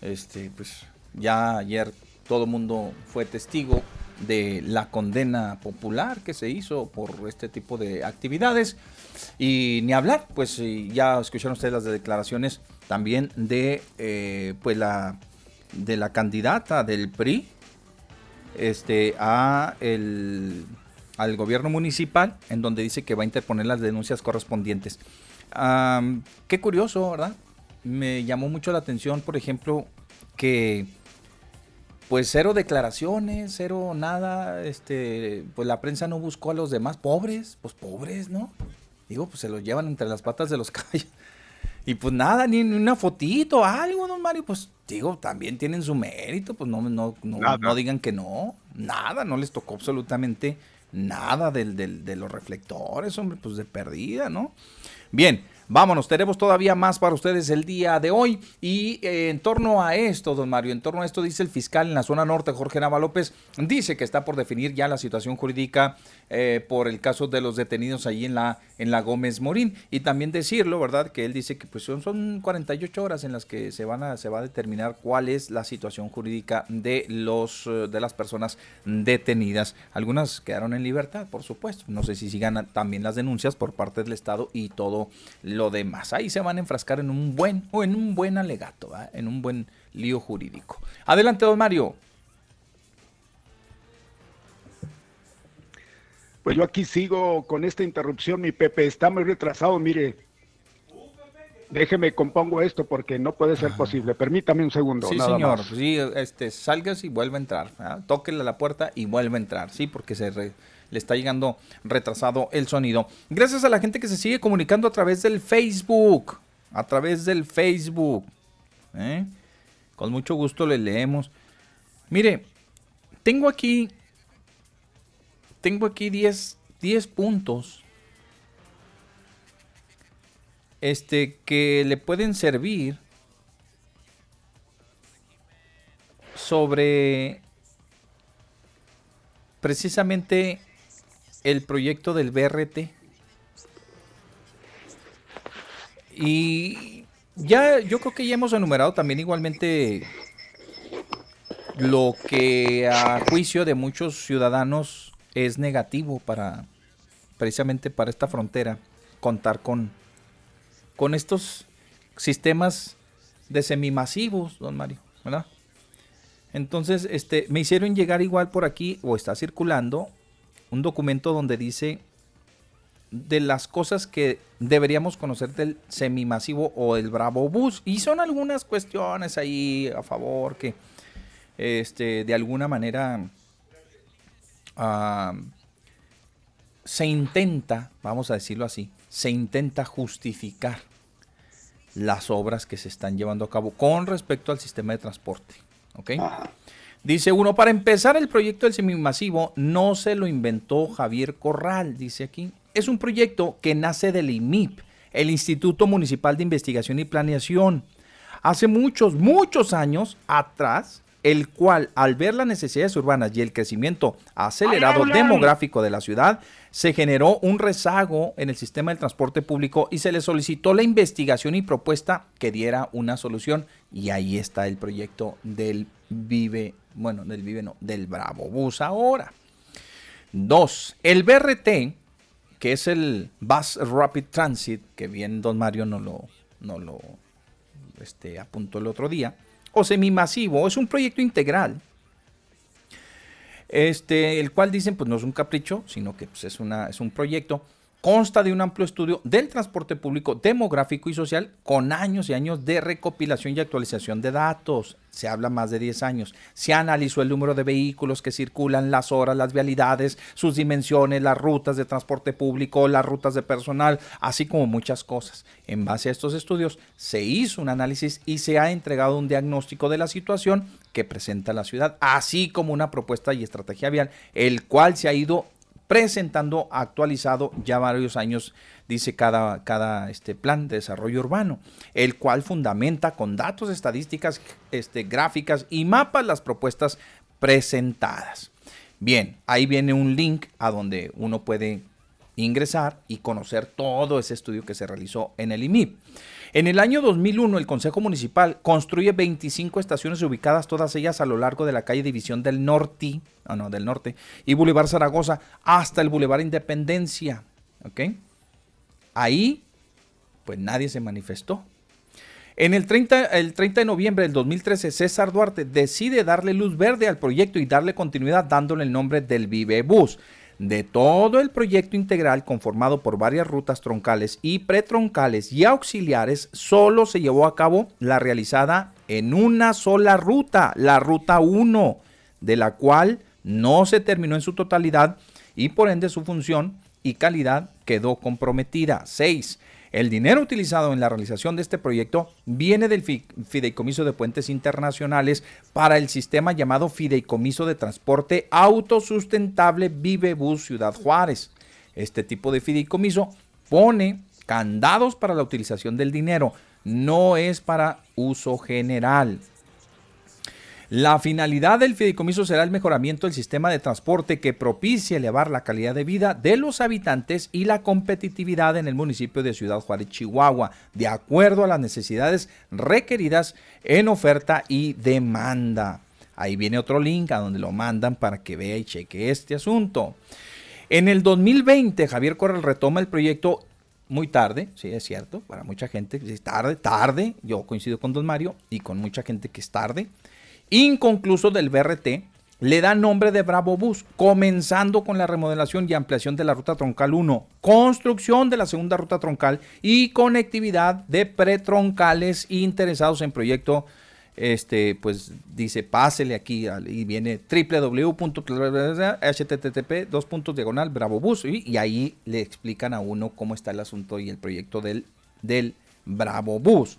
Este, pues ya ayer todo el mundo fue testigo de la condena popular que se hizo por este tipo de actividades. Y ni hablar, pues ya escucharon ustedes las declaraciones también de eh, pues la de la candidata del PRI este a el al gobierno municipal en donde dice que va a interponer las denuncias correspondientes. Qué curioso, ¿verdad? Me llamó mucho la atención, por ejemplo, que pues cero declaraciones, cero nada, este, pues la prensa no buscó a los demás pobres, pues pobres, ¿no? Digo, pues se los llevan entre las patas de los caballos. Y pues nada, ni, ni una fotito, algo, don Mario, pues digo, también tienen su mérito, pues no, no, no, no digan que no, nada, no les tocó absolutamente nada del, del- de los reflectores, hombre, pues de perdida, ¿no? Bien, vámonos, tenemos todavía más para ustedes el día de hoy y eh, en torno a esto, don Mario, en torno a esto dice el fiscal en la zona norte, Jorge Nava López, dice que está por definir ya la situación jurídica eh, por el caso de los detenidos ahí en la, en la Gómez Morín y también decirlo, ¿verdad? Que él dice que pues son, son 48 horas en las que se, van a, se va a determinar cuál es la situación jurídica de, los, eh, de las personas detenidas. Algunas quedaron en libertad, por supuesto. No sé si sigan también las denuncias por parte del Estado y todo lo demás. Ahí se van a enfrascar en un buen o en un buen alegato, en un buen lío jurídico. Adelante, don Mario. Pues yo aquí sigo con esta interrupción, mi Pepe. Está muy retrasado, mire. Déjeme compongo esto porque no puede ser posible. Permítame un segundo. Sí, nada señor. más. Sí, este, salgas y vuelve a entrar. ¿ah? Tóquele a la puerta y vuelve a entrar. Sí, porque se re- le está llegando retrasado el sonido. Gracias a la gente que se sigue comunicando a través del Facebook. A través del Facebook. ¿eh? Con mucho gusto le leemos. Mire, tengo aquí. Tengo aquí 10 10 puntos. Este que le pueden servir sobre precisamente el proyecto del BRT. Y ya yo creo que ya hemos enumerado también igualmente lo que a juicio de muchos ciudadanos es negativo para precisamente para esta frontera contar con con estos sistemas de semimasivos, don Mario, ¿verdad? Entonces, este, me hicieron llegar igual por aquí, o está circulando, un documento donde dice de las cosas que deberíamos conocer del semimasivo o del Bravo Bus. Y son algunas cuestiones ahí a favor que este, de alguna manera ah, se intenta, vamos a decirlo así, se intenta justificar las obras que se están llevando a cabo con respecto al sistema de transporte. ¿ok? Dice uno, para empezar el proyecto del semimasivo no se lo inventó Javier Corral, dice aquí. Es un proyecto que nace del IMIP, el Instituto Municipal de Investigación y Planeación. Hace muchos, muchos años atrás, el cual al ver las necesidades urbanas y el crecimiento acelerado demográfico de la ciudad, se generó un rezago en el sistema del transporte público y se le solicitó la investigación y propuesta que diera una solución. Y ahí está el proyecto del Vive, bueno, del Vive no, del Bravo Bus ahora. Dos, el BRT, que es el Bus Rapid Transit, que bien Don Mario no lo, no lo este, apuntó el otro día, o semimasivo, es un proyecto integral. Este, el cual dicen pues no es un capricho, sino que pues, es, una, es un proyecto consta de un amplio estudio del transporte público demográfico y social con años y años de recopilación y actualización de datos. Se habla más de 10 años. Se analizó el número de vehículos que circulan, las horas, las vialidades, sus dimensiones, las rutas de transporte público, las rutas de personal, así como muchas cosas. En base a estos estudios se hizo un análisis y se ha entregado un diagnóstico de la situación que presenta la ciudad, así como una propuesta y estrategia vial, el cual se ha ido presentando actualizado ya varios años, dice cada, cada este plan de desarrollo urbano, el cual fundamenta con datos, estadísticas, este, gráficas y mapas las propuestas presentadas. Bien, ahí viene un link a donde uno puede ingresar y conocer todo ese estudio que se realizó en el IMIP. En el año 2001, el Consejo Municipal construye 25 estaciones ubicadas todas ellas a lo largo de la calle División del Norte, ah, no, del Norte, y Boulevard Zaragoza hasta el Boulevard Independencia. ¿Ok? Ahí, pues nadie se manifestó. En el 30, el 30 de noviembre del 2013, César Duarte decide darle luz verde al proyecto y darle continuidad dándole el nombre del Vive Bus de todo el proyecto integral conformado por varias rutas troncales y pretroncales y auxiliares, solo se llevó a cabo la realizada en una sola ruta, la ruta 1, de la cual no se terminó en su totalidad y por ende su función y calidad quedó comprometida. 6. El dinero utilizado en la realización de este proyecto viene del Fideicomiso de Puentes Internacionales para el sistema llamado Fideicomiso de Transporte Autosustentable Vivebus Ciudad Juárez. Este tipo de fideicomiso pone candados para la utilización del dinero, no es para uso general. La finalidad del fideicomiso será el mejoramiento del sistema de transporte que propicie elevar la calidad de vida de los habitantes y la competitividad en el municipio de Ciudad Juárez, Chihuahua, de acuerdo a las necesidades requeridas en oferta y demanda. Ahí viene otro link a donde lo mandan para que vea y cheque este asunto. En el 2020, Javier Corral retoma el proyecto muy tarde, sí, es cierto, para mucha gente, es tarde, tarde, yo coincido con Don Mario y con mucha gente que es tarde inconcluso del BRT, le da nombre de Bravo Bus, comenzando con la remodelación y ampliación de la ruta troncal 1, construcción de la segunda ruta troncal y conectividad de pretroncales interesados en proyecto. Este, pues dice, pásele aquí y viene www.http dos puntos diagonal Bravo Bus y, ahí le explican a uno cómo está el asunto y el proyecto del, del Bravo Bus.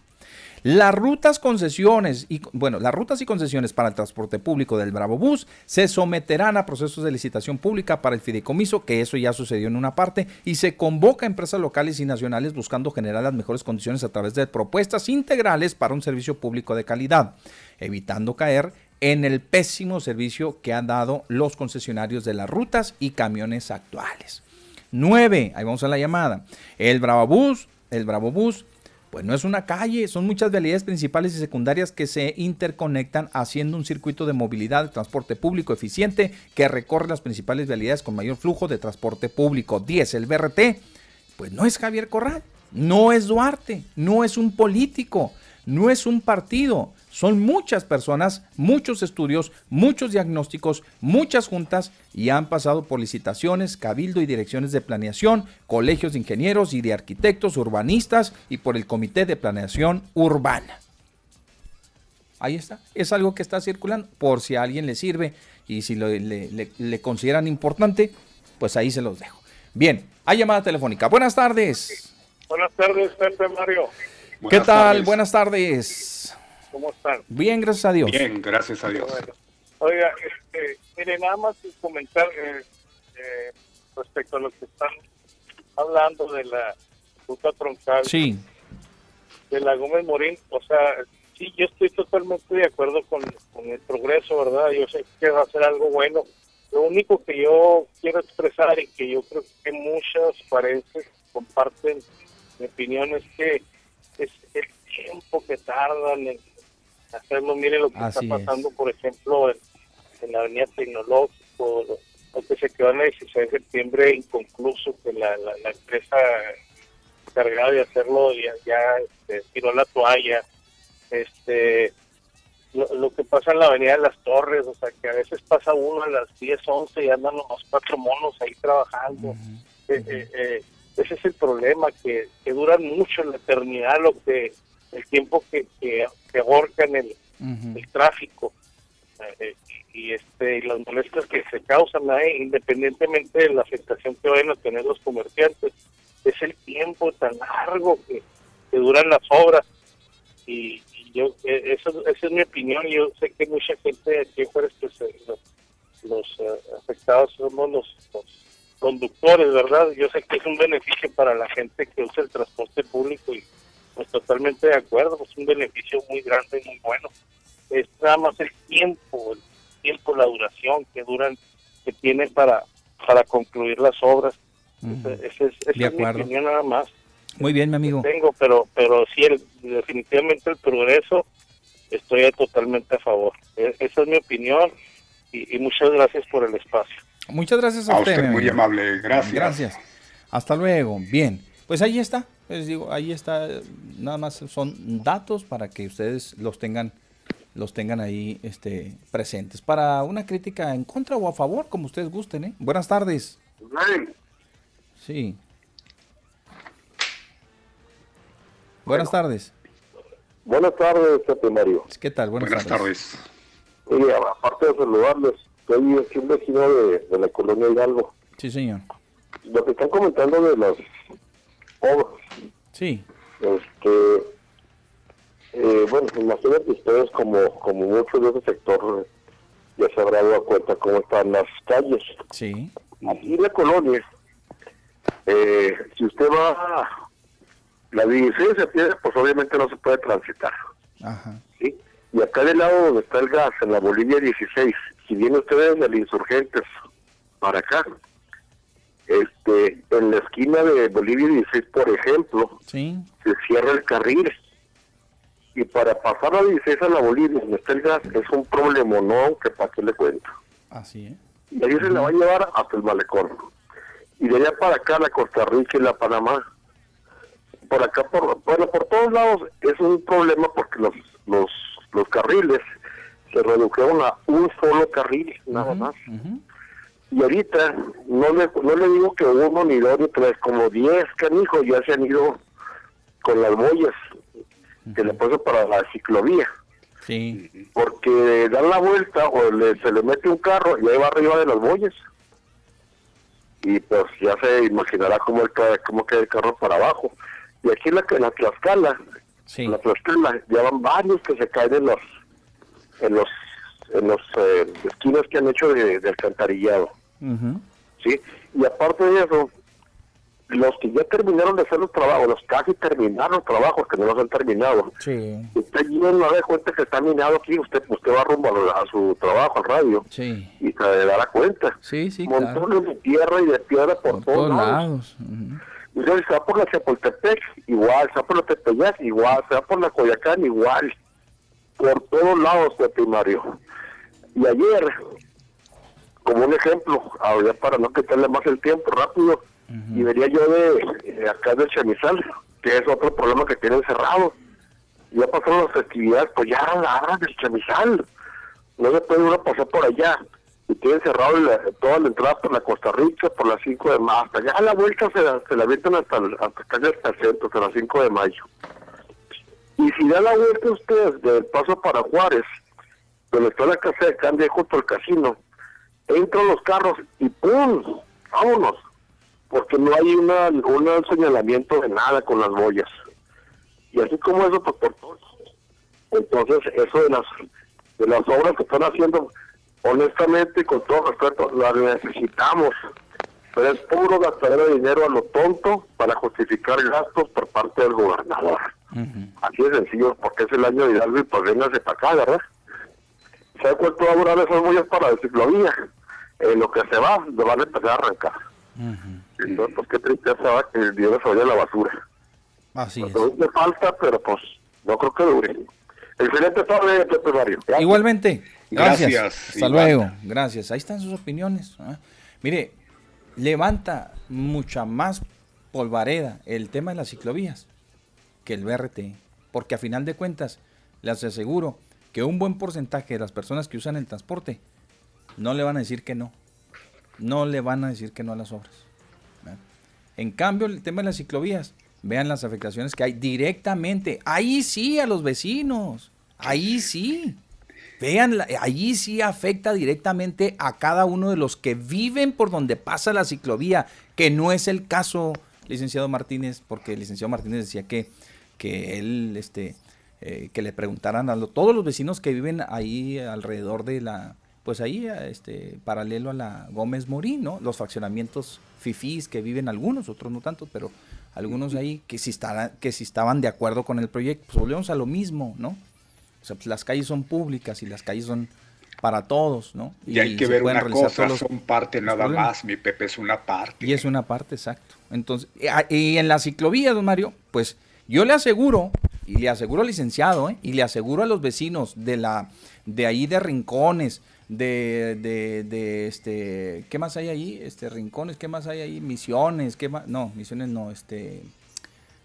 Las rutas concesiones y bueno, las rutas y concesiones para el transporte público del Bravo Bus se someterán a procesos de licitación pública para el fideicomiso, que eso ya sucedió en una parte, y se convoca a empresas locales y nacionales buscando generar las mejores condiciones a través de propuestas integrales para un servicio público de calidad, evitando caer en el pésimo servicio que han dado los concesionarios de las rutas y camiones actuales. 9. Ahí vamos a la llamada. El Bravo Bus, el Bravo Bus pues no es una calle, son muchas vialidades principales y secundarias que se interconectan haciendo un circuito de movilidad de transporte público eficiente que recorre las principales vialidades con mayor flujo de transporte público. 10. El BRT, pues no es Javier Corral, no es Duarte, no es un político, no es un partido, Son muchas personas, muchos estudios, muchos diagnósticos, muchas juntas y han pasado por licitaciones, cabildo y direcciones de planeación, colegios de ingenieros y de arquitectos urbanistas y por el Comité de Planeación Urbana. Ahí está, es algo que está circulando por si a alguien le sirve y si le, le consideran importante, pues ahí se los dejo. Bien, hay llamada telefónica. Buenas tardes. Buenas tardes, Pepe Mario. ¿Qué tal? Buenas tardes. ¿Cómo están? Bien, gracias a Dios. Bien, gracias a Dios. Oiga, este, mire, nada más comentar eh, eh, respecto a lo que están hablando de la ruta troncal. Sí. De la Gómez Morín, o sea, sí, yo estoy totalmente de acuerdo con, con el progreso, ¿verdad? Yo sé que va a ser algo bueno. Lo único que yo quiero expresar y que yo creo que muchas parejas comparten mi opinión es que es el tiempo que tardan en hacerlo. Mire lo que Así está pasando, por ejemplo, en, en la Avenida Tecnológico, lo, lo que se quedó en el 16 de septiembre inconcluso, que la, la, la empresa encargada de hacerlo ya, ya este, tiró la toalla. Este, lo, lo que pasa en la Avenida de las Torres, o sea, que a veces pasa uno a las 10, 11 y andan los cuatro monos ahí trabajando. Eh, eh, eh, ese es el problema, que, que duran mucho en la eternidad lo que el tiempo que, que, que ahorcan el, el tráfico eh, y este y las molestias que se causan ahí, independientemente de la afectación que vayan a tener los comerciantes, es el tiempo tan largo que, que duran las obras. Y, y yo eh, eso esa es mi opinión yo sé que mucha gente aquí afuera pues, eh, los, los, eh, afectados somos los, los conductores verdad yo sé que es un beneficio para la gente que usa el transporte público y pues totalmente de acuerdo es un beneficio muy grande y muy bueno es nada más el tiempo el tiempo la duración que duran que tienen para para concluir las obras es, esa es mi opinión nada más Muy bien, mi amigo. tengo, pero pero sí, el- definitivamente el progreso estoy totalmente a favor. E- Esa es mi opinión y, y muchas gracias por el espacio. Muchas gracias a, A usted. muy amable. Gracias. Gracias. Hasta luego. Bien. Pues ahí está. Les digo, ahí está. Nada más son datos para que ustedes los tengan los tengan ahí este, presentes. Para una crítica en contra o a favor, como ustedes gusten. ¿eh? Buenas tardes. Sí. Buenas tardes. Buenas tardes, Pepe Mario. ¿Qué tal? Buenas, Buenas tardes. tardes. Oye, aparte de saludarles, soy aquí un vecino de, de la colonia Hidalgo. Sí, señor. Lo que están comentando de las obras, Sí. este, eh, bueno, imagínate ustedes como, como muchos de ese sector ya se habrá dado cuenta cómo están las calles. Sí. Aquí en la colonia, eh, si usted va a la 16 se pierde, pues obviamente no se puede transitar. Ajá. ¿sí? Y acá del lado donde está el gas, en la Bolivia 16, si viene usted desde el Insurgentes para acá, este, en la esquina de Bolivia 16, por ejemplo, Sí. se cierra el carril. Y para pasar a 16 a la Bolivia, donde está el gas, es un problema, ¿no? Que para qué le cuento. Así, ¿eh? Y ahí se la va a llevar hasta el malecón. Y de allá para acá, la Costa Rica y la Panamá. Por acá, por, bueno, por todos lados es un problema porque los, los, los carriles se redujeron a un solo carril, nada más. Y ahorita, no le, no le digo que uno, ni dos, ni tres, como diez canijos ya se han ido con las boyas que le puso para la ciclovía Sí. porque dan la vuelta o le- se le mete un carro y ahí va arriba de las boyas. Y pues ya se imaginará cómo, el, cómo queda el carro para abajo. Y aquí en la, en la Tlaxcala, en la Tlaxcala, ya van varios que se caen en los, en los, en los eh, esquinas que han hecho de, de alcantarillado. ¿Sí? Y aparte de eso, los que ya terminaron de hacer los trabajos, los casi terminaron los trabajos que no los han terminado, Sí. usted lleno no de cuenta que está minado aquí, usted usted va rumbo a, a su trabajo, al radio, Sí. y se dará cuenta. Sí, sí, claro. Montones de tierra y de piedra por, Por todos lados. lados. Y luego se va por la Chapultepec, igual, se va por la Tepeyac, igual, se va por la Coyacán, igual. Por todos lados de primario. Y ayer, como un ejemplo, ahora para no quitarle más el tiempo rápido, y vería yo de, eh, acá del Chamizal, que es otro problema que tienen cerrado. ya pasaron las festividades, pues ya hora del chamizal. No se puede uno pasar por allá. Y tienen cerrado la- toda la entrada por la Costa Rica, por las 5 de mayo. Hasta allá a la vuelta se la, se la avientan hasta, el- hasta casi hasta el centro, hasta las 5 de mayo. Y si da la vuelta usted del paso para Juárez, donde está la casa de cambio junto al casino, entran los carros y ¡pum! ¡Vámonos! Porque no hay una, un señalamiento de nada con las boyas. Y así como eso, pues por todos. Entonces, eso de las, de las obras que están haciendo, honestamente, y con todo respeto, las necesitamos. Pero es puro gastadero de dinero a lo tonto para justificar gastos por parte del gobernador. Así de sencillo, porque es el año de Hidalgo y pues véngase para acá, ¿verdad? ¿Sabe cuánto va a durar esas boyas para la ciclovía? En lo que se va, lo van a empezar a arrancar. Entonces, pues qué tristeza va que el dinero se vaya a la basura. Así es. Pues, me falta, pero pues no creo que dure. Excelente tarde, Pepe Mario. Gracias. Igualmente. Gracias. Gracias, Hasta igual. luego. Gracias. Ahí están sus opiniones. ¿ah? Mire, levanta mucha más polvareda el tema de las ciclovías que el BRT. Porque a final de cuentas, les aseguro que un buen porcentaje de las personas que usan el transporte no le van a decir que no. No le van a decir que no a las obras. En cambio, el tema de las ciclovías, vean las afectaciones que hay directamente. Ahí sí a los vecinos. Ahí sí. Vean, allí sí afecta directamente a cada uno de los que viven por donde pasa la ciclovía, que no es el caso, licenciado Martínez, porque el licenciado Martínez decía que, que él, este, eh, que le preguntaran a todos los vecinos que viven ahí alrededor de la, pues ahí, este, paralelo a la Gómez Morín, ¿no? Los fraccionamientos fifís que viven algunos, otros no tantos, pero algunos ahí que si, estará- que si estaban de acuerdo con el proyecto, pues volvemos a lo mismo, ¿no? O sea, pues las calles son públicas y las calles son para todos, ¿no? Y, hay que ver una cosa, los- son parte nada problemas. más, mi Pepe es una parte. Y es una parte, exacto. Entonces, y a- y en la ciclovía, don Mario, pues yo le aseguro, y le aseguro al licenciado, ¿eh? y le aseguro a los vecinos de la, de ahí de Rincones, de, de, de este, ¿qué más hay ahí? Este, Rincones, ¿qué más hay ahí? Misiones, ¿qué más? No, Misiones no, este,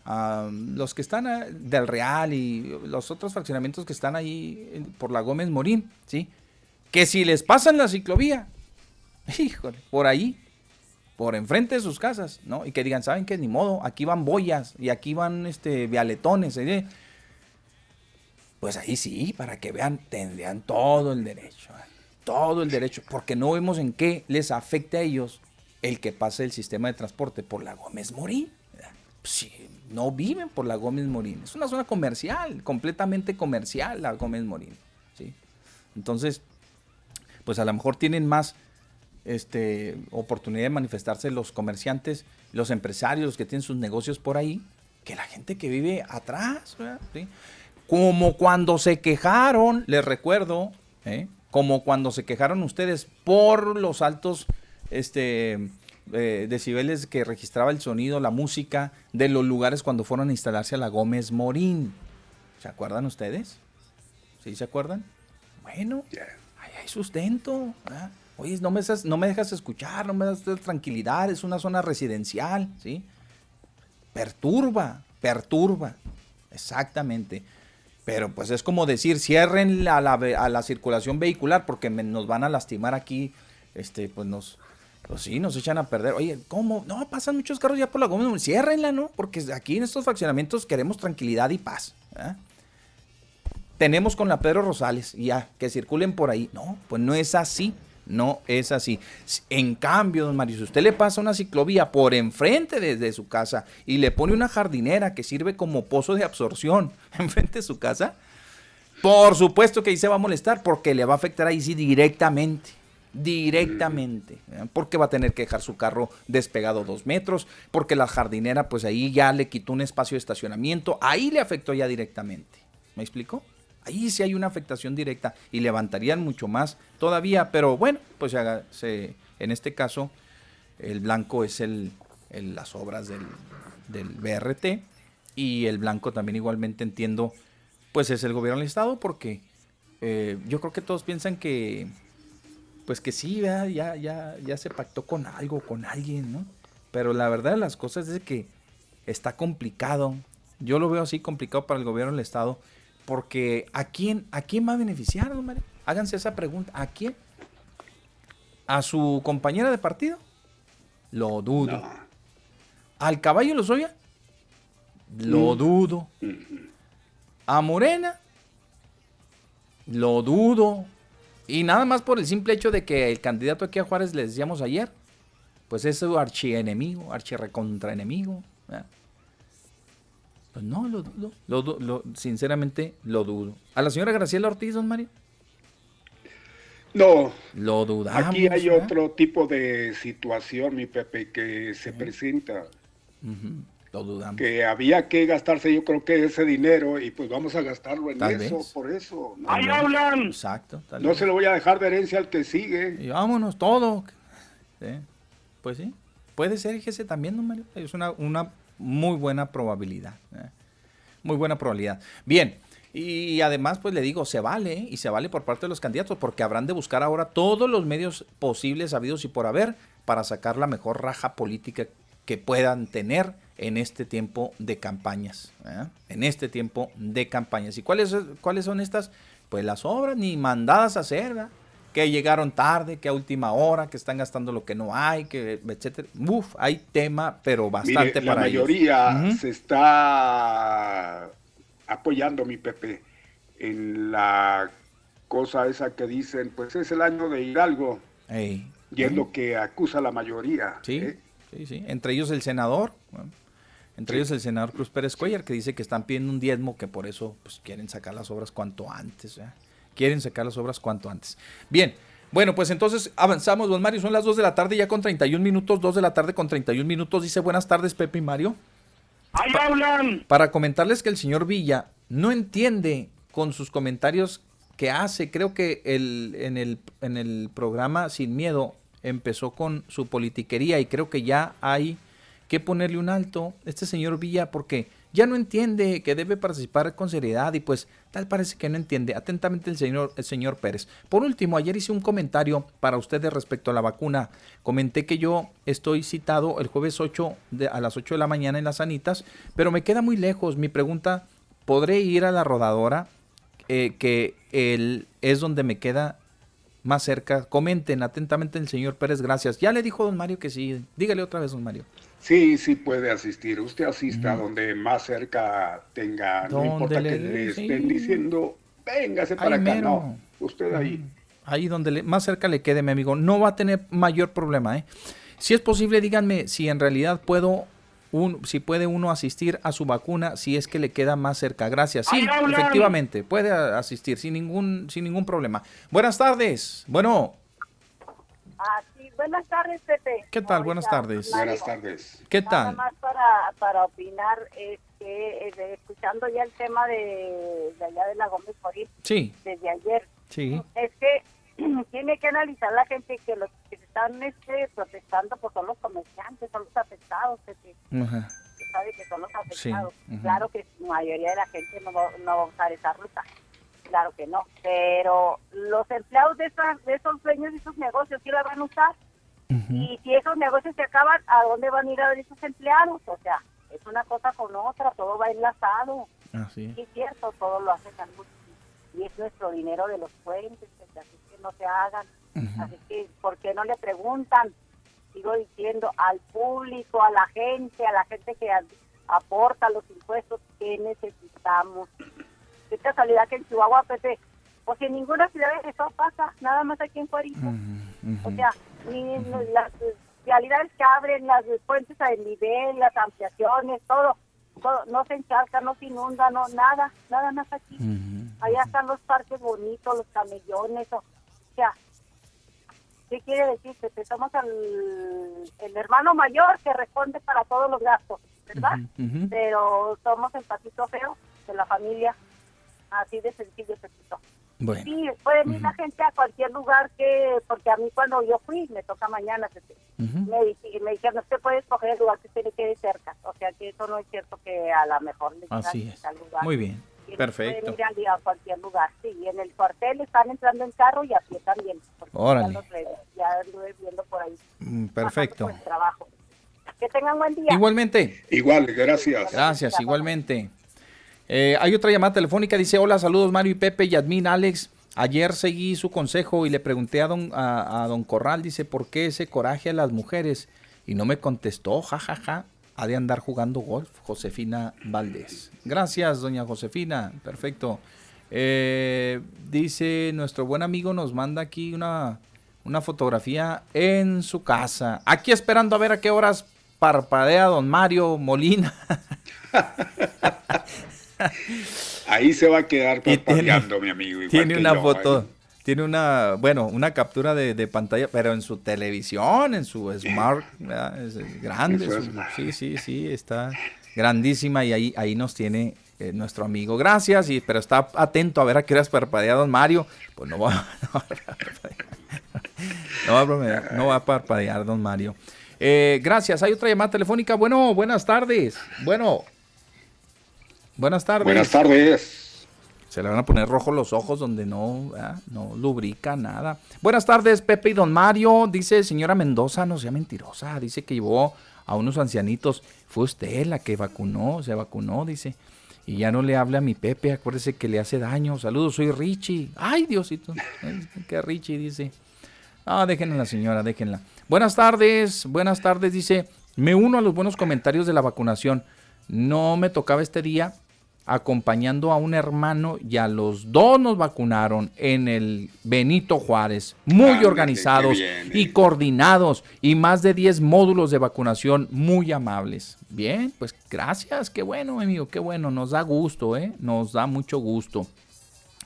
los que están ah, del Real y los otros fraccionamientos que están ahí por la Gómez Morín, ¿sí? Que si les pasan la ciclovía, híjole, por ahí, por enfrente de sus casas, ¿no? Y que digan, ¿saben qué? Ni modo, aquí van boyas y aquí van este vialetones, ¿eh? Pues ahí sí, para que vean, tendrían todo el derecho, ¿eh? Todo el derecho, porque no vemos en qué les afecta a ellos el que pase el sistema de transporte por la Gómez Morín. no viven por la Gómez Morín, es una zona comercial, completamente comercial la Gómez Morín, ¿sí? Entonces, pues a lo mejor tienen más este, oportunidad de manifestarse los comerciantes, los empresarios, los que tienen sus negocios por ahí, que la gente que vive atrás. Como cuando se quejaron, les recuerdo, ¿eh? Como cuando se quejaron ustedes por los altos este, eh, decibeles que registraba el sonido, la música de los lugares cuando fueron a instalarse a la Gómez Morín. ¿Se acuerdan ustedes? ¿Sí se acuerdan? Bueno, ahí hay sustento. ¿verdad? Oye, no me, dejas, no me dejas escuchar, no me das tranquilidad, es una zona residencial, ¿sí? Perturba, perturba, exactamente. Pero pues es como decir, cierren a la circulación vehicular porque nos van a lastimar aquí, este, pues nos, pues sí, nos echan a perder. Oye, ¿cómo? No, pasan muchos carros ya por la Gómez, ciérrenla, ¿no? Porque aquí en estos fraccionamientos queremos tranquilidad y paz. ¿verdad? tenemos con la Pedro Rosales ya, que circulen por ahí. No, pues no es así. No es así. En cambio, don Mario, si usted le pasa una ciclovía por enfrente desde su casa y le pone una jardinera que sirve como pozo de absorción enfrente de su casa, por supuesto que ahí se va a molestar porque le va a afectar ahí sí directamente. Directamente. Porque va a tener que dejar su carro despegado dos metros, porque la jardinera pues ahí ya le quitó un espacio de estacionamiento, ahí le afectó ya directamente. ¿Me explico? Ahí sí hay una afectación directa y levantarían mucho más todavía, pero bueno, pues se en este caso el blanco es el, las obras del, BRT y el blanco también igualmente entiendo, pues es el gobierno del estado porque eh, yo creo que todos piensan que, pues que sí, ya, ya, ya se pactó con algo, con alguien, ¿no? Pero la verdad de las cosas es que está complicado Yo lo veo así complicado para el gobierno del Estado, porque ¿a quién, a quién va a beneficiar, don Mario? Háganse esa pregunta. ¿A quién? ¿A su compañera de partido? Lo dudo. ¿Al caballo Lozoya? Lo Mm. dudo. ¿A Morena? Lo dudo. Y nada más por el simple hecho de que el candidato aquí a Juárez, les decíamos ayer, pues es su archienemigo, archirrecontraenemigo. ¿verdad? Pues no, lo dudo. Lo, lo- sinceramente, lo dudo. ¿A la señora Graciela Ortiz, don Mario? No, Lo dudamos. aquí hay ¿verdad? otro tipo de situación, mi Pepe, que se presenta. Lo dudamos. Que había que gastarse, yo creo que ese dinero, y pues vamos a gastarlo en Tal eso, vez. por eso. ¿no? ¡Ahí hablan! Exacto. tal No vez. se lo voy a dejar de herencia al que sigue. Y vámonos, todo. Sí, Pues sí. Puede ser, fíjese también, don Mario. Es una, una muy buena probabilidad. ¿eh? Muy buena probabilidad. Bien. Y además, pues le digo, se vale, ¿eh? y se vale por parte de los candidatos, porque habrán de buscar ahora todos los medios posibles, habidos y por haber, para sacar la mejor raja política que puedan tener en este tiempo de campañas. ¿eh? En este tiempo de campañas. ¿Y cuáles, cuáles son estas? Pues las obras ni mandadas a hacer, ¿verdad? Que llegaron tarde, que a última hora, que están gastando lo que no hay, que etcétera. Uf, hay tema, pero bastante Mire, la para ellos. mayoría se está apoyando, mi Pepe, en la cosa esa que dicen, pues es el año de Hidalgo, Ey. y es lo que acusa la mayoría. Sí, ¿eh? sí, sí. Entre ellos el senador, bueno, entre ellos el senador Cruz Pérez Cuellar, que dice que están pidiendo un diezmo, que por eso pues, quieren sacar las obras cuanto antes. ¿verdad? Quieren sacar las obras cuanto antes. Bien, bueno, pues entonces avanzamos, don Mario. Son las 2 de la tarde ya con 31 minutos, 2 de la tarde con 31 minutos. Dice buenas tardes, Pepe y Mario. ¡Ahí hablan! Para comentarles que el señor Villa no entiende con sus comentarios que hace. Creo que el, en, el, en el programa Sin Miedo empezó con su politiquería y creo que ya hay que ponerle un alto este señor Villa porque ya no entiende que debe participar con seriedad y pues tal parece que no entiende. Atentamente el señor, el señor Pérez. Por último, ayer hice un comentario para ustedes respecto a la vacuna. Comenté que yo estoy citado el jueves 8 de, a las 8 de la mañana en las Sanitas, pero me queda muy lejos. Mi pregunta, ¿podré ir a la rodadora? Eh, que el, es donde me queda más cerca. Comenten atentamente el señor Pérez, gracias. Ya le dijo don Mario que sí. Dígale otra vez, don Mario. Sí, sí puede asistir. Usted asista donde más cerca tenga, no importa le que le sí. estén diciendo, véngase para acá. mero. No, usted ahí. Ahí donde le- más cerca le quede, mi amigo. No va a tener mayor problema, ¿eh? Si es posible, díganme si en realidad puedo, un, si puede uno asistir a su vacuna, si es que le queda más cerca. Gracias. Sí, efectivamente, puede asistir sin ningún, sin ningún problema. Buenas tardes. Bueno, Ah, buenas tardes, Pepe. ¿qué tal? Buenas tardes. Mario, Buenas tardes. ¿Qué Nada tal? más para, para opinar, es que eh, escuchando ya el tema de, de allá de la Gómez Morín Sí, desde ayer, sí. es que tiene que analizar la gente que los que están este, protestando pues son los comerciantes, son los afectados, Pepe. Ajá. que sabe que son los afectados. Claro que la mayoría de la gente no va, no va a usar esa ruta. Claro que no. Pero los empleados de, esas, de esos dueños de esos negocios sí la van a usar. Y si esos negocios se acaban, ¿a dónde van a ir a ver esos empleados? O sea, es una cosa con otra, todo va enlazado. Así. Sí, es cierto, todo lo hacen algo y es nuestro dinero de los puentes, pues, así que no se hagan. Así que, ¿por qué no le preguntan? Sigo diciendo al público, a la gente, a la gente que aporta los impuestos, ¿qué necesitamos? Qué casualidad que en Chihuahua, Pepe, porque en ninguna ciudad eso pasa, nada más aquí en Puerto. O sea, en las realidades que abren, las puentes a nivel, las ampliaciones, todo, todo, no se encharca, no se inunda, no, nada, nada más aquí. Allá están los parques bonitos, los camellones, o, o sea, ¿qué quiere decir? Que somos el, el hermano mayor que responde para todos los gastos, ¿verdad? Pero somos el patito feo de la familia, así de sencillo, Pepito. Bueno. Sí, puede ir la gente a cualquier lugar que, porque a mí cuando yo fui, me toca mañana, Pepe, me, dij- me dijeron, usted puede escoger el lugar que usted le quede cerca. O sea que eso no es cierto que a lo mejor le Así es. tal lugar. Muy bien. Y Perfecto. Pueden ir a, a cualquier lugar, sí. Y en el cuartel están entrando en carro y a pie también. porque Órale. Ya, los re- ya anduve viendo por ahí. Mm, Perfecto. Por el trabajo. Que tengan buen día. Igualmente. Igual, gracias. Gracias, igualmente. Eh, hay otra llamada telefónica, dice, hola, saludos Mario y Pepe y admin Alex. Ayer seguí su consejo y le pregunté a don, a, don Corral, dice, ¿por qué ese coraje a las mujeres? Y no me contestó, jajaja. Ja, ja. Ha de andar jugando golf, Josefina Valdés. Gracias, doña Josefina. Perfecto. Eh, dice, nuestro buen amigo nos manda aquí una, una fotografía en su casa. Aquí esperando a ver a qué horas parpadea don Mario Molina. Ahí se va a quedar parpadeando, mi amigo. Tiene una foto, ¿eh? tiene una, bueno, una captura de, pantalla, pero en su televisión, en su smart, es grande. sí, sí, sí, está grandísima y ahí, ahí nos tiene eh, nuestro amigo. Gracias, y, pero está atento a ver a qué horas parpadea don Mario. Pues no va, no va, no va a parpadear don Mario. Eh, gracias. Hay otra llamada telefónica. Bueno, buenas tardes. Bueno, buenas tardes. Buenas tardes. Se le van a poner rojos los ojos donde no, no lubrica nada. Buenas tardes, Pepe y don Mario. Dice señora Mendoza, no sea mentirosa. Dice que llevó a unos ancianitos. Fue usted la que vacunó, se vacunó, dice. Y ya no le hable a mi Pepe, acuérdese que le hace daño. Saludos, soy Richie. Ay, Diosito. Que Richie dice. Ah, déjenla la señora, déjenla. Buenas tardes, buenas tardes, dice. Me uno a los buenos comentarios de la vacunación. No me tocaba este día acompañando a un hermano y a los dos nos vacunaron en el Benito Juárez, muy organizados y coordinados y más de 10 módulos de vacunación muy amables. Bien, pues gracias, qué bueno amigo, qué bueno, nos da gusto, ¿eh? nos da mucho gusto.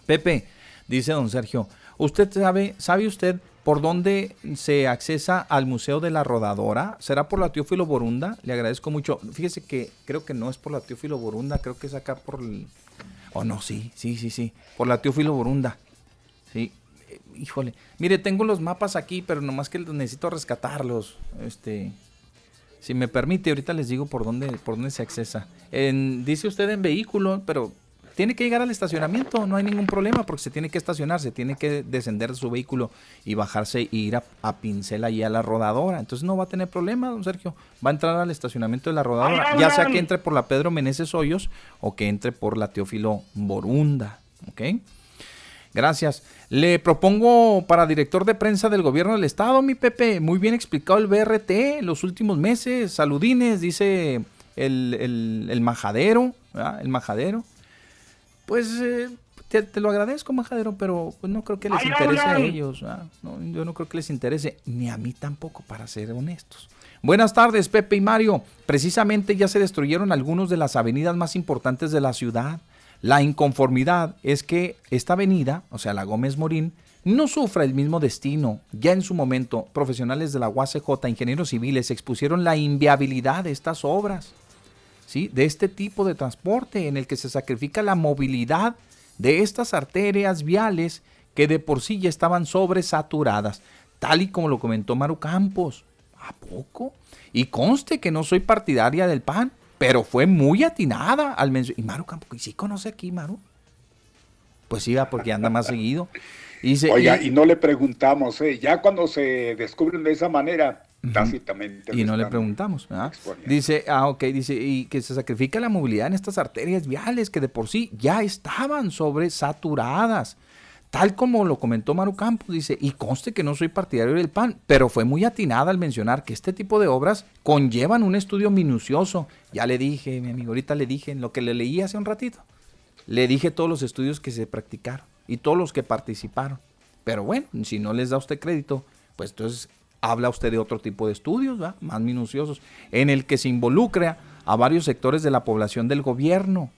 Pepe, dice don Sergio, ¿usted sabe, sabe usted ¿Por dónde se accesa al Museo de la Rodadora? ¿Será por la Teófilo Borunda? Le agradezco mucho. Fíjese que creo que no es por la Teófilo Borunda, creo que es acá por el... Oh, no, sí, sí, sí, sí. Por la Teófilo Borunda. Sí. Eh, híjole. Mire, tengo los mapas aquí, pero nomás que necesito rescatarlos. Este... Si me permite, ahorita les digo por dónde, por dónde se accesa. dice usted en vehículo, pero tiene que llegar al estacionamiento, no hay ningún problema porque se tiene que estacionar, se tiene que descender de su vehículo y bajarse e ir a, a pincel allí a la rodadora. Entonces no va a tener problema, don Sergio. Va a entrar al estacionamiento de la rodadora, ya sea que entre por la Pedro Meneses Hoyos o que entre por la Teófilo Borunda. ¿Ok? Gracias. Le propongo para director de prensa del gobierno del estado, mi Pepe. Muy bien explicado el BRT los últimos meses. Saludines, dice el, el majadero. El majadero. Pues eh, te, lo agradezco, Majadero, pero pues, no creo que les interese a ellos. yo no creo que les interese, ni a mí tampoco, para ser honestos. Buenas tardes, Pepe y Mario. Precisamente ya se destruyeron algunos de las avenidas más importantes de la ciudad. La inconformidad es que esta avenida, o sea, la Gómez Morín, no sufra el mismo destino. Ya en su momento, profesionales de la UACJ, ingenieros civiles, expusieron la inviabilidad de estas obras de este tipo de transporte en el que se sacrifica la movilidad de estas arterias viales que de por sí ya estaban sobresaturadas, tal y como lo comentó Maru Campos. ¿A poco? Y conste que no soy partidaria del PAN, pero fue muy atinada al mencionar. Y Maru Campos, ¿y sí conoce aquí, Maru? Pues sí, porque anda más seguido. Y Oiga, y, no le preguntamos, ¿eh? ya cuando se descubren de esa manera, tácitamente. Y no le preguntamos. Dice, ah, ok, dice, y que se sacrifica la movilidad en estas arterias viales que de por sí ya estaban sobresaturadas. Tal como lo comentó Maru Campos, dice, y conste que no soy partidario del PAN, pero fue muy atinada al mencionar que este tipo de obras conllevan un estudio minucioso. Ya le dije, mi amigo, ahorita le dije en lo que le leí hace un ratito. Le dije todos los estudios que se practicaron y todos los que participaron. Pero bueno, si no les da usted crédito, pues entonces habla usted de otro tipo de estudios, más minuciosos, en el que se involucra a varios sectores de la población del gobierno,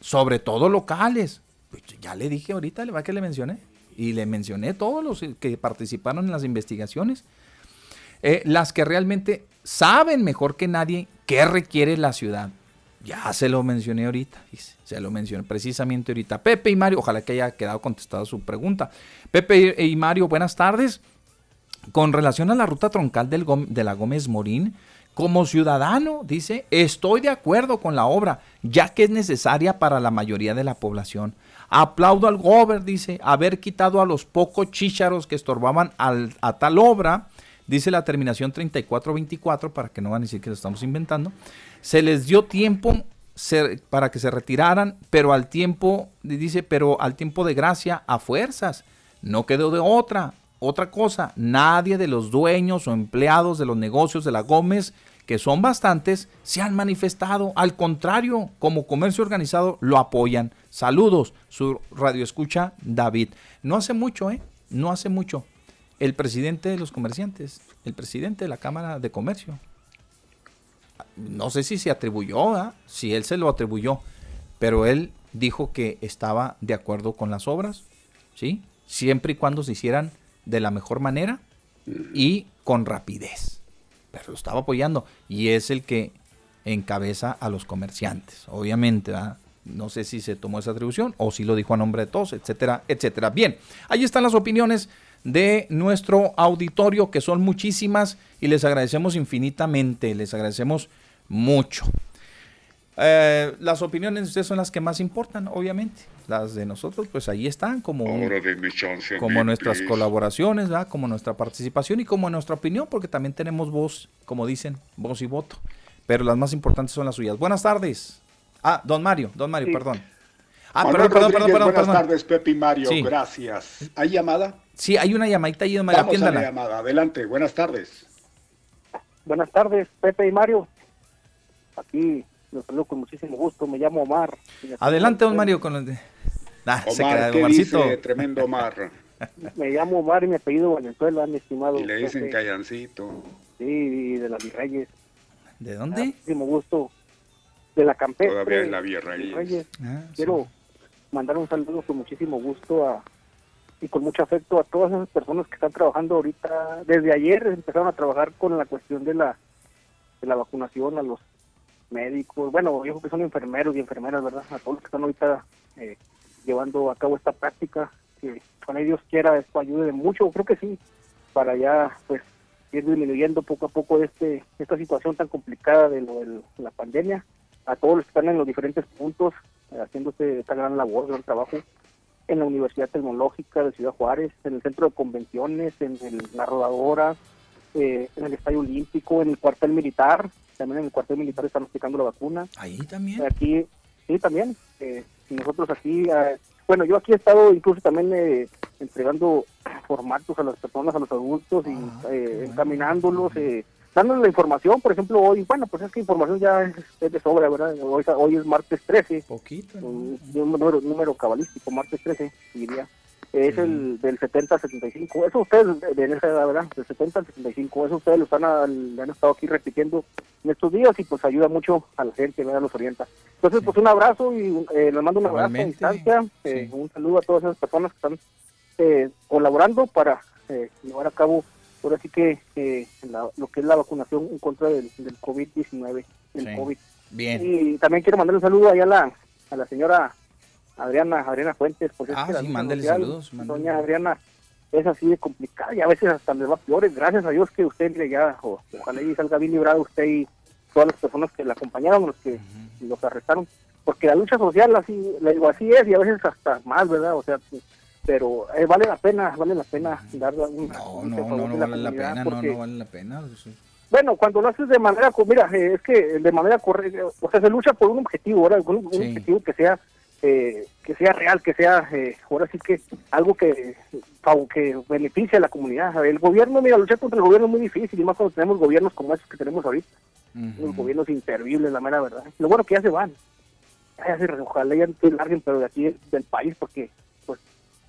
sobre todo locales. Pues ya le dije ahorita, le va que le mencioné, y le mencioné todos los que participaron en las investigaciones, eh, las que realmente saben mejor que nadie qué requiere la ciudad. Ya se lo mencioné ahorita, se lo mencioné precisamente ahorita. Pepe y Mario, ojalá que haya quedado contestada su pregunta. Pepe y Mario, buenas tardes. Con relación a la ruta troncal de la Gómez Morín, como ciudadano, dice, estoy de acuerdo con la obra, ya que es necesaria para la mayoría de la población. Aplaudo al Gober, dice, haber quitado a los pocos chícharos que estorbaban a tal obra dice la terminación 3424, para que no van a decir que lo estamos inventando, se les dio tiempo para que se retiraran, pero al tiempo, dice, pero al tiempo de gracia, a fuerzas. No quedó de otra, otra cosa. Nadie de los dueños o empleados de los negocios de la Gómez, que son bastantes, se han manifestado. Al contrario, como comercio organizado, lo apoyan. Saludos, su radio escucha David. No hace mucho, ¿eh? No hace mucho. El presidente de los comerciantes, el presidente de la Cámara de Comercio, no sé si se atribuyó, si él se lo atribuyó, pero él dijo que estaba de acuerdo con las obras, ¿sí? Siempre y cuando se hicieran de la mejor manera y con rapidez. Pero lo estaba apoyando y es el que encabeza a los comerciantes, obviamente, No sé si se tomó esa atribución o si lo dijo a nombre de todos, etcétera, etcétera. Bien, ahí están las opiniones de nuestro auditorio, que son muchísimas, y les agradecemos infinitamente, les agradecemos mucho. Eh, las opiniones de ustedes son las que más importan, obviamente. Las de nosotros, pues ahí están, como, como nuestras colaboraciones, como nuestra participación y como nuestra opinión, porque también tenemos voz, como dicen, voz y voto. Pero las más importantes son las suyas. Buenas tardes. Ah, don Mario, don Mario, perdón. Ah, perdón, perdón, perdón, perdón, Buenas tardes, Pepe y Mario, gracias. ¿Hay llamada? Sí, hay una llamadita ahí, don Mario. Vamos a la llamada. Adelante, buenas tardes. Buenas tardes, Pepe y Mario. Aquí los saludo con muchísimo gusto. Me llamo Omar. Adelante, don Mario, con el de... Ah, Omar, ¿qué dice, tremendo Omar? me llamo Omar y mi apellido Valenzuela, mi estimado. Y le dicen Callancito. Sí, de la Virreyes. ¿De dónde? Muchísimo gusto. De la Campestre. Todavía en la Virreyes. Ah, Quiero mandar un saludo con muchísimo gusto a y con mucho afecto a todas esas personas que están trabajando ahorita. Desde ayer empezaron a trabajar con la cuestión de la, de la vacunación a los médicos, bueno, yo creo que son enfermeros y enfermeras, ¿verdad? A todos los que están ahorita eh, llevando a cabo esta práctica, que con ellos quiera esto ayude mucho, creo que sí, para ya pues ir disminuyendo poco a poco este esta situación tan complicada de, lo, de la pandemia, a todos los que están en los diferentes puntos eh, haciéndose esta gran labor, gran trabajo en la Universidad Tecnológica de Ciudad Juárez, en el Centro de Convenciones, en la Rodadora, eh, en el Estadio Olímpico, en el cuartel militar, también en el cuartel militar están aplicando la vacuna. Ahí también. Aquí, sí, también. Eh, nosotros aquí, eh, bueno, yo aquí he estado incluso también eh, entregando formatos a las personas, a los adultos, y ah, encaminándolos, dándoles la información, por ejemplo, hoy, bueno, pues es que información ya es, de sobra, ¿verdad? Hoy, hoy es martes 13. Poquito. Un, número, número cabalístico, martes 13, diría. Es el del 70 al 75. Eso ustedes, de esa edad, ¿verdad? Del 70 al 75. Eso ustedes lo están, han estado aquí repitiendo en estos días y pues ayuda mucho a la gente, ¿verdad? Los orienta. Entonces, pues un abrazo y eh, les mando un abrazo a distancia. Eh, un saludo a todas esas personas que están eh, colaborando para eh, llevar a cabo ahora sí que eh, lo que es la vacunación en contra del, del COVID-19, del COVID. Bien. Y también quiero mandar un saludo allá a la, a la señora Adriana, Adriana Fuentes. Pues ah, es sí, mándele saludos. Doña Adriana es así de complicada y a veces hasta les va peores. Gracias a Dios que usted le ya, ojalá y salga bien librado usted y todas las personas que la acompañaron, los que los arrestaron. Porque la lucha social, así, le digo, así es y a veces hasta más, ¿verdad? O sea, pero eh, vale la pena, vale la pena dar un, no, no, no, no vale la pena, no, no vale la pena. Bueno, cuando lo haces de manera, mira, eh, es que de manera correcta, o sea, se lucha por un objetivo, ¿verdad? Un, un objetivo que sea eh, que sea real, que sea, eh, ahora sí que algo que, que beneficie a la comunidad. El gobierno, mira, luchar contra el gobierno es muy difícil, y más cuando tenemos gobiernos como esos que tenemos ahorita. Unos gobiernos inservibles, la mera verdad. Lo bueno que ya se van. Ya se, ojalá ya larguen, pero de aquí del país, porque pues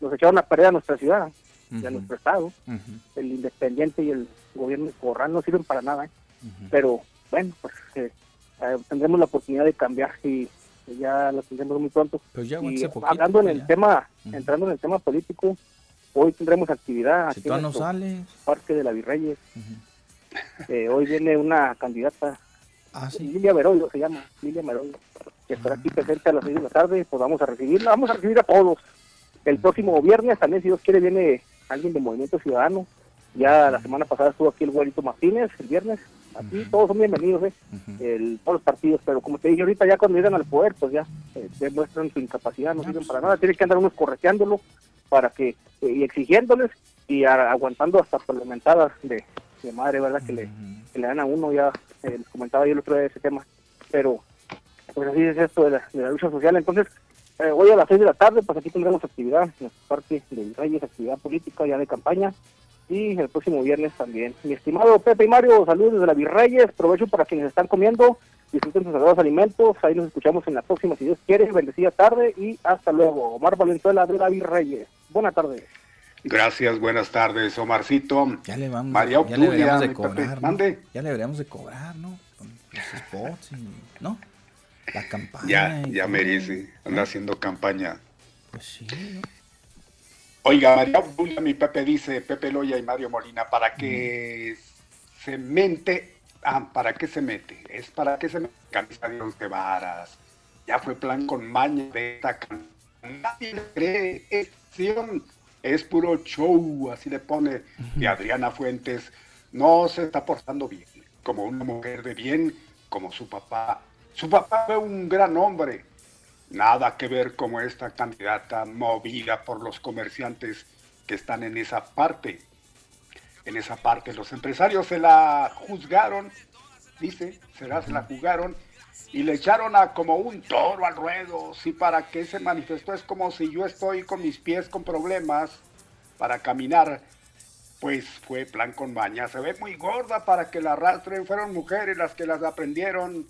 nos echaron a perder a nuestra ciudad, a nuestro estado. El independiente y el gobierno corral no sirven para nada. ¿eh? Pero bueno, pues eh, tendremos la oportunidad de cambiar y ya lo tendremos muy pronto. Pues ya y hablando en el tema, entrando en el tema político, hoy tendremos actividad aquí en el Parque de la Virreyes. eh, hoy viene una candidata, ah, Lilia Meroyo se llama, Lilia Meroyo, que estará aquí presente a las 6 de la tarde, pues vamos a recibirla, vamos a recibir a todos. El próximo viernes también, si Dios quiere, viene alguien de Movimiento Ciudadano. Ya la semana pasada estuvo aquí el Guarito Martínez, el viernes, Aquí todos son bienvenidos, ¿eh? el, todos los partidos, pero como te dije ahorita, ya cuando llegan al poder, pues ya eh, demuestran su incapacidad, no sirven para nada. Tienen que andar unos correteándolo para que, eh, y exigiéndoles y aguantando hasta parlamentadas de de madre, ¿verdad? Que, le, que le dan a uno, ya eh, comentaba yo el otro día de ese tema. Pero, pues así es esto de la, de la lucha social. Entonces, eh, hoy a las 6 de la tarde, pues aquí tendremos actividad, en parte de Reyes, actividad política ya de campaña. Y el próximo viernes también. Mi estimado Pepe y Mario, saludos desde la Virreyes. Provecho para quienes están comiendo. Disfruten sus sagrados alimentos. Ahí nos escuchamos en la próxima, si Dios quiere. Bendecida tarde y hasta luego. Omar Valenzuela de la Virreyes. Buenas tardes. Gracias, buenas tardes, Omarcito. Ya le vamos, María ya le deberíamos de cobrar, ¿no? Mande. Ya le deberíamos de cobrar, ¿no? Con los spots, y- ¿no? La campaña. Ya, ya todo. merece. Anda haciendo campaña. Pues sí, Oiga, María mi Pepe dice, Pepe Loya y Mario Molina, para que se mente, ah, ¿para qué se mete? Es para que se mete camisa de once varas. Ya fue plan con maña de esta can- Nadie le cree, es acción, es puro show, así le pone. Y Adriana Fuentes no se está portando bien, como una mujer de bien, como su papá. Su papá fue un gran hombre, Nada que ver como esta candidata movida por los comerciantes que están en esa parte. En esa parte los empresarios se la juzgaron, dice, será, se la jugaron y le echaron a como un toro al ruedo. Si para qué se manifestó es como si yo estoy con mis pies con problemas para caminar. Pues fue plan con maña. Se ve muy gorda para que la arrastren. Fueron mujeres las que las aprendieron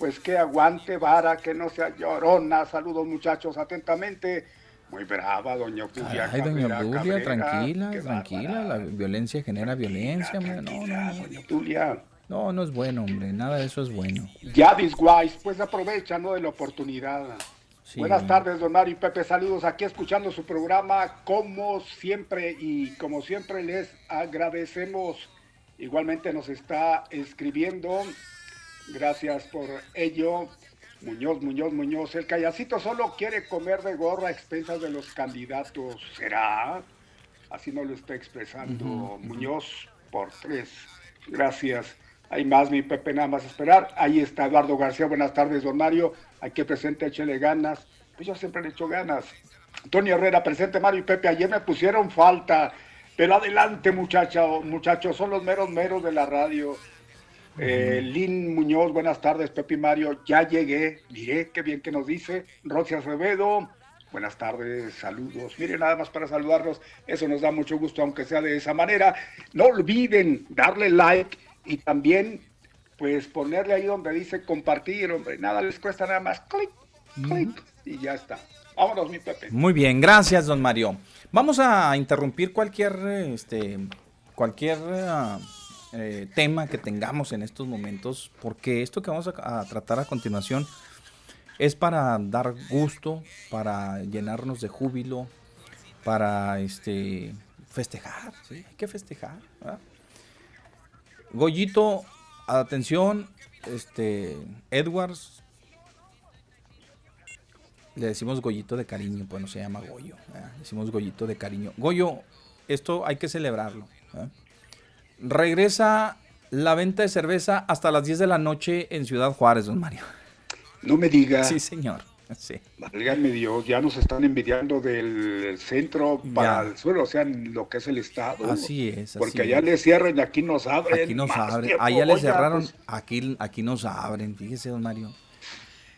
pues que aguante vara, que no sea llorona. Saludos muchachos, atentamente. Muy brava, doña Julia. Ay, doña Obdulia, tranquila, tranquila. La violencia genera violencia, hombre. No, no, doña Obdulia. no, no es bueno, hombre. Nada de eso es bueno. Ya Wise, pues aprovecha, ¿no? De la oportunidad. Sí. Buenas tardes, don Mario y Pepe. Saludos aquí escuchando su programa, como siempre, y como siempre les agradecemos. Igualmente nos está escribiendo. Gracias por ello. Muñoz, Muñoz, Muñoz. El callecito solo quiere comer de gorra a expensas de los candidatos. ¿Será? Así no lo está expresando Muñoz por tres. Gracias. Hay más, mi Pepe, nada más esperar. Ahí está Eduardo García. Buenas tardes, don Mario. Aquí presente, échele ganas. Pues yo siempre le echo ganas. Antonio Herrera, presente, Mario y Pepe. Ayer me pusieron falta. Pero adelante, muchacho, muchachos. Son los meros meros de la radio. Eh, Lin Muñoz, buenas tardes, Pepe y Mario. Ya llegué. Miré qué bien que nos dice. Rosy Acevedo, buenas tardes, saludos. Miren, nada más para saludarlos. Eso nos da mucho gusto, aunque sea de esa manera. No olviden darle like y también, pues, ponerle ahí donde dice compartir, hombre. Nada les cuesta nada más. Clic, clic y ya está. Vámonos, mi Pepe. Muy bien, gracias, don Mario. Vamos a interrumpir cualquier, este, cualquier eh, eh, tema que tengamos en estos momentos, porque esto que vamos a, tratar a continuación es para dar gusto, para llenarnos de júbilo, para este festejar, ¿sí? hay que festejar. ¿verdad? Goyito, atención, este, Edwards, le decimos Goyito de cariño, pues no se llama Goyo, decimos Goyito de cariño. Goyo, esto hay que celebrarlo. Regresa la venta de cerveza hasta las 10 de la noche en Ciudad Juárez, don Mario. No me diga. Sí, señor. Sí. Válgame Dios, ya nos están envidiando del centro para el suelo, o sea, lo que es el estado. Así es, así Porque allá es. cierran y aquí nos abren. Aquí nos abren. tiempo. Allá Oiga, cerraron, pues, aquí, aquí nos abren, fíjese, don Mario.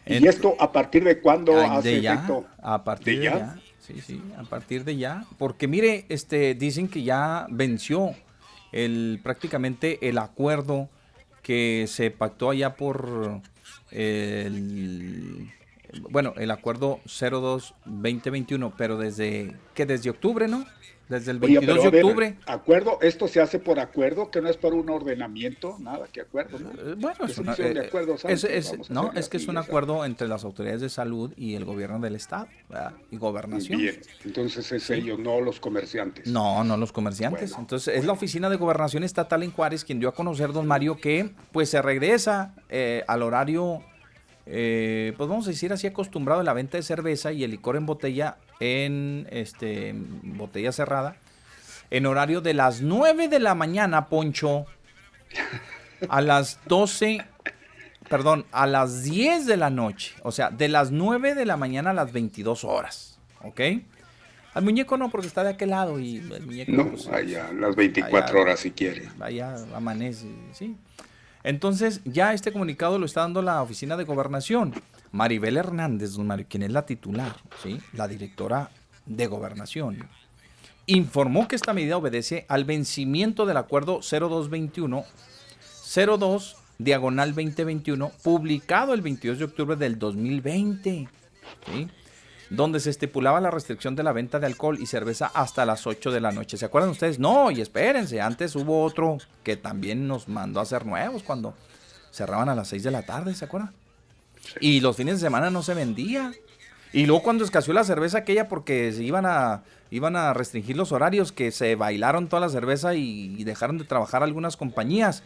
¿Y esto a partir de cuándo Ay, hace de ya, efecto? a partir ¿De de ya? ya? Sí, sí, a partir de ya. Porque mire, este, dicen que ya venció el, prácticamente el acuerdo que se pactó allá por el, bueno, el acuerdo 02-2021, pero desde, que desde octubre, ¿no? Desde el Oye, 22 pero a de ver, octubre. acuerdo, esto se hace por acuerdo, que no es por un ordenamiento, nada que acuerdo, ¿no? Eh, Bueno, es una- eh, acuerdo, ¿sabes? es- es- no, es que es un acuerdo entre las autoridades de salud y el gobierno del estado ¿verdad? y gobernación. Bien, entonces es ellos, no los comerciantes. No, no los comerciantes. Entonces es la oficina de gobernación estatal en Juárez quien dio a conocer, don Mario, que pues se regresa eh, al horario, eh, pues vamos a decir así, acostumbrado a la venta de cerveza y el licor en botella en este botella cerrada, en horario de las 9 de la mañana, Poncho, a las 12, perdón, a las 10 de la noche. O sea, de las 9 de la mañana a las 22 horas. ¿Ok? Al muñeco no, porque está de aquel lado y el muñeco... No, pues, allá, las 24 horas si quiere. Allá amanece, sí. Entonces, ya este comunicado lo está dando la Oficina de Gobernación. Maribel Hernández, don Mario, quien es la titular, ¿sí? la directora de Gobernación, informó que esta medida obedece al vencimiento del acuerdo 0221 02 diagonal 2021 publicado el 22 de octubre del 2020, ¿sí? donde se estipulaba la restricción de la venta de alcohol y cerveza hasta las 8 de la noche. ¿Se acuerdan ustedes? No, y espérense, antes hubo otro que también nos mandó a hacer nuevos cuando cerraban a las 6 de la tarde, ¿se acuerdan? Y los fines de semana no se vendía. Y luego cuando escaseó la cerveza aquella porque se iban a, iban a restringir los horarios, que se bailaron toda la cerveza y, y dejaron de trabajar algunas compañías.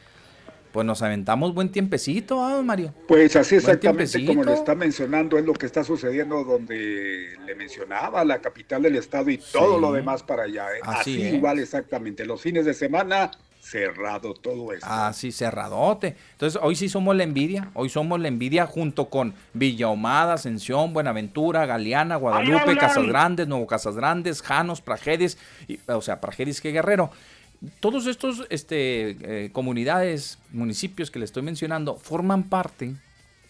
Pues nos aventamos buen tiempecito, ¿ah, Mario? Pues así exactamente como lo está mencionando es lo que está sucediendo donde le mencionaba la capital del estado y todo lo demás para allá. ¿eh? Así Así, es. igual exactamente. Los fines de semana cerrado todo esto. Así cerradote. Entonces, hoy sí somos la envidia. Hoy somos la envidia junto con Villahumada, Ascensión, Buenaventura, Galeana, Guadalupe! Casas Grandes, Nuevo Casas Grandes, Janos, Prajedes, y- o sea, Prajedes que Guerrero. Todos estos este, eh, comunidades, municipios que le estoy mencionando, forman parte,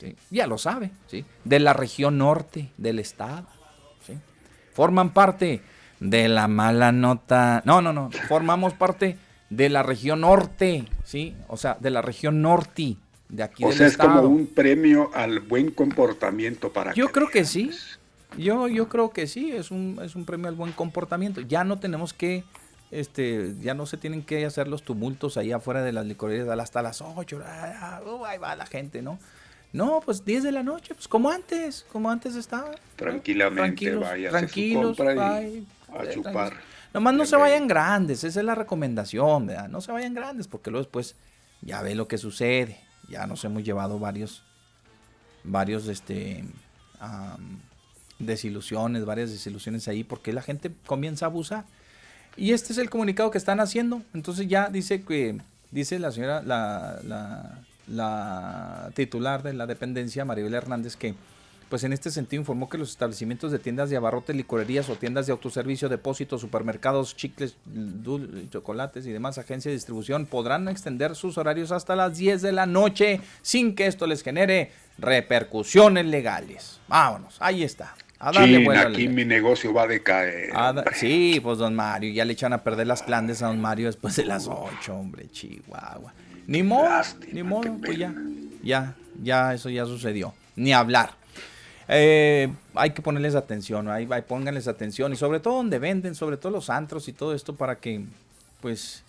¿sí? ya lo sabe, ¿sí? de la región norte del estado. ¿sí? Forman parte de la mala nota. No, no, no. Formamos parte de la región norte, ¿sí? O sea, de la región norte de aquí O del sea, es como un premio al buen comportamiento para Yo que creo que sí. Yo, yo creo que sí, es un, es un premio al buen comportamiento. Ya no tenemos que, este, ya no se tienen que hacer los tumultos ahí afuera de las licorerías hasta las 8. ah, uh, ahí va la gente, ¿no? No, pues 10 de la noche, pues como antes, como antes estaba. tranquilamente Tranquilos, vaya a hacer su tranquilos, compra y ay, a eh, chupar. Nomás no se vayan grandes, esa es la recomendación, ¿verdad? No se vayan grandes, porque luego después ya ve lo que sucede. Ya nos hemos llevado varios, varios, este, desilusiones, varias desilusiones ahí, porque la gente comienza a abusar. Y este es el comunicado que están haciendo. Entonces ya dice que, dice la señora, la, la, la titular de la dependencia, Maribel Hernández, que pues en este sentido informó que los establecimientos de tiendas de abarrotes, licorerías o tiendas de autoservicio, depósitos, supermercados, chicles, dul- chocolates y demás agencias de distribución podrán extender sus horarios hasta las 10 de la noche sin que esto les genere repercusiones legales. Vámonos, ahí está. A darle Chin, vuelo al- aquí mi negocio va a decaer. a sí, pues don Mario, ya le echan a perder las clandes a don Mario después de las 8, hombre, chihuahua. Ni modo, ni modo, pues ya, ya, ya, eso ya sucedió. Ni hablar. Eh, hay que ponerles atención, ahí, ahí pónganles atención y sobre todo donde venden, sobre todo los antros y todo esto para que, pues,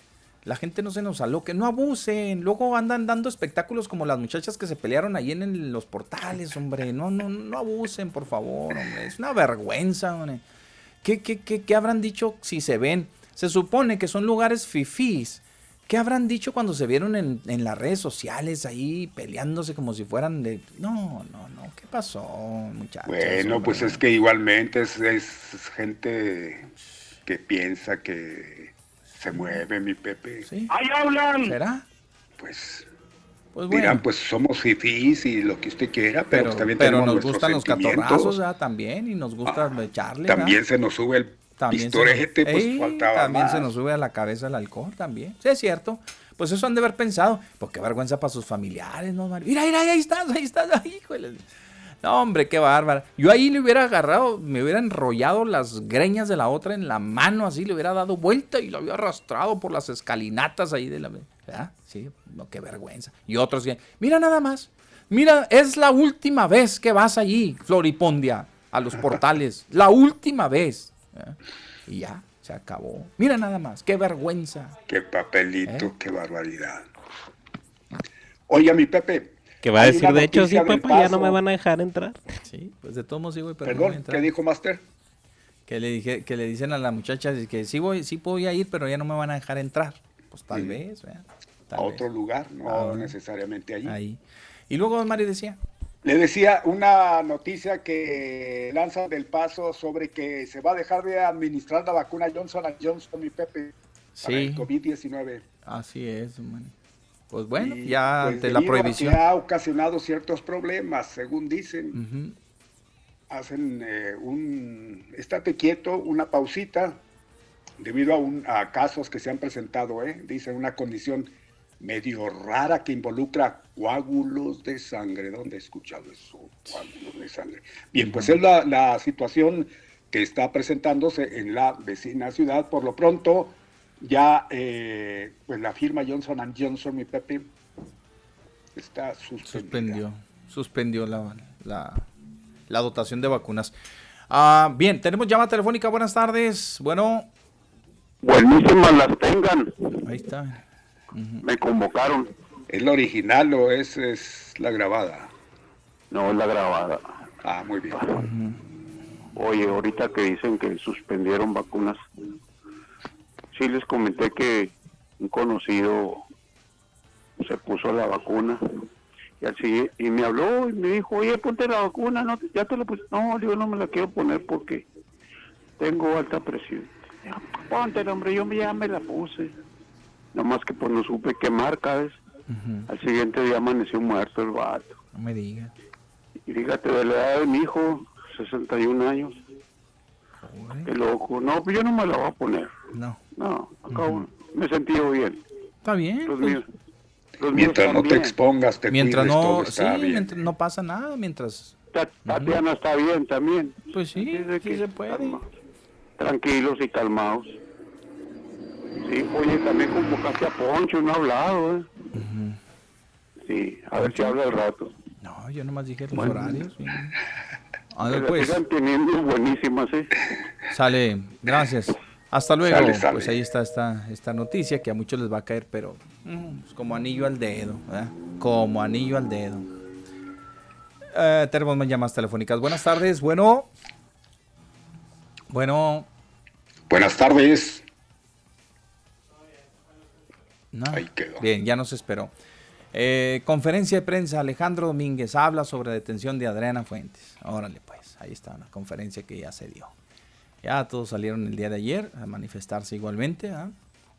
la gente no se nos aloque, no abusen. Luego andan dando espectáculos como las muchachas que se pelearon ahí en los portales, hombre. No, no, no abusen, por favor, hombre. Es una vergüenza, hombre. ¿Qué, qué, qué, qué habrán dicho si se ven? Se supone que son lugares fifís. ¿Qué habrán dicho cuando se vieron en, en las redes sociales ahí peleándose como si fueran de... No, no, no. ¿Qué pasó, muchachos? Bueno, hombre? pues es que igualmente es, es gente que piensa que se mueve, mi Pepe. ¡Ahí hablan! ¿Será? Pues, Pues dirán, bueno. pues somos fifís y lo que usted quiera, pero, Pero, pues también pero tenemos nos nuestros gustan los sentimientos. catorrazos ¿verdad? también y nos gusta echarle. ¿verdad? También se nos sube el También se nos- pues Ey, faltaba También más. se nos sube a la cabeza el alcohol también. Sí, es cierto. Pues eso han de haber pensado. Pues qué vergüenza para sus familiares, ¿no, Mario? Mira, mira, ahí estás, ahí estás, ahí, híjole. No, hombre, qué bárbara. Yo ahí le hubiera agarrado, me hubiera enrollado las greñas de la otra en la mano, así, le hubiera dado vuelta y lo había arrastrado por las escalinatas ahí de la... ¿Verdad? Sí, no, qué vergüenza. Y otros que, mira nada más, mira, es la última vez que vas allí, Floripondia, a los portales. La última vez. Y ya, se acabó. Mira nada más, qué vergüenza. Qué papelito, ¿Eh? qué barbaridad. Oiga, mi Pepe. Que va a decir, de hecho, sí, papá, ya no me van a dejar entrar. Sí, pues de todos modos sí voy, pero Perdón, entrar. ¿qué dijo Master? Que le dije, que le dicen a la muchacha que sí voy, sí voy a ir, pero ya no me van a dejar entrar. Pues tal Sí. vez, ¿verdad? Tal A vez. otro lugar, no Ah, necesariamente allí. Ahí. Y luego don Mario decía, Le decía una noticia que lanzan del paso sobre que se va a dejar de administrar la vacuna Johnson Johnson, mi Pepe, para Sí. el COVID-19. así es, man. Pues bueno, Y, ya pues, ante la prohibición. ha ocasionado ciertos problemas, según dicen. Hacen eh, un estate quieto, una pausita, debido a, un, a casos que se han presentado, ¿eh? dice una condición medio rara que involucra coágulos de sangre. ¿Dónde he escuchado eso? Coágulos de sangre. Bien, pues es la, la situación que está presentándose en la vecina ciudad. Por lo pronto, ya eh, pues la firma Johnson Johnson, mi Pepe, está suspendió, suspendió la, la, la dotación de vacunas. Ah, bien, tenemos llamada telefónica. Buenas tardes. Bueno. Buenísimas las tengan. Ahí está. Me convocaron. ¿Es la original o es, es la grabada? No, es la grabada. Ah, muy bien. Oye, ahorita que dicen que suspendieron vacunas, sí les comenté que un conocido se puso la vacuna y, así, y me habló y me dijo, oye, ponte la vacuna, no, ya te la puse. No, yo no me la quiero poner porque tengo alta presión. Ponte, hombre, yo ya me la puse. Nomás que pues no supe qué marca es. Al siguiente día amaneció muerto el vato. No me digas. Y fíjate, de la edad de mi hijo, 61 años. Qué loco. No, pues yo no me la voy a poner. No. No, acabo, me he sentido bien. Está bien. Los pues. míos, los míos Mientras no te expongas, te mientras cuides, no, todo sí, está bien. mientras no pasa nada, mientras. Ta- Tatiana está bien también. Pues sí, sí se puede. calma- Tranquilos y calmados. Sí, oye, también convocaste a Poncho, no ha hablado, ¿eh? Sí, a ver si habla el rato. No, yo nomás dije los Bueno. horarios. sí. A ver, pues, sigan teniendo buenísimas, ¿eh? sale, gracias. Hasta luego. Sale, sale. Pues ahí está esta, esta noticia que a muchos les va a caer, pero mm, pues como anillo al dedo, ¿verdad? Como anillo al dedo. Eh, tenemos más llamadas telefónicas. Buenas tardes, bueno. Bueno, Buenas tardes. No. Ahí quedó. Bien, ya nos esperó. Eh, conferencia de prensa, Alejandro Domínguez habla sobre detención de Adriana Fuentes. Órale, pues, ahí está una conferencia que ya se dio. Ya todos salieron el día de ayer a manifestarse igualmente, ¿ah?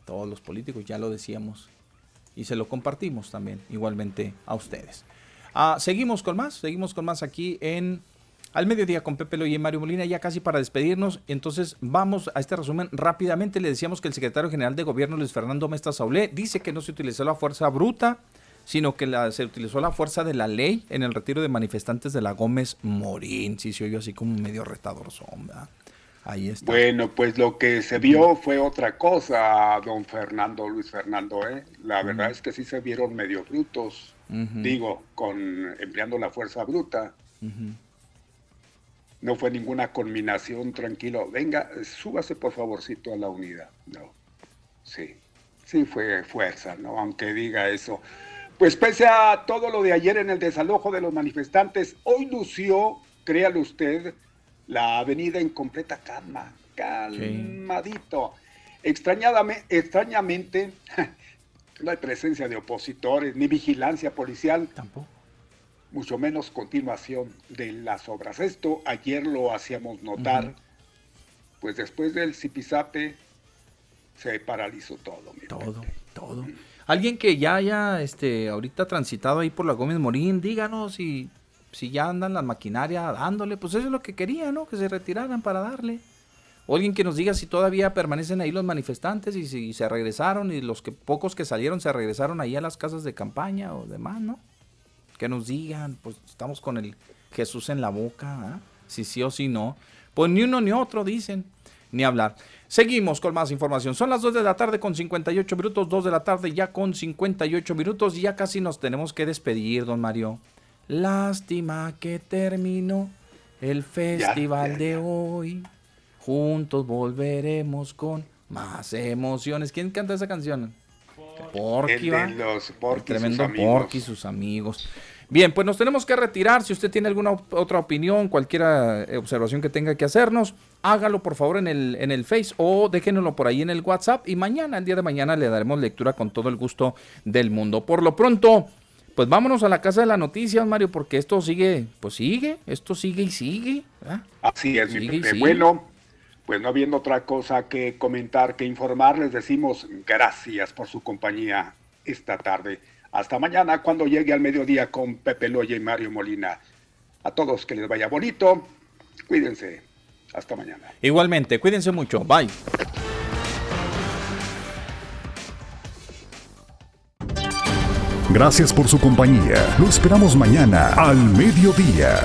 todos los políticos, ya lo decíamos, y se lo compartimos también igualmente a ustedes. Ah, seguimos con más, seguimos con más aquí en Al Mediodía con Pepe Loy y Mario Molina, ya casi para despedirnos. Entonces vamos a este resumen rápidamente. Le decíamos que el secretario general de gobierno, Luis Fernando Mesta Saulé, dice que no se utilizó la fuerza bruta, sino que la- se utilizó la fuerza de la ley en el retiro de manifestantes de la Gómez Morín. Sí, se oyó así como medio retador, ¿verdad? Ahí está. Bueno, pues lo que se vio fue otra cosa, don Fernando, Luis Fernando, ¿eh? La verdad es que sí se vieron medio brutos, digo, con empleando la fuerza bruta. No fue ninguna conminación, tranquilo. Venga, súbase por favorcito a la unidad. No, sí, sí fue fuerza, ¿no? Aunque diga eso. Pues pese a todo lo de ayer en el desalojo de los manifestantes, hoy lució, créalo usted, la avenida en completa calma, calmadito. Extrañadame- extrañamente, no hay presencia de opositores ni vigilancia policial. Tampoco. Mucho menos continuación de las obras. Esto ayer lo hacíamos notar, pues después del zipizape se paralizó todo. mi Todo, todo. Alguien que ya haya este, ahorita transitado ahí por la Gómez Morín, díganos si, si ya andan las maquinarias dándole, pues eso es lo que quería, ¿no? Que se retiraran para darle. O alguien que nos diga si todavía permanecen ahí los manifestantes y si se regresaron y los que pocos que salieron se regresaron ahí a las casas de campaña o demás, ¿no? Que nos digan, pues estamos con el Jesús en la boca, ¿ah? si sí o si no. Pues ni uno ni otro dicen, ni hablar. Seguimos con más información. Son las 2 de la tarde con 58 minutos, 2 de la tarde ya con 58 minutos y ya casi nos tenemos que despedir, don Mario. Lástima que terminó el festival de hoy. Juntos volveremos con más emociones. ¿Quién canta esa canción? Porky, El de va. los El Porky, sus tremendo. Porky y sus amigos. Bien, pues nos tenemos que retirar. Si usted tiene alguna op- otra opinión, cualquier eh, observación que tenga que hacernos, hágalo por favor en el, en el Face o déjenoslo por ahí en el WhatsApp y mañana, el día de mañana, le daremos lectura con todo el gusto del mundo. Por lo pronto, pues vámonos a la casa de las noticias, Mario, porque esto sigue, pues sigue, esto sigue y sigue. ¿verdad? Así es, mi Sigue y Pepe. sigue. Bueno, pues no habiendo otra cosa que comentar, que informar, les decimos gracias por su compañía esta tarde. Hasta mañana cuando llegue al mediodía con Pepe Loya y Mario Molina. A todos que les vaya bonito, cuídense Hasta mañana. Igualmente, cuídense mucho. Bye. Gracias por su compañía. Lo esperamos mañana al mediodía.